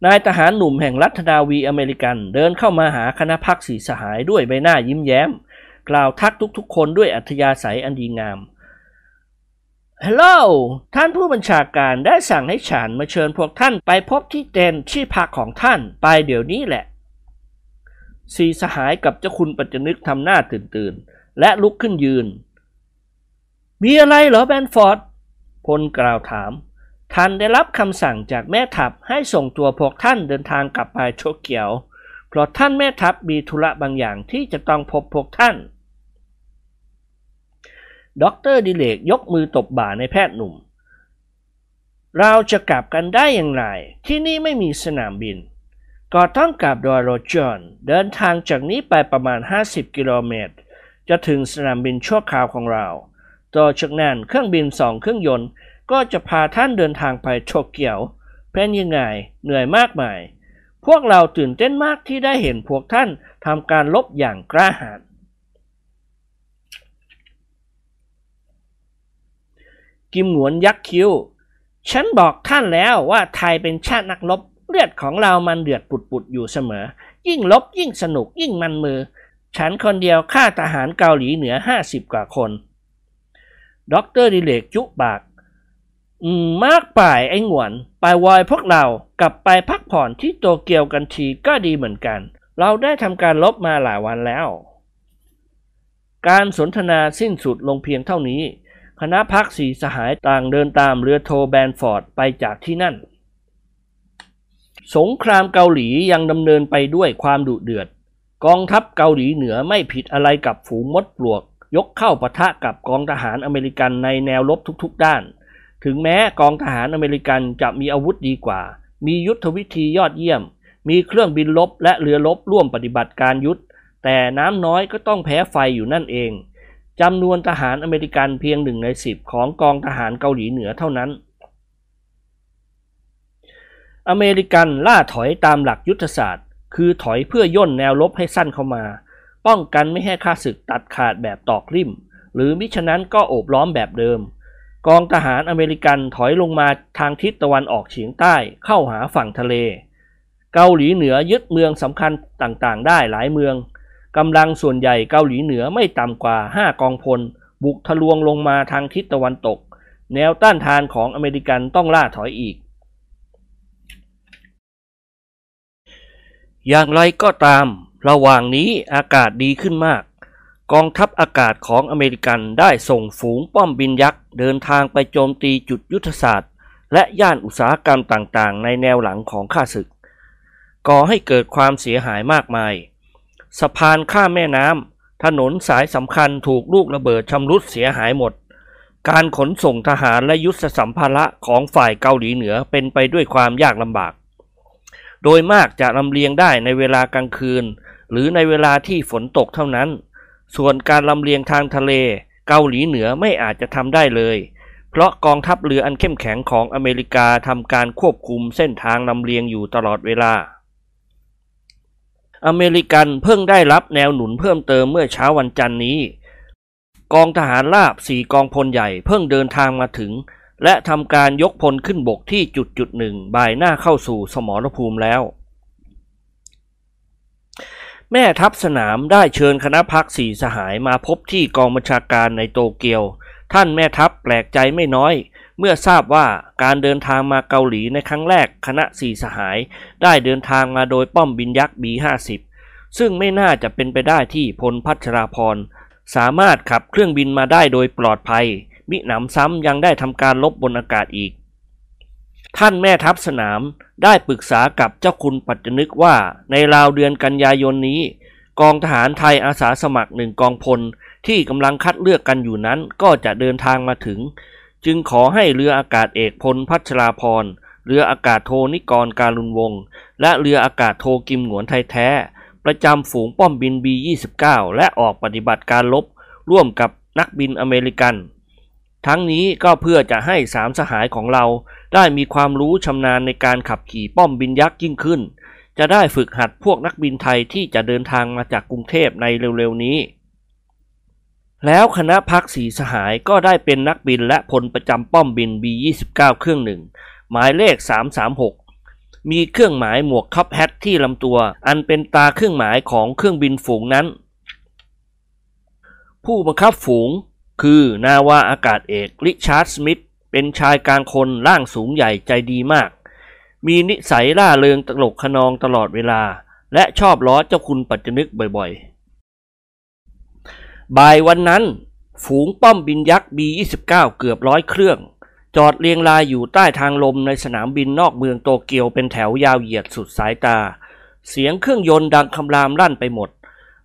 นายทหารหนุ่มแห่งรัฐนาวีอเมริกันเดินเข้ามาหาคณะพักสีสหายด้วยใบหน้ายิ้มแย้ม กล่าวทักทุกๆคนด้วยอัธยาศัยอันดีงาม ฮัลโหลท่านผู้บัญชาการได้สั่งให้ฉันมาเชิญพวกท่านไปพบที่เต็นที่พักของท่านไปเดี๋ยวนี้แหละสีสหายกับเจ้าคุณปัจจนึกทำหน้าตื่นตื่นและลุกขึ้นยืน มีอะไรเหรอแบนฟอร์ดพลกล่าวถาม ท่านได้รับคำสั่งจากแม่ทัพให้ส่งตัวพวกท่านเดินทางกลับไปโตเกียว เพราะท่านแม่ทัพมีธุระบางอย่างที่จะต้องพบพวกท่าน ด็อกเตอร์ดิเลกยกมือตบบ่านายแพทย์หนุ่ม เราจะกลับกันได้อย่างไร ที่นี่ไม่มีสนามบิน ก็ต้องกลับโดยรถยนต์เดินทางจากนี้ไปประมาณ 50 กิโลเมตร จะถึงสนามบินชั่วคราวของเรา ต่อจากนั้นเครื่องบินสองเครื่องยนต์ ก็จะพาท่านเดินทางไปโตเกียว เป็นยังไง เหนื่อยมากมาย พวกเราตื่นเต้นมากที่ได้เห็นพวกท่านทำการลบอย่างกล้าหาญ กิมหงวนยักคิ้ว ฉันบอกท่านแล้วว่าไทยเป็นชาตินักรบเลือดของเรามันเดือดปุดๆอยู่เสมอ ยิ่งรบยิ่งสนุกยิ่งมันมือ ฉันคนเดียวฆ่าทหารเกาหลีเหนือห้าสิบกว่าคนด็อกเตอร์ดิเลกจุ๊ปาก อืม มากไปไอ้หงวนไปเว้ยพวกเรากลับไปพักผ่อนที่โตเกียวกันทีก็ดีเหมือนกัน เราได้ทำการรบมาหลายวันแล้ว การสนทนาสิ้นสุดลงเพียงเท่านี้ คณะพรรคสี่สหายต่างเดินตามเรือโทแบนฟอร์ดไปจากที่นั่น สงครามเกาหลียังดำเนินไปด้วยความดุเดือด กองทัพเกาหลีเหนือไม่ผิดอะไรกับฝูงมดปลวก ยกเข้าปะทะกับกองทหารอเมริกันในแนวรบทุกๆด้าน ถึงแม้กองทหารอเมริกันจะมีอาวุธดีกว่า มียุทธวิธียอดเยี่ยม มีเครื่องบินลบและเรือลบร่วมปฏิบัติการยุทธแต่น้ำน้อยก็ต้องแพ้ไฟอยู่นั่นเอง จำนวนทหารอเมริกันเพียงหนึ่งในสิบของกองทหารเกาหลีเหนือเท่านั้น อเมริกันล่าถอยตามหลักยุทธศาสตร์ คือถอยเพื่อย่นแนวรบให้สั้นเข้ามา ป้องกันไม่ให้ข้าศึกตัดขาดแบบตอกริม หรือมิฉะนั้นก็โอบล้อมแบบเดิม กองทหารอเมริกันถอยลงมาทางทิศตะวันออกเฉียงใต้เข้าหาฝั่งทะเล เกาหลีเหนือยึดเมืองสำคัญต่างๆ ได้หลายเมือง กำลังส่วนใหญ่เกาหลีเหนือไม่ต่ำกว่า 5 กองพล บุกทะลวงลงมาทางทิศตะวันตก แนวต้านทานของอเมริกันต้องล่าถอยอีก อย่างไรก็ตาม ระหว่างนี้อากาศดีขึ้นมาก กองทัพอากาศของอเมริกันได้ส่งฝูงป้อมบินยักษ์ เดินทางไปโจมตีจุดยุทธศาสตร์ และย่านอุตสาหกรรมต่างๆ ในแนวหลังของข้าศึก ก่อให้เกิดความเสียหายมากมาย สะพานข้ามแม่น้ำถนนสายสำคัญถูกลูกระเบิดชำรุดเสียหายหมด การขนส่งทหารและยุทธสัมภาระของฝ่ายเกาหลีเหนือเป็นไปด้วยความยากลำบาก โดยมากจะลำเลียงได้ในเวลากลางคืน หรือในเวลาที่ฝนตกเท่านั้น ส่วนการลำเลียงทางทะเล เกาหลีเหนือไม่อาจจะทำได้เลยเพราะกองทัพเรืออันเข้มแข็งของอเมริกาทำการควบคุมเส้นทางลำเลียงอยู่ตลอดเวลา อเมริกันเพิ่งได้รับแนวหนุนเพิ่มเติมเมื่อเช้าวันจันนี้ กองทหารราบสี่กองพลใหญ่เพิ่งเดินทางมาถึง และทำการยกพลขึ้นบกที่จุดจุดหนึ่งบ่ายหน้าเข้าสู่สมรภูมิแล้ว แม่ทัพสนามได้เชิญคณะพักสี่สหายมาพบที่กองบัญชาการในโตเกียว ท่านแม่ทัพแปลกใจไม่น้อย เมื่อทราบว่าการเดินทางมาเกาหลีในครั้งแรกคณะสี่สหาย ได้เดินทางมาโดยป้อมบินยักษ์ B50 ซึ่งไม่น่าจะเป็นไปได้ที่พลพัชราพรสามารถขับเครื่องบินมาได้โดยปลอดภัย มิหนำซ้ำยังได้ทำการลบบนอากาศอีก ท่านแม่ทัพสนามได้ปรึกษากับเจ้าคุณปัจจนึกว่าในราวเดือนกันยายนนี้ กองทหารไทยอาสาสมัครหนึ่งกองพลที่กำลังคัดเลือกกันอยู่นั้นก็จะเดินทางมาถึง จึงขอให้เรืออากาศเอกพลพัชราพร เรืออากาศโทนิกรการุณวงศ์ และเรืออากาศโทกิมหนวนไทยแท้ ประจำฝูงป้อมบิน B29 และออกปฏิบัติการลบร่วมกับนักบินอเมริกัน ทั้งนี้ก็เพื่อจะให้สามสหายของเราได้มีความรู้ชำนาญในการขับขี่ป้อมบินยักษ์ยิ่งขึ้น จะได้ฝึกหัดพวกนักบินไทยที่จะเดินทางมาจากกรุงเทพในเร็วๆนี้ แล้วคณะพักสีสหายก็ได้เป็นนักบินและพลประจำป้อมบิน B29 เครื่องหนึ่งหมายเลข 336 มีเครื่องหมายหมวกคับแฮทที่ลำตัว อันเป็นตาเครื่องหมายของเครื่องบินฝูงนั้น ผู้บังคับฝูงคือนาวาอากาศเอกริชาร์ดสมิธเป็นชายกลางคนร่างสูงใหญ่ใจดีมาก มีนิสัยล่าเริงตลกขนองตลอดเวลา และชอบล้อเจ้าคุณปัจจนึกบ่อยๆ บ่ายวันนั้น ฝูงป้อมบินยักษ์ B29 เกือบร้อยเครื่อง จอดเรียงรายอยู่ใต้ทางลมในสนามบินนอกเมืองโตเกียวเป็นแถวยาวเหยียดสุดสายตา เสียงเครื่องยนต์ดังคำรามลั่นไปหมด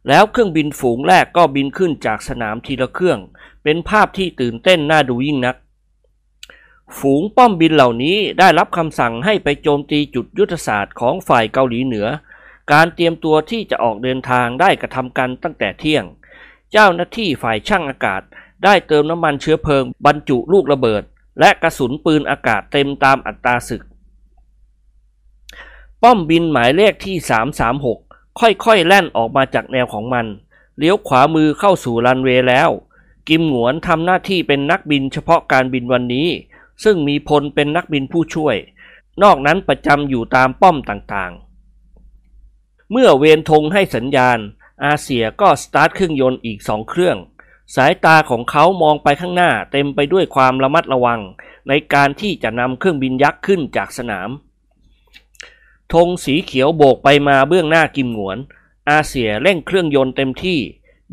แล้วเครื่องบินฝูงแรกก็บินขึ้นจากสนามทีละเครื่อง เป็นภาพที่ตื่นเต้นน่าดูยิ่งนักฝูงป้อมบินเหล่านี้ได้รับคำสั่งให้ไปโจมตีจุดยุทธศาสตร์ของฝ่ายเกาหลีเหนือ การเตรียมตัวที่จะออกเดินทางได้กระทำกันตั้งแต่เที่ยง เจ้าหน้าที่ฝ่ายช่างอากาศ ได้เติมน้ำมันเชื้อเพลิง บรรจุลูกระเบิด และกระสุนปืนอากาศเต็มตามอัตราศึก ป้อมบินหมายเลขที่ 336 ค่อยๆ แล่นออกมาจากแนวของมัน เลี้ยวขวามือเข้าสู่รันเวย์แล้ว กิมหงวนทำหน้าที่เป็นนักบินเฉพาะการบินวันนี้ ซึ่งมีพลเป็นนักบินผู้ช่วย นอกนั้นประจำอยู่ตามป้อมต่างๆ เมื่อเวนธงให้สัญญาณ อาเซียก็สตาร์ทเครื่องยนต์อีกสองเครื่อง สายตาของเขามองไปข้างหน้าเต็มไปด้วยความระมัดระวัง ในการที่จะนำเครื่องบินยักษ์ขึ้นจากสนามธงสีเขียวโบกไปมาเบื้องหน้ากิมหงวน อาเซียเร่งเครื่องยนต์เต็มที่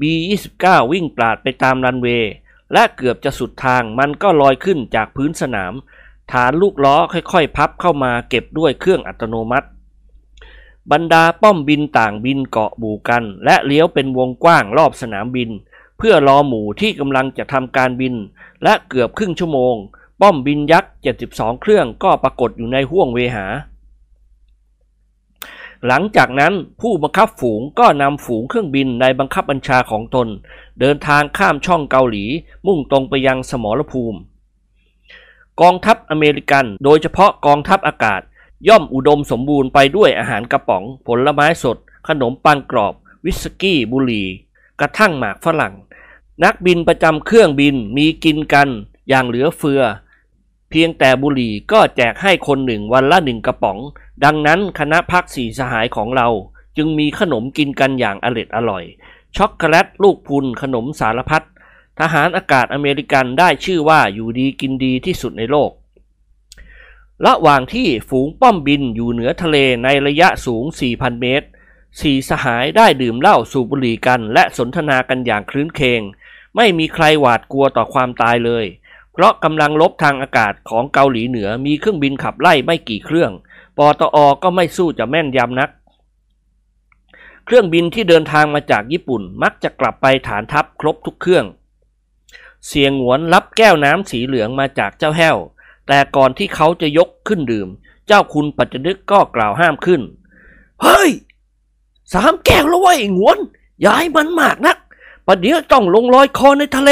B29 วิ่งปราดไปตามรันเวย์และเกือบจะสุดทางมันก็ลอยขึ้นจากพื้นสนาม ฐานลูกล้อค่อยๆ พับเข้ามาเก็บด้วยเครื่องอัตโนมัติ บรรดาป้อมบินต่างบินเกาะบูกัน และเลี้ยวเป็นวงกว้างรอบสนามบิน เพื่อรอหมู่ที่กำลังจะทำการบิน และเกือบครึ่งชั่วโมง ป้อมบินยักษ์ 72 เครื่องก็ปรากฏอยู่ในห้วงเวหา หลังจากนั้นผู้บังคับฝูงก็นำฝูงเครื่องบินในบังคับบัญชาของตน เดินทางข้ามช่องเกาหลี มุ่งตรงไปยังสมรภูมิ กองทัพอเมริกัน โดยเฉพาะกองทัพอากาศ ย่อมอุดมสมบูรณ์ไปด้วยอาหารกระป๋อง ผลไม้สด ขนมปังกรอบ วิสกี้บุหรี่ กระทั่งหมากฝรั่ง นักบินประจำเครื่องบินมีกินกันอย่างเหลือเฟือ เพียงแต่บุหรี่ก็แจกให้คนหนึ่งวันละหนึ่งกระป๋อง ดังนั้นคณะพักสี่สหายของเรา จึงมีขนมกินกันอย่างอร็ดอร่อย ช็อกโกแลตลูกพุนขนมสารพัดทหารอากาศอเมริกันได้ชื่อว่าอยู่ดีกินดีที่สุดในโลก ระหว่างที่ฝูงป้อมบินอยู่เหนือทะเลในระยะสูง 4,000 เมตร สี่สหายได้ดื่มเหล้าสูบบุหรี่กันและสนทนากันอย่างคลื้นเคง ไม่มีใครหวาดกลัวต่อความตายเลย เพราะกำลังลบทางอากาศของเกาหลีเหนือมีเครื่องบินขับไล่ไม่กี่เครื่องปตอก็ไม่สู้จะแม่นยำนัก เครื่องบินที่เดินทางมาจากญี่ปุ่นมักจะกลับไปฐานทัพครบทุกเครื่อง เสียงหวนรับแก้วน้ำสีเหลืองมาจากเจ้าแห้ว แต่ก่อนที่เขาจะยกขึ้นดื่ม เจ้าคุณปัจจนึกก็กล่าวห้ามขึ้น เฮ้ย สามแก้วแล้วว้ยไอ้งวนย่าให้มันมากนักประเดี๋ยวต้องลงลอยคอในทะเล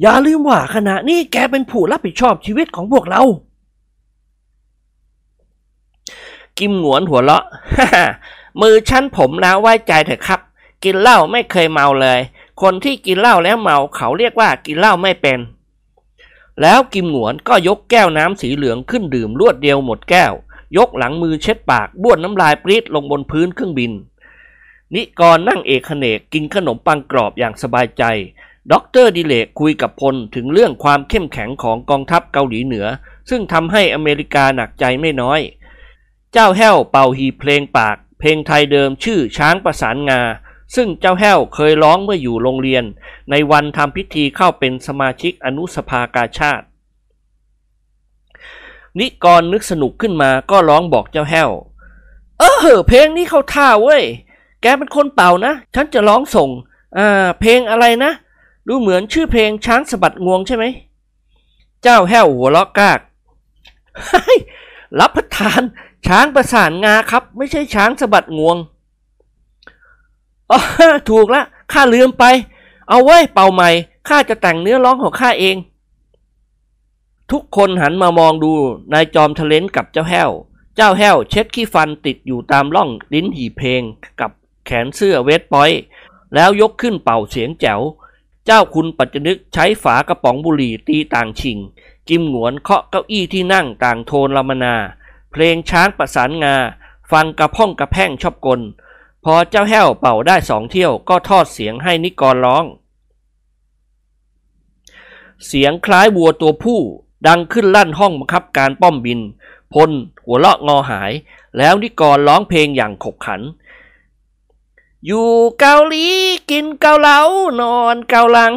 อย่าลืมว่าขณะนี้แกเป็นผู้รับผิดชอบชีวิตของพวกเรา กิมหงวนหัวเราะมือชั้นผมแล้วไว้ใจเถอะครับ กินเหล้าไม่เคยเมาเลย คนที่กินเหล้าแล้วเมาเขาเรียกว่ากินเหล้าไม่เป็น แล้วกิมหงวนก็ยกแก้วน้ำสีเหลืองขึ้นดื่มรวดเดียวหมดแก้ว ยกหลังมือเช็ดปากบ้วนน้ำลายปรี๊ดลงบนพื้นเครื่องบิน นิกรนั่งเอกเขนกกินขนมปังกรอบอย่างสบายใจด็อกเตอร์ดิเลกคุยกับพลถึงเรื่องความเข้มแข็งของกองทัพเกาหลีเหนือ ซึ่งทำให้อเมริกาหนักใจไม่น้อย เจ้าแห้วเป่าหีเพลงปาก เพลงไทยเดิมชื่อช้างประสานงา ซึ่งเจ้าแห้วเคยร้องเมื่ออยู่โรงเรียน ในวันทำพิธีเข้าเป็นสมาชิกอนุสภากาชาติ นิกรนึกสนุกขึ้นมาก็ร้องบอกเจ้าแห้ว เออเพลงนี้เข้าท่าเว้ย แกเป็นคนเป่านะ ฉันจะร้องส่ง อ่า เพลงอะไรนะ ดูเหมือนชื่อเพลงช้างสะบัดงวงใช่ไหม เจ้าแห้วหัวเราะกากรับประทานช้างประสานงาครับ ไม่ใช่ช้างสะบัดงวง อ๋อถูกละข้าลืมไป เอาไว้เป่าใหม่ข้าจะแต่งเนื้อร้องของข้าเอง ทุกคนหันมามองดูนายจอมทะเลนกับเจ้าแห้ว เจ้าแห้วเช็ดขี้ฟันติดอยู่ตามร่องลิ้นหีเพลงกับแขนเสื้อเวทปอยต์แล้วยกขึ้นเป่าเสียงแจ๋ว เจ้าคุณปัจจนึกใช้ฝากระป๋องบุหรี่ตีต่างชิง กิมหงวนเคาะเก้าอี้ที่นั่งต่างโทนลามนา เพลงช้างประสานงา ฟังกระพ่องกระแพ่งชอบกล พอเจ้าแห้วเป่าได้สองเที่ยวก็ทอดเสียงให้นิกรร้อง เสียงคล้ายวัวตัวผู้ดังขึ้นลั่นห้องบังคับการป้อมบิน พลหัวเราะงอหาย แล้วนิกรร้องเพลงอย่างขบขัน อยู่เกาหลีกินเกาเหลานอนเกาหลัง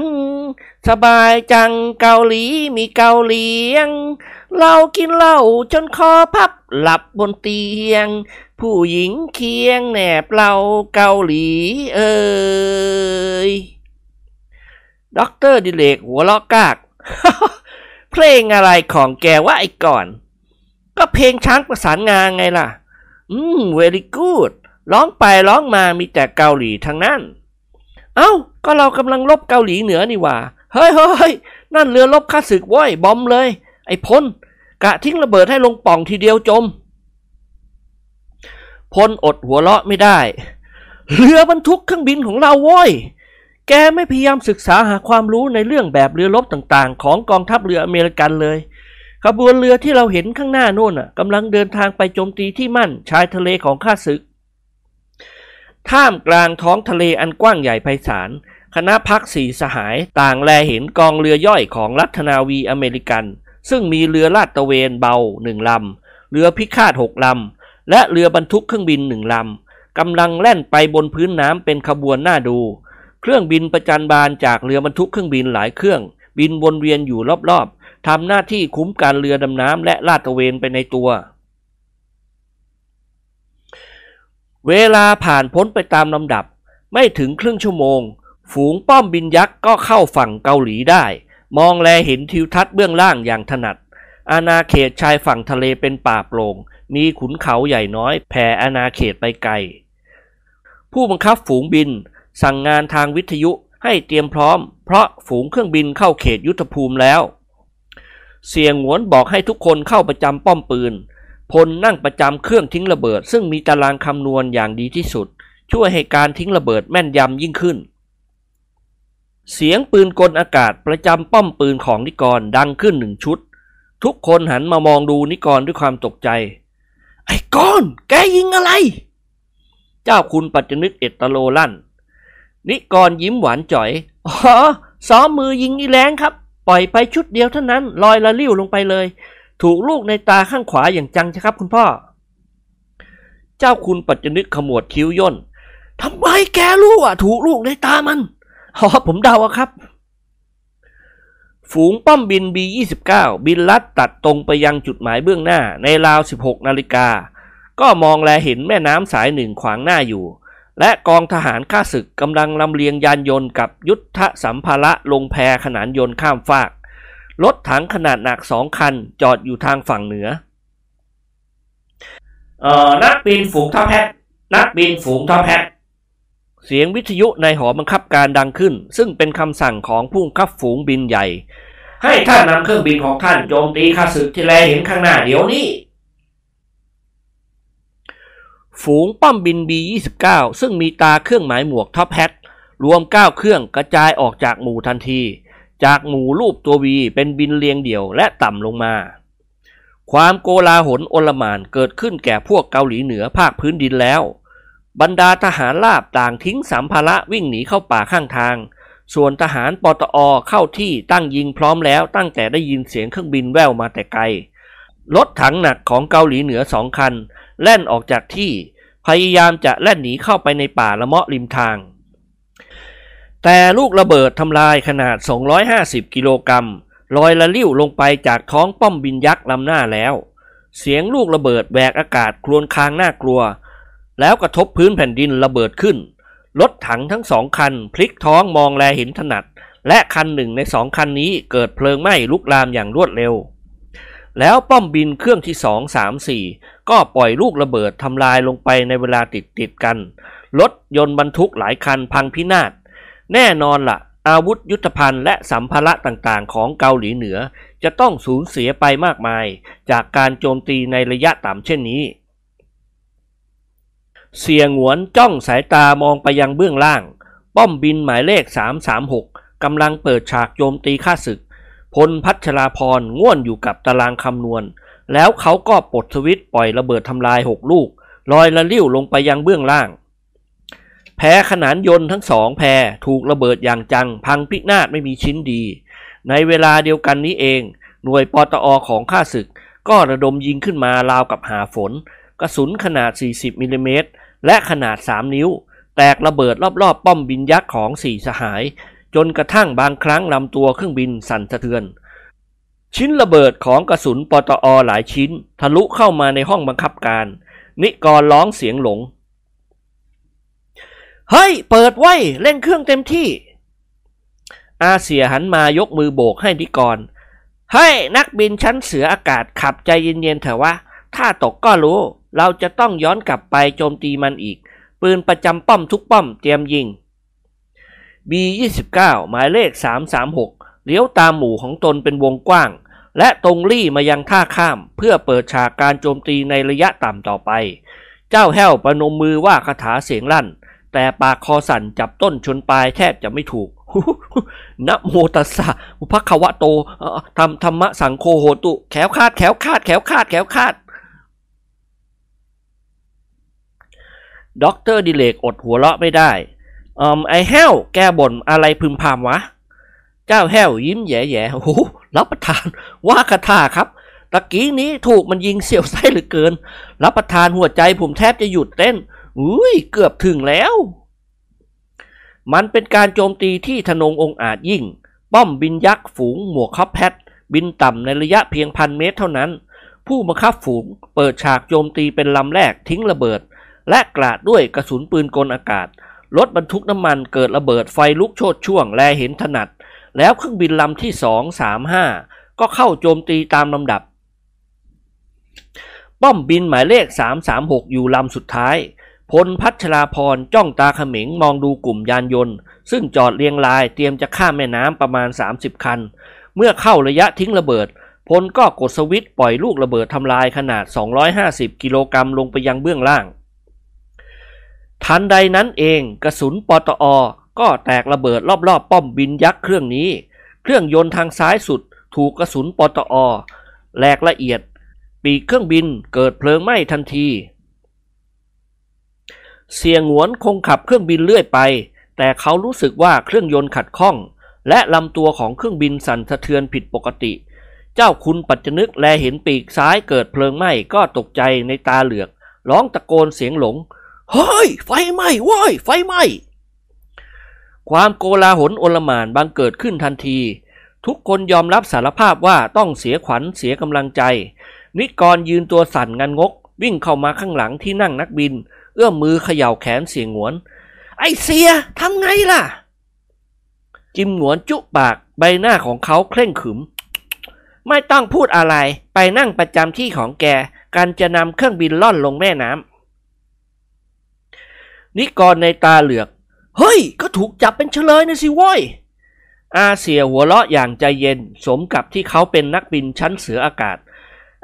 สบายจังเกาหลีมีเกาเลียง เรากินเหล้าจนคอพับหลับบนเตียง ผู้หญิงเคียงแหนบเราเกาหลีเอยด็อกเตอร์ดิเรกหัวเราะก้าก เพลงอะไรของแกว่าไอ้ก่อน ก็เพลงช้างประสานงานไงล่ะ อืม very good ร้องไปร้องมามีแต่เกาหลีทั้งนั้น เอ้า ก็เรากำลังลบเกาหลีเหนือนี่ว่า เฮ้ยเฮ้ยเฮ้ยนั่นเรือลบข้าศึกว้ยบอมเลย ไอ้พลกะทิ้งระเบิดให้ลงป่องทีเดียวจม พลอดหัวเราะไม่ได้ เรือบรรทุกเครื่องบินของเราโว้ย แกไม่พยายามศึกษาหาความรู้ในเรื่องแบบเรือรบต่างๆ ของกองทัพเรืออเมริกันเลย ขบวนเรือที่เราเห็นข้างหน้าโน่นน่ะกำลังเดินทางไปโจมตีที่มั่นชายทะเลของข้าศึก ท่ามกลางท้องทะเลอันกว้างใหญ่ไพศาล คณะพักสีสหายต่างแลเห็นกองเรือย่อยของรัฐนาวีอเมริกัน ซึ่งมีเรือลาดตระเวนเบาหนึ่งลำ เรือพิฆาตหกลำ และเรือบรรทุกเครื่องบินหนึ่งลำกำลังแล่นไปบนพื้นน้ำเป็นขบวนหน้าดู เครื่องบินประจันบานจากเรือบรรทุกเครื่องบินหลายเครื่อง บินวนเวียนอยู่รอบๆทำหน้าที่คุ้มการเรือดำน้ำและลาดตระเวนไปในตัว เวลาผ่านพ้นไปตามลำดับ ไม่ถึงครึ่งชั่วโมง ฝูงป้อมบินยักษ์ก็เข้าฝั่งเกาหลีได้ มองแลเห็นทิวทัศน์เบื้องล่างอย่างถนัดอาณาเขตชายฝั่งทะเลเป็นป่าโปร่ง มีขุนเขาใหญ่น้อยแผ่อาณาเขตไปไกล ผู้บังคับฝูงบินสั่งงานทางวิทยุให้เตรียมพร้อม เพราะฝูงเครื่องบินเข้าเขตยุทธภูมิแล้ว เสียงหวนบอกให้ทุกคนเข้าประจำป้อมปืน พลนั่งประจำเครื่องทิ้งระเบิด ซึ่งมีตารางคำนวณอย่างดีที่สุด ช่วยให้การทิ้งระเบิดแม่นยำยิ่งขึ้น เสียงปืนกลอากาศประจำป้อมปืนของนิกรดังขึ้นหนึ่งชุด ทุกคนหันมามองดูนิกรด้วยความตกใจ ไอ้ก้อนแกยิงอะไร เจ้าคุณปัจจนึกเอตโลลั่น นิกรยิ้มหวานจ่อย อ๋อ ซ้อมมือยิงอีแรงครับ ปล่อยไปชุดเดียวเท่านั้น ลอยละลิ้วลงไปเลย ถูกลูกในตาข้างขวาอย่างจังใช่ครับคุณพ่อ เจ้าคุณปัจจนึกขมวดคิ้วย่นทำไมแกรู้อะ ถูกลูกในตามันอ๋อผมเดาอะครับ ฝูงป้อมบิน B29 บินลัดตัดตรงไปยังจุดหมายเบื้องหน้าในราว 16 นาฬิกา ก็มองแลเห็นแม่น้ำสายหนึ่งขวางหน้าอยู่ และกองทหารข้าศึกกำลังลำเลียงยานยนต์กับยุทธสัมภาระลงแพขนานยนต์ข้ามฟาก รถถังขนาดหนักสองคันจอดอยู่ทางฝั่งเหนือเออนักบินฝูงท็อปแพทนักบินฝูงท็อปแพท เสียงวิทยุในหอบังคับการดังขึ้น ซึ่งเป็นคำสั่งของผู้บังคับฝูงบินใหญ่ ให้ท่านนำเครื่องบินของท่านโจมตีข้าศึกที่แลเห็นข้างหน้าเดี๋ยวนี้ ฝูงป้อมบิน B29 ซึ่งมีตาเครื่องหมายหมวกท็อปแฮทรวม 9 เครื่องกระจายออกจากหมู่ทันที จากหมู่รูปตัววีเป็นบินเรียงเดี่ยวและต่ำลงมา ความโกลาหลโอลมานเกิดขึ้นแก่พวกเกาหลีเหนือภาคพื้นดินแล้ว บรรดาทหารลาบต่างทิ้งสัมภาระวิ่งหนีเข้าป่าข้างทาง ส่วนทหารปตอเข้าที่ตั้งยิงพร้อมแล้วตั้งแต่ได้ยินเสียงเครื่องบินแว่วมาแต่ไกล รถถังหนักของเกาหลีเหนือสองคัน แล่นออกจากที่ พยายามจะแล่นหนีเข้าไปในป่าละเมาะริมทาง แต่ลูกระเบิดทำลายขนาด 250 กิโลกรัมลอยละลิ้วลงไปจากท้องป้อมบินยักษ์ลำหน้าแล้ว เสียงลูกระเบิดแหวกอากาศครวญครางน่ากลัว แล้วกระทบพื้นแผ่นดินระเบิดขึ้น รถถังทั้งสองคัน พลิกท้องมองแลเห็นถนัด และคันหนึ่งในสองคันนี้เกิดเพลิงไหม้ลุกลามอย่างรวดเร็ว แล้วป้อมบินเครื่องที่สองสามสี่ก็ปล่อยลูกระเบิดทำลายลงไปในเวลาติดติดกัน รถยนต์บรรทุกหลายคันพังพินาศ แน่นอนละ่ะ อาวุธยุทธภัณฑ์และสัมภาระต่างๆ ของเกาหลีเหนือ จะต้องสูญเสียไปมากมาย จากการโจมตีในระยะต่ำเช่นนี้ เสียงหวนจ้องสายตามองไปยังเบื้องล่าง ป้อมบินหมายเลข 336กำลังเปิดฉากโจมตีข้าศึก พลพัชราพรง่วนอยู่กับตารางคำนวณ แล้วเขาก็ปลดสวิตช์ปล่อยระเบิดทำลายหกลูก ลอยละลิ้วลงไปยังเบื้องล่าง แพขนานยนต์ทั้งสองแพถูกระเบิดอย่างจัง พังพินาศไม่มีชิ้นดี ในเวลาเดียวกันนี้เอง หน่วยปตอของข้าศึก ก็ระดมยิงขึ้นมาราวกับหาฝน กระสุนขนาด 40มิลลิเมตร และขนาด 3 นิ้ว แตกระเบิดรอบๆ ป้อมบินยักษ์ของสี่สหาย จนกระทั่งบางครั้งลำตัวเครื่องบินสั่นสะเทือน ชิ้นระเบิดของกระสุนปตอหลายชิ้น ทะลุเข้ามาในห้องบังคับการ นิกรร้องเสียงหลง เฮ้ย เปิดไว้ เล่นเครื่องเต็มที่ อาเสียหันมายกมือโบกให้นิกรเฮ้ย นักบินชั้นเสืออากาศขับใจเย็นๆเถอะวะ ถ้าตกก็รู้ เราจะต้องย้อนกลับไปโจมตีมันอีก ปืนประจำป้อมทุกป้อมเตรียมยิง B29 หมายเลข 336 เลี้ยวตามหมู่ของตนเป็นวงกว้าง และตรงรี่มายังท่าข้าม เพื่อเปิดฉากการโจมตีในระยะต่ำต่อไป เจ้าแห้วประนมมือว่าคาถาเสียงลั่น แต่ปากคอสั่นจับต้นชนปลายแทบจะไม่ถูกนะโมตัสสะอุพักขวะโตเอ่อธรรมธรรมะสังโฆโหตุ แคล้วคลาดแคล้วคลาดแคล้วคลาดแคล้วคลาด ด็อกเตอร์ดิเรกอดหัวเราะไม่ได้อืมไอ้แห้วแกบ่นอะไรพึมพำวะ เจ้าแห้วยิ้มแหยๆโอ้โหรับประทานว่าคาถาครับตะกี้นี้ถูกมันยิงเสียวไส้เหลือเกิน รับประทานหัวใจผมแทบจะหยุดเต้นอุ้ยเกือบถึงแล้ว มันเป็นการโจมตีที่ทนงองอาจยิ่ง ป้อมบินยักษ์ฝูงหมวกคับแพท บินต่ำในระยะเพียงพันเมตรเท่านั้น ผู้บังคับฝูงเปิดฉากโจมตีเป็นลำแรกทิ้งระเบิด และกราดด้วยกระสุนปืนกลอากาศ รถบรรทุกน้ำมันเกิดระเบิดไฟลุกโชดช่วงแลเห็นถนัด แล้วเครื่องบินลำที่สองสามห้าก็เข้าโจมตีตามลำดับ ป้อมบินหมายเลข 336 อยู่ลำสุดท้ายพลพัชราพรจ้องตาเขม็งมองดูกลุ่มยานยนต์ ซึ่งจอดเรียงรายเตรียมจะข้ามแม่น้ำประมาณ 30 คัน เมื่อเข้าระยะทิ้งระเบิด พลก็กดสวิตช์ปล่อยลูกระเบิดทำลายขนาด 250 กิโลกรัมลงไปยังเบื้องล่าง ทันใดนั้นเองกระสุนปตอ ก็แตกระเบิดรอบๆ ป้อมบินยักษ์เครื่องนี้ เครื่องยนต์ทางซ้ายสุดถูกกระสุนปตอแหลกละเอียด ปีกเครื่องบินเกิดเพลิงไหม้ทันที เสียงหวนคงขับเครื่องบินเลื่อยไป แต่เขารู้สึกว่าเครื่องยนต์ขัดข้อง และลำตัวของเครื่องบินสั่นสะเทือนผิดปกติ เจ้าคุณปัจจนึกแลเห็นปีกซ้ายเกิดเพลิงไหม้ก็ตกใจในตาเหลือก ร้องตะโกนเสียงหลง เฮ้ย ไฟไหม้ว้ยไฟไหม้ ความโกลาหลโอลหมานบังเกิดขึ้นทันที ทุกคนยอมรับสารภาพว่าต้องเสียขวัญเสียกำลังใจ นิกรยืนตัวสั่นงันงก วิ่งเข้ามาข้างหลังที่นั่งนักบิน เอื้อมมือเขย่าแขนเสียงหวน ไอเสียทำไงล่ะ จิมหวนจุปากใบหน้าของเขาเคร่งขึม ไม่ต้องพูดอะไร ไปนั่งประจำที่ของแกการจะนำเครื่องบินล่อนลงแม่น้ำ นิกรในตาเหลือก เฮ้ย ก็ถูกจับเป็นเฉลยนะสิว้ยอาเสียหัวเราะอย่างใจเย็น สมกับที่เขาเป็นนักบินชั้นเสืออากาศ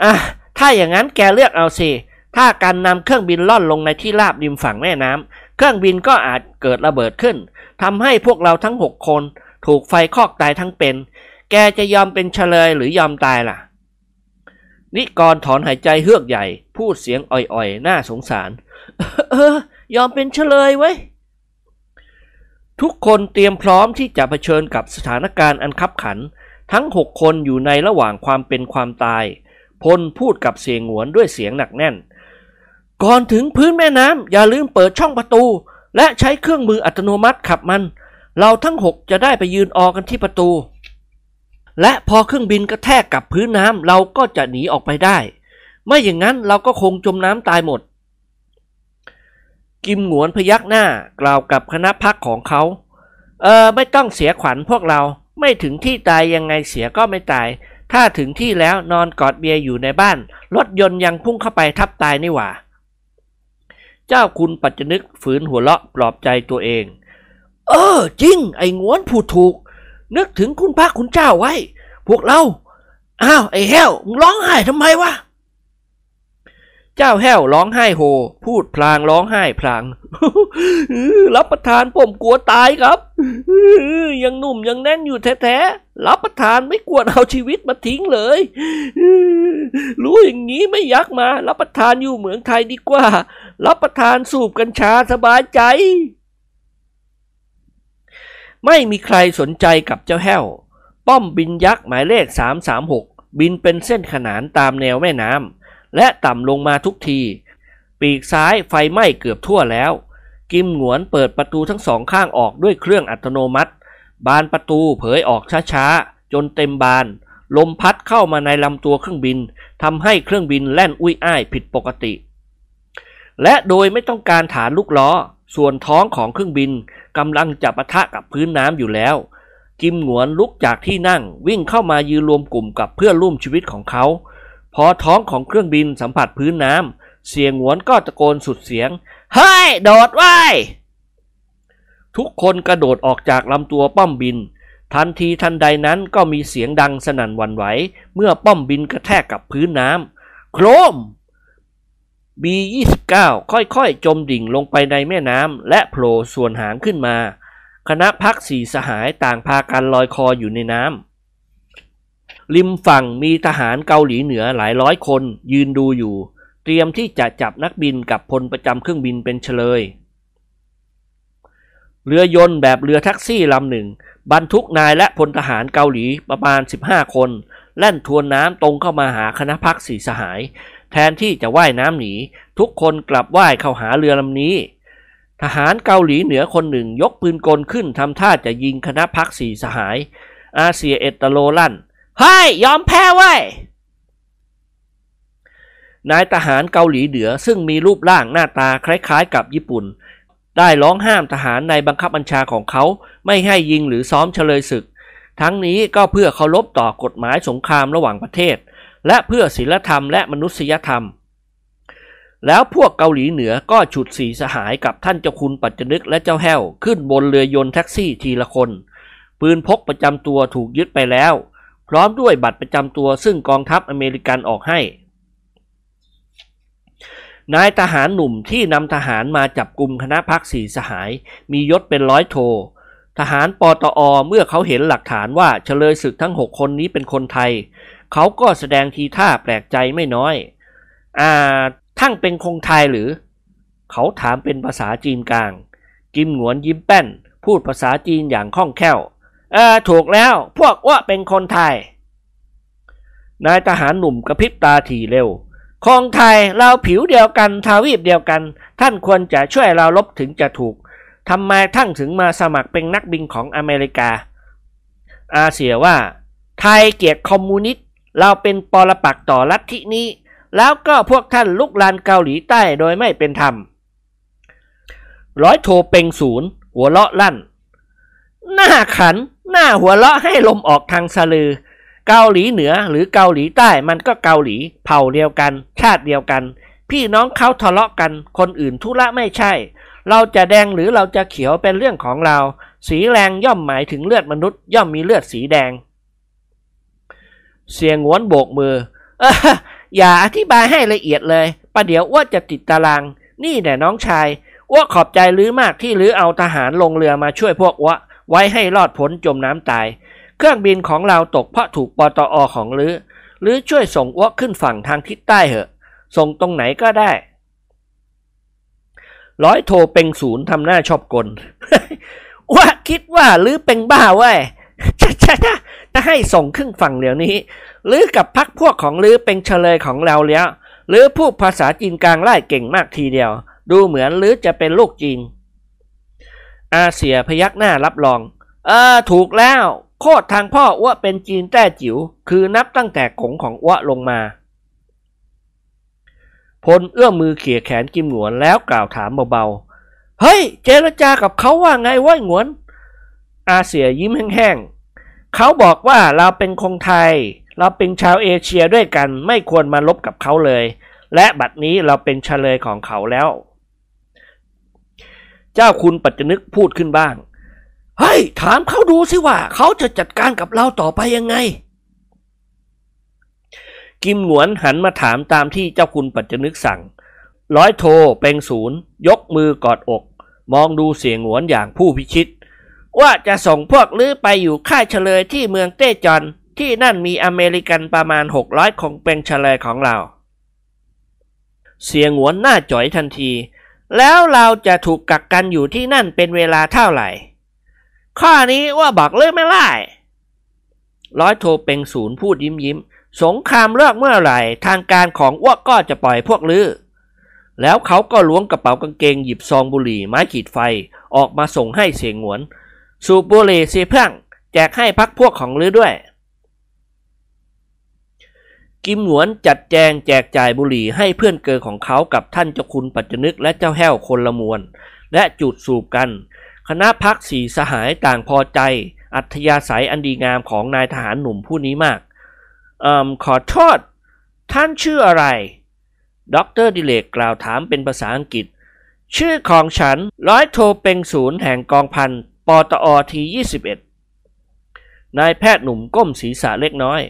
อะ ถ้าอย่างนั้นแกเลือกเอาสิ ถ้าการนำเครื่องบินล่อนลงในที่ราบริมฝั่งแม่น้ำเครื่องบินก็อาจเกิดระเบิดขึ้นทำให้พวกเราทั้งหกคน ถูกไฟคอกตายทั้งเป็น แกจะยอมเป็นเฉลยหรือยอมตายล่ะ นิกรถอนหายใจเฮือกใหญ่ พูดเสียงอ่อยๆ น่าสงสาร เออ ยอมเป็นเฉลยไว้ ทุกคนเตรียมพร้อมที่จะเผชิญกับสถานการณ์อันคับขัน ทั้งหกคนอยู่ในระหว่างความเป็นความตาย พลพูดกับเสียงหวนด้วยเสียงหนักแน่น ก่อนถึงพื้นแม่น้ำอย่าลืมเปิดช่องประตู และใช้เครื่องมืออัตโนมัติขับมัน เราทั้งหกจะได้ไปยืนออกันที่ประตู และพอเครื่องบินกระแทกกับพื้นน้ำเราก็จะหนีออกไปได้ ไม่อย่างนั้นเราก็คงจมน้ำตายหมด กิมหงวนพยักหน้ากล่าวกับคณะพักของเขา เออไม่ต้องเสียขวัญพวกเรา ไม่ถึงที่ตายยังไงเสียก็ไม่ตาย ถ้าถึงที่แล้วนอนกอดเบียร์อยู่ในบ้าน รถยนต์ยังพุ่งเข้าไปทับตายนี่หว่า เจ้าคุณปัจจนึกฝืนหัวเราะปลอบใจตัวเอง เออ จริง ไอ้งวนพูดถูก นึกถึงคุณพระคุณเจ้าไว้ พวกเรา อ้าว ไอ้แห้วมึงร้องไห้ทำไมวะ จ้าแห้วร้องไห้โฮ พูดพลางร้องไห้พลางรับประทานผมกลัวตายครับยังหนุ่มยังแน่นอยู่แท้ๆรับประทานไม่ควรเอาชีวิตมาทิ้งเลยรู้อย่างนี้ไม่ยักมา รับประทานอยู่เหมืองไทยดีกว่า รับประทานสูบกัญชาสบายใจ ไม่มีใครสนใจกับเจ้าแห้ว ป้อมบินยักษ์หมายเลข 336 บินเป็นเส้นขนานตามแนวแม่น้ำ และต่ำลงมาทุกที ปีกซ้ายไฟไหม้เกือบทั่วแล้ว กิมหงวนเปิดประตูทั้งสองข้างออกด้วยเครื่องอัตโนมัติ บานประตูเผยออกช้าๆ จนเต็มบาน ลมพัดเข้ามาในลำตัวเครื่องบินทำให้เครื่องบินแล่นอุ้ยอ้ายผิดปกติ และโดยไม่ต้องการฐานลูกล้อ ส่วนท้องของเครื่องบินกำลังจะปะทะกับพื้นน้ำอยู่แล้วกิมหงวนลุกจากที่นั่งวิ่งเข้ามายืนรวมกลุ่มกับเพื่อนร่วมชีวิตของเขา พอท้องของเครื่องบินสัมผัสพื้นน้ำเสียงหวนก็ตะโกนสุดเสียง เฮ้ย โดดไว้ทุกคนกระโดดออกจากลำตัวป้อมบิน ทันทีทันใดนั้นก็มีเสียงดังสนั่นวันไหว เมื่อป้อมบินกระแทกกับพื้นน้ำโครม B29 ค่อยๆ จมดิ่งลงไปในแม่น้ำและโผล่ส่วนหางขึ้นมา คณะพักสีสหายต่างพากันลอยคออยู่ในน้ำ ริมฝั่งมีทหารเกาหลีเหนือหลายร้อยคนยืนดูอยู่ เตรียมที่จะจับนักบินกับพลประจำเครื่องบินเป็นเฉลย เรือยนต์แบบเรือแท็กซี่ลำหนึ่ง บรรทุกนายและพลทหารเกาหลีประมาณ 15 คน แล่นทวนน้ำตรงเข้ามาหาคณะพักสี่สหาย แทนที่จะว่ายน้ำหนี ทุกคนกลับว่ายเข้าหาเรือลำนี้ ทหารเกาหลีเหนือคนหนึ่งยกปืนกลขึ้นทำท่าจะยิงคณะพักสี่สหาย อาเซียเอตโลลั่น เฮ้ย ยอมแพ้ไว้ย นายทหารเกาหลีเหนือซึ่งมีรูปร่างหน้าตาคล้ายๆ กับญี่ปุ่น ได้ร้องห้ามทหารในบังคับบัญชาของเขาไม่ให้ยิงหรือซ้อมเชลยศึก ทั้งนี้ก็เพื่อเคารพต่อกฎหมายสงครามระหว่างประเทศ และเพื่อศีลธรรมและมนุษยธรรม แล้วพวกเกาหลีเหนือก็ฉุดสี่สหายกับท่านเจ้าคุณปัจจนึกและเจ้าแห้วขึ้นบนเรือยนต์แท็กซี่ทีละคน ปืนพกประจำตัวถูกยึดไปแล้ว พร้อมด้วยบัตรประจำตัวซึ่งกองทัพอเมริกันออกให้ นายทหารหนุ่มที่นำทหารมาจับกลุ่มคณะพักสีสหาย มียศเป็นร้อยโท ทหารปตอเมื่อเขาเห็นหลักฐานว่าเฉลยศึกทั้งหกคนนี้เป็นคนไทย เขาก็แสดงทีท่าแปลกใจไม่น้อย อ่า ทั้งเป็นคงไทยหรือ เขาถามเป็นภาษาจีนกลางจิมหงวนยิ้มแป้น พูดภาษาจีนอย่างคล่องแคล่ว เออถูกแล้วพวกว่าเป็นคนไทย นายทหารหนุ่มกระพริบตาถี่เร็วคงไทยเราผิวเดียวกันทาวีปเดียวกัน ท่านควรจะช่วยเราลบถึงจะถูกทำไมท่านถึงมาสมัครเป็นนักบินของอเมริกา อาเสียว่า ไทยเกียรติคอมมิวนิสต์เราเป็นปรปักต่อลัทธินี้ แล้วก็พวกท่านลุกลานเกาหลีใต้โดยไม่เป็นธรรม ร้อยโทเป็งศูนย์หัวเลาะลั่น หน้าขัน หน้าหัวเลาะให้ลมออกทางสลือ เกาหลีเหนือหรือเกาหลีใต้มันก็เกาหลี เผ่าเดียวกัน ชาติเดียวกัน พี่น้องเขาทะเลาะกัน คนอื่นทุละไม่ใช่ เราจะแดงหรือเราจะเขียวเป็นเรื่องของเรา สีแรงย่อมหมายถึงเลือดมนุษย์ ย่อมมีเลือดสีแดง เสียงหวนโบกมือ เอออย่าอธิบายให้ละเอียดเลยประเดี๋ยวอ้วจะติดตาราง นี่แน่น้องชายอ้วขอบใจลื้อมากที่ลื้อเอาทหารลงเรือมาช่วยพวกอ้ว ไว้ให้รอดพ้นจมน้ำตาย เครื่องบินของเราตกเพราะถูกปตอของลือหรือช่วยส่งอ้วขึ้นฝั่งทางทิศใต้เหอะ ส่งตรงไหนก็ได้ ร้อยโทเป็งศูนย์ทำหน้าชอบกลว่าคิดว่าลือเป็นบ้าเว้ยจะจะจะจะให้ส่งครึ่งฝั่งเดี๋ยวนี้หรือกับพักพวกของลือเป็นเฉลยของเราแล้วหรือพูดภาษาจีนกลางไล่เก่งมากทีเดียว ดูเหมือนลือจะเป็นลูกจีน อาเซียพยักหน้ารับรอง เออ ถูกแล้ว โคตรทางพ่ออ้วเป็นจีนแต้จิ๋ว คือนับตั้งแต่กงของอ้วลงมา พลเอื้อมมือเขี่ยแขนกิมหงวนแล้วกล่าวถามเบาๆ เฮ้ย เจรจากับเขาว่าไงวะหงวน อาเซียยิ้มแห้งๆ เขาบอกว่าเราเป็นคงไทย เราเป็นชาวเอเชียด้วยกัน ไม่ควรมาลบกับเขาเลย และบัดนี้เราเป็นเฉลยของเขาแล้ว เจ้าคุณปัจจนึกพูดขึ้นบ้าง เฮ้ย ถามเขาดูสิว่า เขาจะจัดการกับเราต่อไปยังไง กิมหงวนหันมาถามตามที่เจ้าคุณปัจจนึกสั่ง ร้อยโทเปงศูนย์ ยกมือกอดอก มองดูเสียงหวนอย่างผู้พิชิต ว่าจะส่งพวกลือไปอยู่ค่ายเฉลยที่เมืองเต้จอนที่นั่นมีอเมริกันประมาณ 600คงเป็นเฉลยของเรา เสียงหวนหน้าจ่อยทันที แล้วเราจะถูกกักกันอยู่ที่นั่นเป็นเวลาเท่าไหร่ ข้อนี้ว่าบอกเลยไม่ไล่ร้อยโทเป็งศูนย์พูดยิ้มยิ้ม สงครามเลิกเมื่อไหร่ ทางการของอ้วกก็จะปล่อยพวกลือ แล้วเขาก็ล้วงกระเป๋ากางเกงหยิบซองบุหรี่ไม้ขีดไฟออกมาส่งให้เสียงหวน สูบบุหรี่สีเพื่องแจกให้พักพวกของลือด้วย กิมหนวนจัดแจงแจกจ่ายบุหรี่ให้เพื่อนเกอของเขากับท่านเจ้าคุณปัจจนึกและเจ้าแห้วคนละมวลและจุดสูบกัน คณะพักสีสหายต่างพอใจ อัธยาศัยอันดีงามของนายทหารหนุ่มผู้นี้มากอมขอโทษ ท่านชื่ออะไรด็อกเตอร์ดิเรกกล่าวถามเป็นภาษาอังกฤษ ชื่อของฉันร้อยโทเปงศูนย์แห่งกองพันปตอ. ที่ 21 นายแพทย์หนุ่มก้มศีรษะเล็กน้อย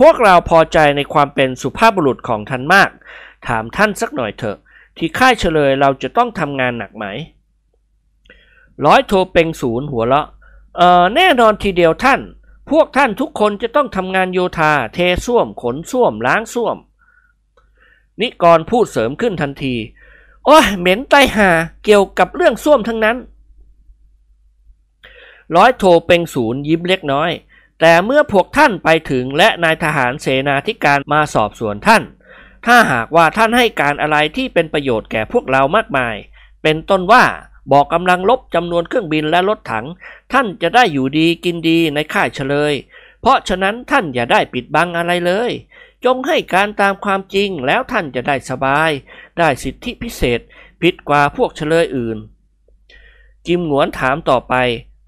พวกเราพอใจในความเป็นสุภาพบุรุษของท่านมาก ถามท่านสักหน่อยเถอะ ที่ค่ายเชลยเราจะต้องทำงานหนักไหม ร้อยโทเป็งศูนย์หัวเราะเออแน่นอนทีเดียวท่าน พวกท่านทุกคนจะต้องทำงานโยธา เทส้วม ขนส้วม ล้างส้วม นิกรพูดเสริมขึ้นทันที โอ้ยเหม็นไตหาเกี่ยวกับเรื่องส้วมทั้งนั้น ร้อยโทเป็งศูนย์ยิ้มเล็กน้อย แต่เมื่อพวกท่านไปถึงและนายทหารเสนาธิการมาสอบสวนท่าน ถ้าหากว่าท่านให้การอะไรที่เป็นประโยชน์แก่พวกเรามากมาย เป็นต้นว่าบอกกำลังลบจำนวนเครื่องบินและรถถัง ท่านจะได้อยู่ดีกินดีในค่ายเฉลย เพราะฉะนั้นท่านอย่าได้ปิดบังอะไรเลย จงให้การตามความจริงแล้วท่านจะได้สบาย ได้สิทธิพิเศษ ผิดกว่าพวกเฉลยอื่น จิมหนวนถามต่อไป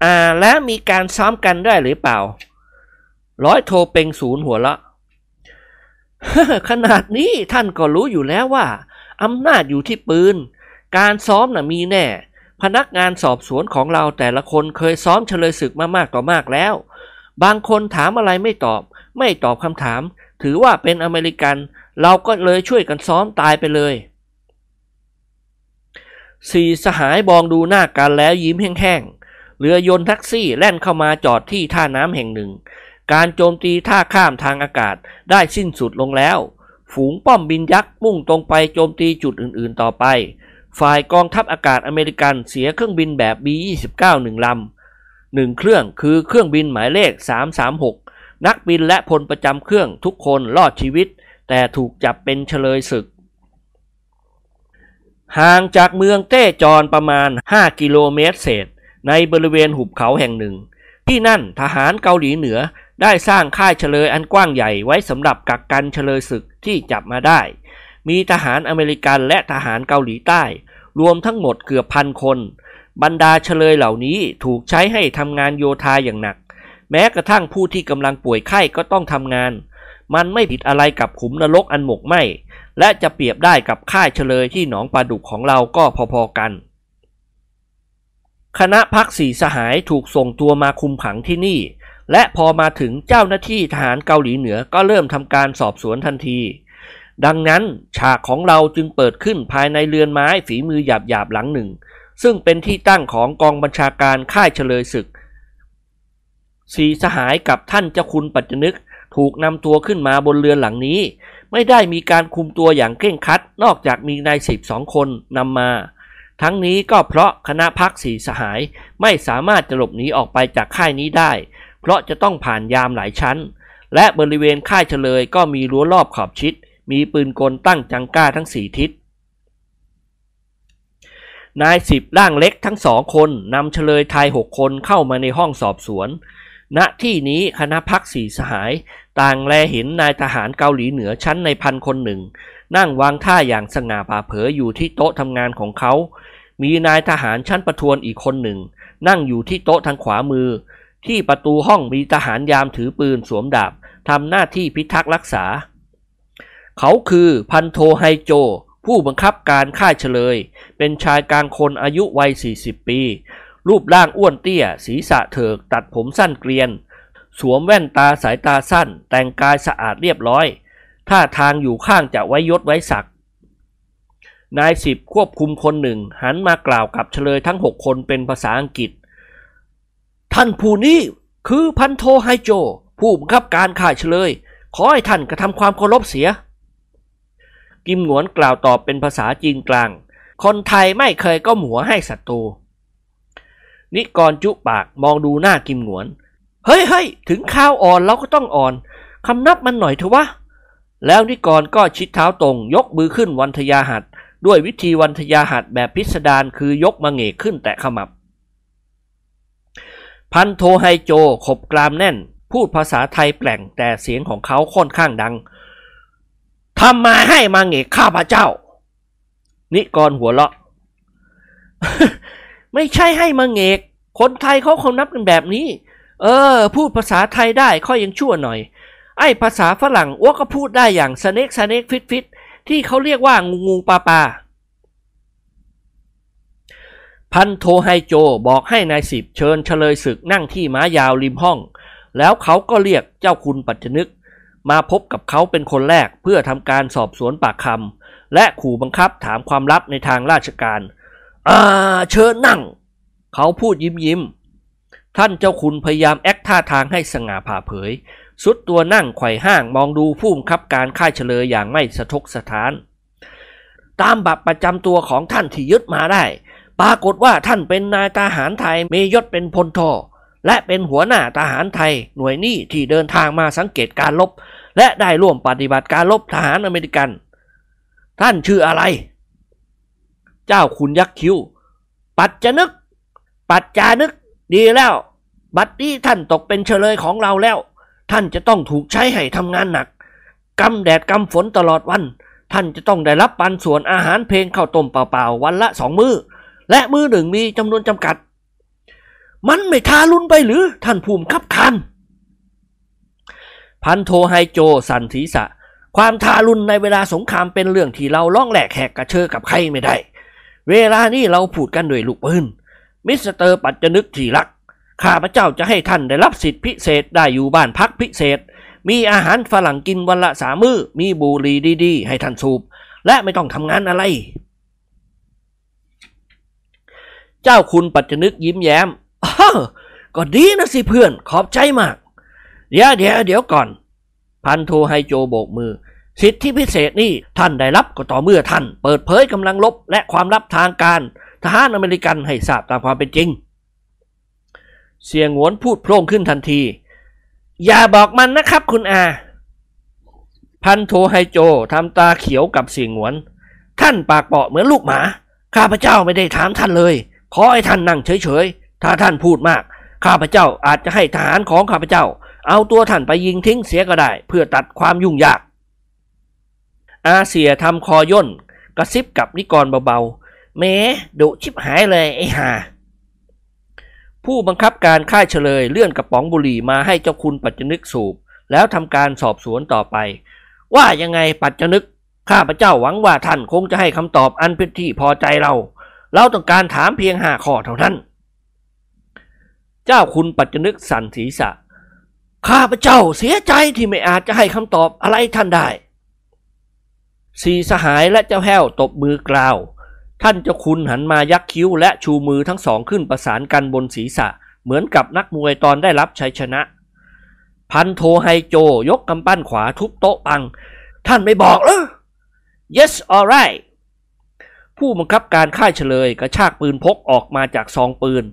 อ่าแล้วมีการซ้อมกันได้หรือเปล่า ร้อยโทเป็งศูนย์หัวละ ขนาดนี้ท่านก็รู้อยู่แล้วว่าอำนาจอยู่ที่ปืน การซ้อมน่ะมีแน่ พนักงานสอบสวนของเราแต่ละคนเคยซ้อมเฉลยศึกมามากต่อมากแล้ว บางคนถามอะไรไม่ตอบ ไม่ตอบคำถาม ถือว่าเป็นอเมริกัน เราก็เลยช่วยกันซ้อมตายไปเลยสี่สหายมองดูหน้ากันแล้วยิ้มแห้งๆ เรือยนต์แท็กซี่แล่นเข้ามาจอดที่ท่าน้ำแห่งหนึ่ง การโจมตีท่าข้ามทางอากาศได้สิ้นสุดลงแล้ว ฝูงป้อมบินยักษ์มุ่งตรงไปโจมตีจุดอื่นๆต่อไป ฝ่ายกองทัพอากาศอเมริกันเสียเครื่องบินแบบ B-29 หนึ่งลำหนึ่งเครื่องคือเครื่องบินหมายเลข 336 นักบินและพลประจำเครื่องทุกคนรอดชีวิต แต่ถูกจับเป็นเฉลยศึก ห่างจากเมืองเต้จอนประมาณ 5 กิโลเมตรเศษ ในบริเวณหุบเขาแห่งหนึ่ง ที่นั่นทหารเกาหลีเหนือ ได้สร้างค่ายเฉลยอันกว้างใหญ่ไว้สำหรับกักกันเฉลยศึกที่จับมาได้ มีทหารอเมริกันและทหารเกาหลีใต้ รวมทั้งหมดเกือบพันคน บรรดาเฉลยเหล่านี้ถูกใช้ให้ทำงานโยธาอย่างหนัก แม้กระทั่งผู้ที่กำลังป่วยไข้ก็ต้องทำงาน มันไม่ผิดอะไรกับขุมนรกอันหมกไหมและจะเปรียบได้กับค่ายเฉลยที่หนองปลาดุกของเราก็พอๆกัน คณะพักสีสหายถูกส่งตัวมาคุมขังที่นี่ และพอมาถึงเจ้าหน้าที่ทหารเกาหลีเหนือก็เริ่มทำการสอบสวนทันที ดังนั้นฉากของเราจึงเปิดขึ้นภายในเรือนไม้ฝีมือหยาบๆหลังหนึ่ง ซึ่งเป็นที่ตั้งของกองบัญชาการค่ายเฉลยศึก สีสหายกับท่านเจ้าคุณปัจจนึกถูกนำตัวขึ้นมาบนเรือนหลังนี้ ไม่ได้มีการคุมตัวอย่างเคร่งครัด นอกจากมีนายสิบสองคนนำมาทั้งนี้ก็เพราะคณะพักสีสหายไม่สามารถจะหลบหนีออกไปจากค่ายนี้ได้ เพราะจะต้องผ่านยามหลายชั้น และบริเวณค่ายเฉลยก็มีรั้วรอบขอบชิด มีปืนกลตั้งจังก้าทั้งสี่ทิศนายสิบร่างเล็กทั้งสองคนนำเฉลยไทยหกคนเข้ามาในห้องสอบสวน ณที่นี้คณะพักสี่สหาย ต่างแลเห็นนายทหารเกาหลีเหนือชั้นในพันคนหนึ่ง นั่งวางท่าอย่างสง่าผ่าเผยอยู่ที่โต๊ะทำงานของเขา มีนายทหารชั้นประทวนอีกคนหนึ่ง นั่งอยู่ที่โต๊ะทางขวามือ ที่ประตูห้องมีทหารยามถือปืนสวมดาบทำหน้าที่พิทักษ์รักษา เขาคือพันโทไฮโจ ผู้บังคับการค่ายเฉลย เป็นชายกลางคนอายุวัย 40 ปี รูปร่างอ้วนเตี้ย ศีรษะเถิก ตัดผมสั้นเกรียน สวมแว่นตาสายตาสั้น แต่งกายสะอาดเรียบร้อย ท่าทางอยู่ข้างจะไว้ยศไว้ศักนายสิบควบคุมคนหนึ่ง หันมากล่าวกับเฉลยทั้งหกคนเป็นภาษาอังกฤษ ท่านผู้นี้คือพันโทไฮโจ ผู้บังคับการข่ายเฉลย ขอให้ท่านกระทำความเคารพเสีย กิมหนวนกล่าวตอบเป็นภาษาจีนกลาง คนไทยไม่เคยก้มหัวให้ศัตรู นิกรจุปากมองดูหน้ากิมหนวน เฮ้ยเฮ้ยถึงข้าวอ่อนเราก็ต้องอ่อน คำนับมันหน่อยเถอะวะ แล้วนิกรก็ชิดเท้าตรงยกมือขึ้นวันทยาหัดด้วยวิธีวันทยาหัดแบบพิสดารคือยกมาเหงกขึ้นแตะขมับ พันโทไฮโจขบกรามแน่น พูดภาษาไทยแปลงแต่เสียงของเขาค่อนข้างดังทำมาให้มาเงกข้าพเจ้า นิกรหัวเราะ ไม่ใช่ให้มาเงก คนไทยเขาคงนับกันแบบนี้ เออ พูดภาษาไทยได้ค่อยยังชั่วหน่อย ไอ้ภาษาฝรั่งอั๊วก็พูดได้อย่าง snake snake fish fish ที่เขาเรียกว่างูงูปลาปลา พันโทไฮโจบอกให้นายสิบเชิญเชลยศึกนั่งที่ม้ายาวริมห้อง แล้วเขาก็เรียกเจ้าคุณปัจจนึก มาพบกับเขาเป็นคนแรกเพื่อทำการสอบสวนปากคำและขู่บังคับถามความลับในทางราชการ อ่า เชิญนั่ง เขาพูดยิ้มยิ้ม ท่านเจ้าคุณพยายามแอคท่าทางให้สง่าผ่าเผย สุดตัวนั่งไขว่ห้างมองดูผู้บังคับการค่ายเฉลยอย่างไม่สะทกสะท้าน ตามบัตรประจำตัวของท่านที่ยึดมาได้ ปรากฏว่าท่านเป็นนายทหารไทยมียศเป็นพลโทและเป็นหัวหน้าทหารไทยหน่วยนี้ที่เดินทางมาสังเกตการลบ และได้ร่วมปฏิบัติการลบทหารอเมริกัน ท่านชื่ออะไร เจ้าคุณยักษ์คิ้ว ปัจจนึก ปัจจานึก ดีแล้ว บัดนี้ท่านตกเป็นเฉลยของเราแล้ว ท่านจะต้องถูกใช้ให้ทำงานหนักกำแดดกำฝนตลอดวัน ท่านจะต้องได้รับปันส่วนอาหารเพลงข้าวต้มเปล่าๆวันละสองมือ้อ และมือหนึ่งมีจำนวนจำกัด มันไม่ทารุณไปหรือท่านภูมิคับคัน พันโทไฮโจสั่นศีรษะ ความทารุณในเวลาสงครามเป็นเรื่องที่เราล่องแหลกแหกกระเชอกับใครไม่ได้ เวลานี้เราพูดกันด้วยลูกปืนมิสเตอร์ปัจจนึกที่รัก ข้าพเจ้าจะให้ท่านได้รับสิทธิพิเศษได้อยู่บ้านพักพิเศษ มีอาหารฝรั่งกินวันละสามมื้อ มีบุหรี่ดีๆ ให้ท่านสูบ และไม่ต้องทำงานอะไร เจ้าคุณปัจจนึกยิ้มแย้มก็ดีนะสิเพื่อน ขอบใจมาก เดี๋ยวเดี๋ยวเดี๋ยวก่อน พันโทไฮโจโบกมือ สิทธิพิเศษนี่ท่านได้รับก็ต่อเมื่อท่าน เปิดเผยกำลังลบและความลับทางการทหารอเมริกันให้ทราบตามความเป็นจริง เสียงหวนพูดโพร่งขึ้นทันที อย่าบอกมันนะครับคุณอา พันโทไฮโจทำตาเขียวกับเสียงหวน ท่านปากเปาะเหมือนลูกหมา ข้าพเจ้าไม่ได้ถามท่านเลย ขอให้ท่านนั่งเฉยๆ ถ้าท่านพูดมาก ข้าพเจ้าอาจจะให้ทหารของข้าพเจ้า เอาตัวท่านไปยิงทิ้งเสียก็ได้ เพื่อตัดความยุ่งยาก อาเสียทำคอย่น กระซิบกับนิกรเบาๆแม้ดุชิบหายเลยไอ้ห่าผู้บังคับการค่ายเฉลยเลื่อนกระป๋องบุหรี่มาให้เจ้าคุณปัจจนึกสูบ แล้วทำการสอบสวนต่อไป ว่ายังไงปัจจนึกข้าพเจ้าหวังว่าท่านคงจะให้คำตอบอันเป็นที่พอใจเรา เราต้องการถามเพียงห้าข้อเท่านั้น เจ้าคุณปัจจนึกสั่นศีรษะ ข้าพเจ้าเสียใจที่ไม่อาจจะให้คำตอบอะไรท่านได้สี่สหายและเจ้าแห้วตบมือกล่าว ท่านเจ้าคุณหันมายักคิ้วและชูมือทั้งสองขึ้นประสานกันบนศีรษะ เหมือนกับนักมวยตอนได้รับชัยชนะ พันโทไฮโจยกกำปั้นขวาทุบโต๊ะปัง ท่านไม่บอกเหรอ yes alright ผู้บังคับการค่ายเฉลยกระชากปืนพกออกมาจากซองปืน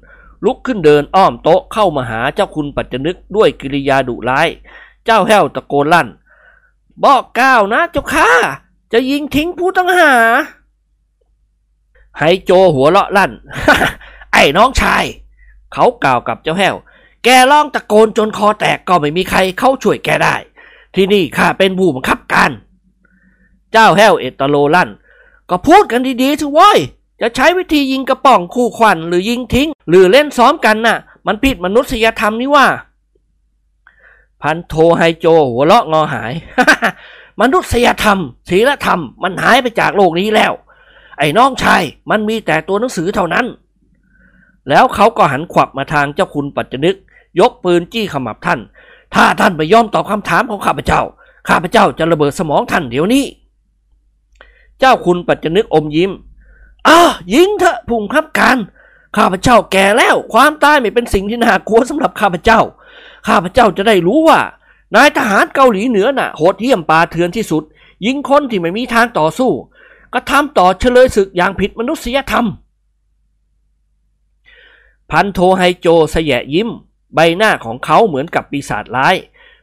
ลุกขึ้นเดินอ้อมโต๊ะเข้ามาหาเจ้าคุณปัจจนึกด้วยกิริยาดุร้าย เจ้าแห้วตะโกนลั่น บอกก้าวนะเจ้าข้าจะยิงทิ้งผู้ต้องหา ไฮโจหัวเราะลั่น ไอ้น้องชาย เขากล่าวกับเจ้าแห้ว แกร้องตะโกนจนคอแตกก็ไม่มีใครเข้าช่วยแกได้ ที่นี่ข้าเป็นผู้บังคับการ เจ้าแห้วเอตโลลั่น ก็พูดกันดีๆเถอะเว้ยจะใช้วิธียิงกระป๋องคู่ควันหรือยิงทิ้ง หรือเล่นซ้อมกันน่ะ มันผิดมนุษยธรรมนี่ว่า พันโทไฮโจหัวเราะงอหาย มนุษยธรรมศีลธรรม มันหายไปจากโลกนี้แล้ว ไอ้น้องชายมันมีแต่ตัวหนังสือเท่านั้น แล้วเขาก็หันขวับมาทางเจ้าคุณปัจจนึก ยกปืนจี้ขมับท่าน ถ้าท่านไม่ยอมตอบคำถามของข้าพเจ้า ข้าพเจ้าจะระเบิดสมองท่านเดี๋ยวนี้ เจ้าคุณปัจจนึกอมยิ้มอ้ายิงเถอะผู้บังคับการข้าพเจ้าแก่แล้วความตายไม่เป็นสิ่งที่น่ากลัวสำหรับข้าพเจ้า ข้าพเจ้าจะได้รู้ว่า นายทหารเกาหลีเหนือน่ะโหดเหี้ยมปาเถื่อนที่สุด ยิงคนที่ไม่มีทางต่อสู้กระทำต่อเฉลยศึกอย่างผิดมนุษยธรรม พันโทไฮโจเสยะยิ้ม ใบหน้าของเขาเหมือนกับปีศาจร้าย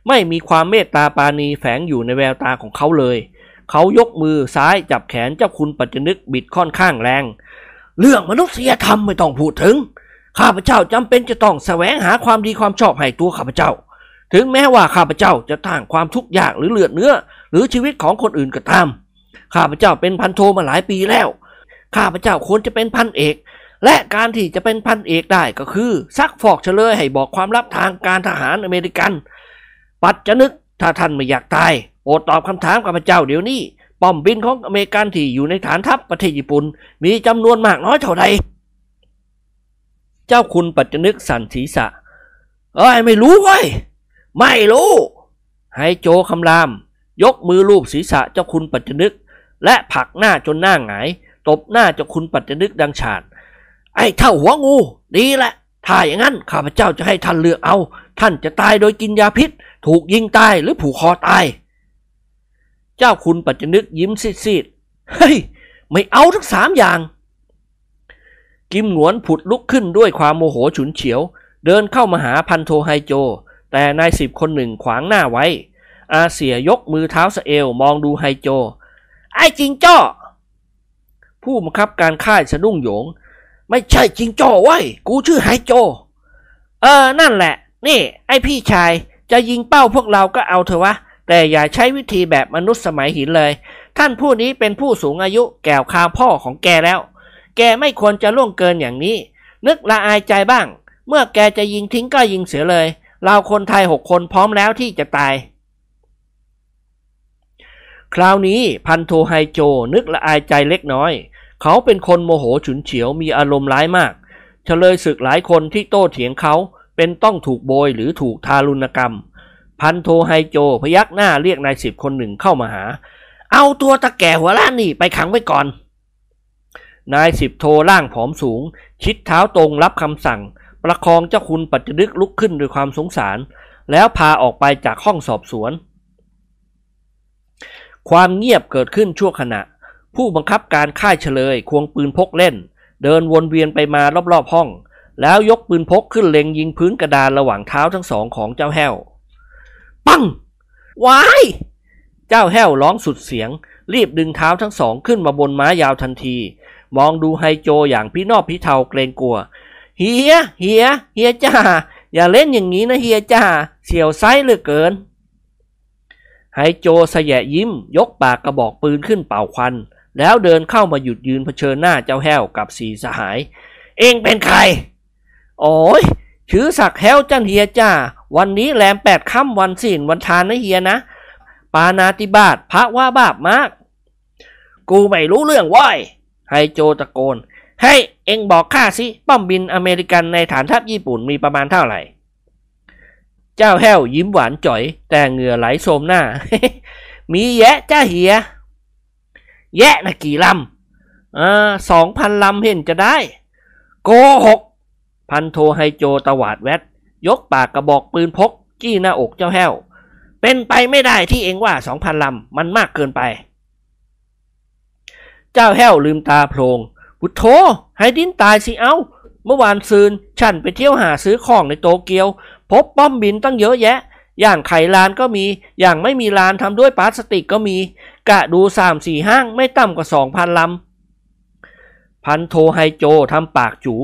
ไม่มีความเมตตาปาณีแฝงอยู่ในแววตาของเขาเลย เขายกมือซ้ายจับแขนเจ้าคุณปัจจนึกบิดค่อนข้างแรง เรื่องมนุษยธรรมไม่ต้องพูดถึง ข้าพเจ้าจำเป็นจะต้องแสวงหาความดีความชอบให้ตัวข้าพเจ้า ถึงแม้ว่าข้าพเจ้าจะต่างความทุกข์ยากหรือเลือดเนื้อ หรือชีวิตของคนอื่นก็ตาม ข้าพเจ้าเป็นพันโทมาหลายปีแล้ว ข้าพเจ้าควรจะเป็นพันเอกและการที่จะเป็นพันเอกได้ก็คือ ซักฟอกเชลยให้บอกความลับทางการทหารอเมริกัน ปัจจนึกถ้าท่านไม่อยากตาย โปรดตอบคำถามข้าพเจ้าเดี๋ยวนี้ ป้อมบินของอเมริกันที่อยู่ในฐานทัพประเทศญี่ปุ่น มีจำนวนมากน้อยเท่าใด เจ้าคุณปัจจนึกสันศีษะเอ้ยไม่รู้เว้ย ไม่รู้ให้โจคำราม ยกมือลูบศีรษะเจ้าคุณปัจจนึก และผักหน้าจนหน้าหงาย ตบหน้าเจ้าคุณปัจจนึกดังฉาดไอ้เท่าหัวงู ดีแหละถ้าอย่างนั้นข้าพเจ้าจะให้ท่านเลือกเอา ท่านจะตายโดยกินยาพิษ ถูกยิงตายหรือผูกคอตาย เจ้าคุณปัจจนึกยิ้มซีดๆ เฮ้ย ไม่เอาทั้งสามอย่าง กิมหงวนผุดลุกขึ้นด้วยความโมโหฉุนเฉียว เดินเข้ามาหาพันโทไฮโจ แต่นายสิบคนหนึ่งขวางหน้าไว้ อาเสียยกมือเท้าสเอวมองดูไฮโจ ไอ้จริงจ้อ ผู้บังคับการค่ายสะดุ้งโยง ไม่ใช่จริงจ้อไว้ยกูชื่อไฮโจ เออ นั่นแหละ นี่ ไอพี่ชายจะยิงเป้าพวกเราก็เอาเถอะวะ แต่อย่าใช้วิธีแบบมนุษย์สมัยหินเลย ท่านผู้นี้เป็นผู้สูงอายุแก่วคาพ่อของแกแล้ว แกไม่ควรจะล่วงเกินอย่างนี้ นึกละอายใจบ้าง เมื่อแกจะยิงทิ้งก็ยิงเสียเลย เราคนไทยหกคนพร้อมแล้วที่จะตาย คราวนี้พันโทไฮโจนึกละอายใจเล็กน้อย เขาเป็นคนโมโหฉุนเฉียวมีอารมณ์ร้ายมากเฉลยศึกหลายคนที่โต้เถียงเขาเป็นต้องถูกโบยหรือถูกทารุณกรรม พันโทไฮโจพยักหน้าเรียกนายสิบคนหนึ่งเข้ามาหา เอาตัวตะแก่หัวล้านนี่ไปขังไว้ก่อน นายสิบโทร่างผอมสูง ชิดเท้าตรงรับคำสั่ง ประคองเจ้าคุณปัจจนึกลุกขึ้นด้วยความสงสาร แล้วพาออกไปจากห้องสอบสวน ความเงียบเกิดขึ้นชั่วขณะ ผู้บังคับการค่ายเฉลย ควงปืนพกเล่น เดินวนเวียนไปมารอบๆห้อง แล้วยกปืนพกขึ้นเล็งยิงพื้นกระดานระหว่างเท้าทั้งสองของเจ้าแห้ว ปังวาย เจ้าแห้วร้องสุดเสียง รีบดึงเท้าทั้งสองขึ้นมาบนม้ายาวทันที มองดูไฮโจอย่างพี่นอบพี่เทาเกรงกลัว เฮีย เฮีย เฮียจ้า อย่าเล่นอย่างนี้นะเฮียจ้า เสียวไซเหลือเกิน ไฮโจสยะยิ้ม ยกปากกระบอกปืนขึ้นเป่าควัน แล้วเดินเข้ามาหยุดยืนเผชิญหน้าเจ้าแห้วกับสีสหาย เองเป็นใคร โอ้ย ชื่อสักแห้วจันเฮียจ้า วันนี้แรมแปดค่ำวันศีลวันทานนะเฮียนะ ปานาติบาตพระว่าบาปมาก กูไม่รู้เรื่องว้ยไฮโจตะโกน ให้เอ็งบอกข้าสิ ป้อมบินอเมริกันในฐานทัพญี่ปุ่นมีประมาณเท่าไหร่ เจ้าแห้วยิ้มหวานจ่อย แต่เหงื่อไหลโสมหน้า มีแยะจ้าเฮีย แยะนะกี่ลำอ่าสองพันลำเห็นจะได้ โกหก พันโทไฮโจตวาดแวดยกปากกระบอกปืนพก จี้หน้าอกเจ้าแห้ว เป็นไปไม่ได้ที่เองว่าสองพันลำมันมากเกินไป เจ้าแห้วลืมตาโพลงพุทโธให้ดิ้นตายสิเอาเมื่อวานซืนฉันไปเที่ยวหาซื้อของในโตเกียว พบป้อมบินตั้งเยอะแยะ อย่างไขลานก็มี อย่างไม่มีลานทำด้วยพลาสติกก็มี กะดูสามสี่ห้างไม่ต่ำกว่าสองพันลำพันโทไฮโจทำปากจู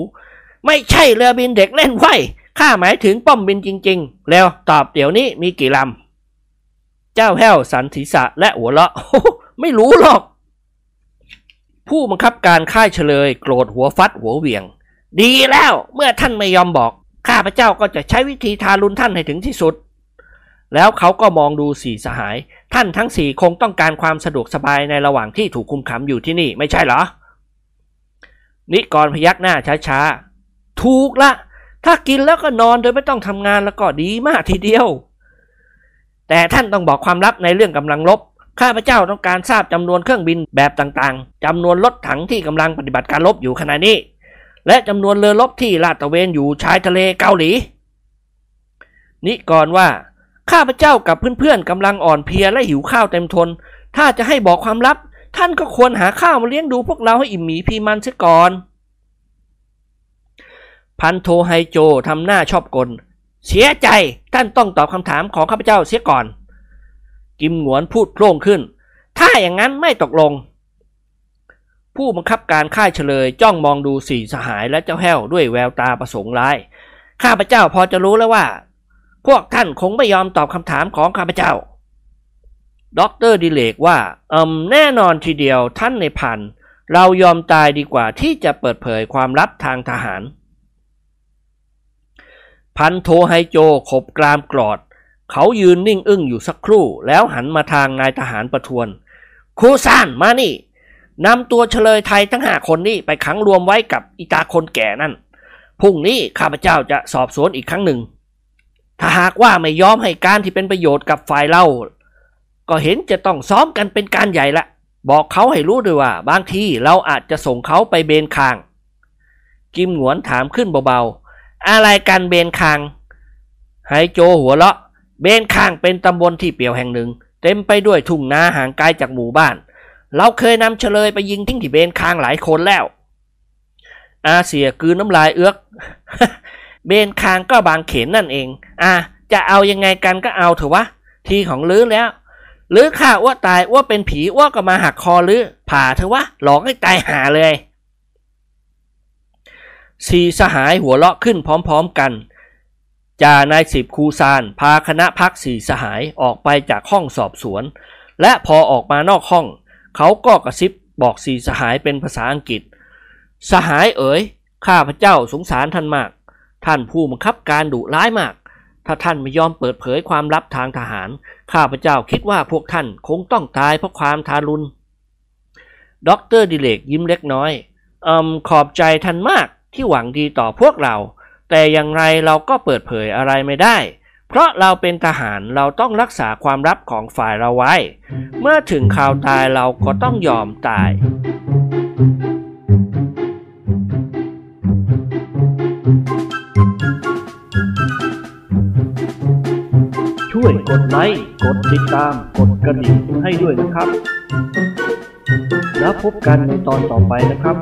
ไม่ใช่เรือบินเด็กเล่นไว้ข้าหมายถึงป้อมบินจริง ๆ แล้วตอบเดี๋ยวนี้มีกี่ลำ เจ้าแห้วสันศีษะและหัวเราะ ไม่รู้หรอก ผู้บังคับการค่ายเฉลย โกรธหัวฟัดหัวเหวียง ดีแล้วเมื่อท่านไม่ยอมบอก ข้าพเจ้าก็จะใช้วิธีทารุณท่านให้ถึงที่สุด แล้วเขาก็มองดูสี่สหาย ท่านทั้งสี่คงต้องการความสะดวกสบายในระหว่างที่ถูกคุมขังอยู่ที่นี่ไม่ใช่เหรอ นิกรพยักหน้าช้าๆ ถูกละ ถ้ากินแล้วก็นอนโดยไม่ต้องทำงานแล้วก็ดีมากทีเดียว แต่ท่านต้องบอกความลับในเรื่องกำลังลบ ข้าพเจ้าต้องการทราบจำนวนเครื่องบินแบบต่างๆจำนวนรถถังที่กำลังปฏิบัติการรบอยู่ขณะนี้ และจำนวนเรือรบที่ลาดตระเวนอยู่ชายทะเลเกาหลี นิกรว่า ข้าพเจ้ากับเพื่อนๆกำลังอ่อนเพลียและหิวข้าวเต็มทน ถ้าจะให้บอกความลับ ท่านก็ควรหาข้าวมาเลี้ยงดูพวกเราให้อิ่มหมีพีมันเสียก่อน พันโทไฮโจทำหน้าชอบกล เสียใจท่านต้องตอบคำถามของข้าพเจ้าเสียก่อน กิมหงวนพูดโพล่งขึ้น ถ้าอย่างนั้นไม่ตกลง ผู้บังคับการค่ายเชลยจ้องมองดูสี่สหายและเจ้าแห้วด้วยแววตาประสงค์ร้าย ข้าพเจ้าพอจะรู้แล้วว่า พวกท่านคงไม่ยอมตอบคำถามของข้าพเจ้าด็อกเตอร์ดิเรกว่าอืมแน่นอนทีเดียวท่านนายพัน เรายอมตายดีกว่าที่จะเปิดเผยความลับทางทหาร พันโทไฮโจขบกรามกรอด เขายืนนิ่งอึ้งอยู่สักครู่ แล้วหันมาทางนายทหารประทวนครูซานมานี่นำตัวเฉลยไทยทั้งห้าคนนี้ไปขังรวมไว้กับอีตาคนแก่นั่นพรุ่งนี้ข้าพเจ้าจะสอบสวนอีกครั้งหนึ่ง ถ้าหากว่าไม่ยอมให้การที่เป็นประโยชน์กับฝ่ายเราก็เห็นจะต้องซ้อมกันเป็นการใหญ่ละบอกเขาให้รู้ด้วยว่า บางทีเราอาจจะส่งเขาไปเบนคาง กิมหงวนถามขึ้นเบาๆ อะไรกันเบนคางไฮโจหัวเราะ เบนคางเป็นตำบลที่เปี่ยวแห่งหนึ่ง เต็มไปด้วยทุ่งนาห่างไกลจากหมู่บ้าน เราเคยนำเฉลยไปยิงทิ้งที่เบนคางหลายคนแล้ว อาเสียกืนน้ำลายเอื้อก เบนคางก็บางเขนนั่นเอง อะจะเอายังไงกันก็เอาเถอะวะ ทีของลื้อแล้วลือข้าอ้วตายอ้วเป็นผีอ้วก็มาหักคอลือผ่าเถอะวะหลอกให้ตายหาเลย สี่สหายหัวเราะขึ้นพร้อมๆกันจ่านายสิบคูซาน พาคณะพรรคสี่สหายออกไปจากห้องสอบสวน และพอออกมานอกห้อง เขาก็กระซิบบอกสี่สหายเป็นภาษาอังกฤษ สหายเอ๋ยข้าพเจ้าสงสารท่านมาก ท่านผู้บังคับการดุร้ายมาก ถ้าท่านไม่ยอมเปิดเผยความลับทางทหาร ข้าพเจ้าคิดว่าพวกท่านคงต้องตายเพราะความทารุณด็อกเตอร์ดิเรกยิ้มเล็กน้อยอืมขอบใจท่านมาก ที่หวังดีต่อพวกเรา แต่อย่างไรเราก็เปิดเผยอะไรไม่ได้ เพราะเราเป็นทหารเราต้องรักษาความลับของฝ่ายเราไว้ เมื่อถึงข่าวตายเราก็ต้องยอมตายช่วยกดไลค์ กดติดตาม กดกระดิ่งให้ด้วยนะครับ แล้วพบกันในตอนต่อไปนะครับ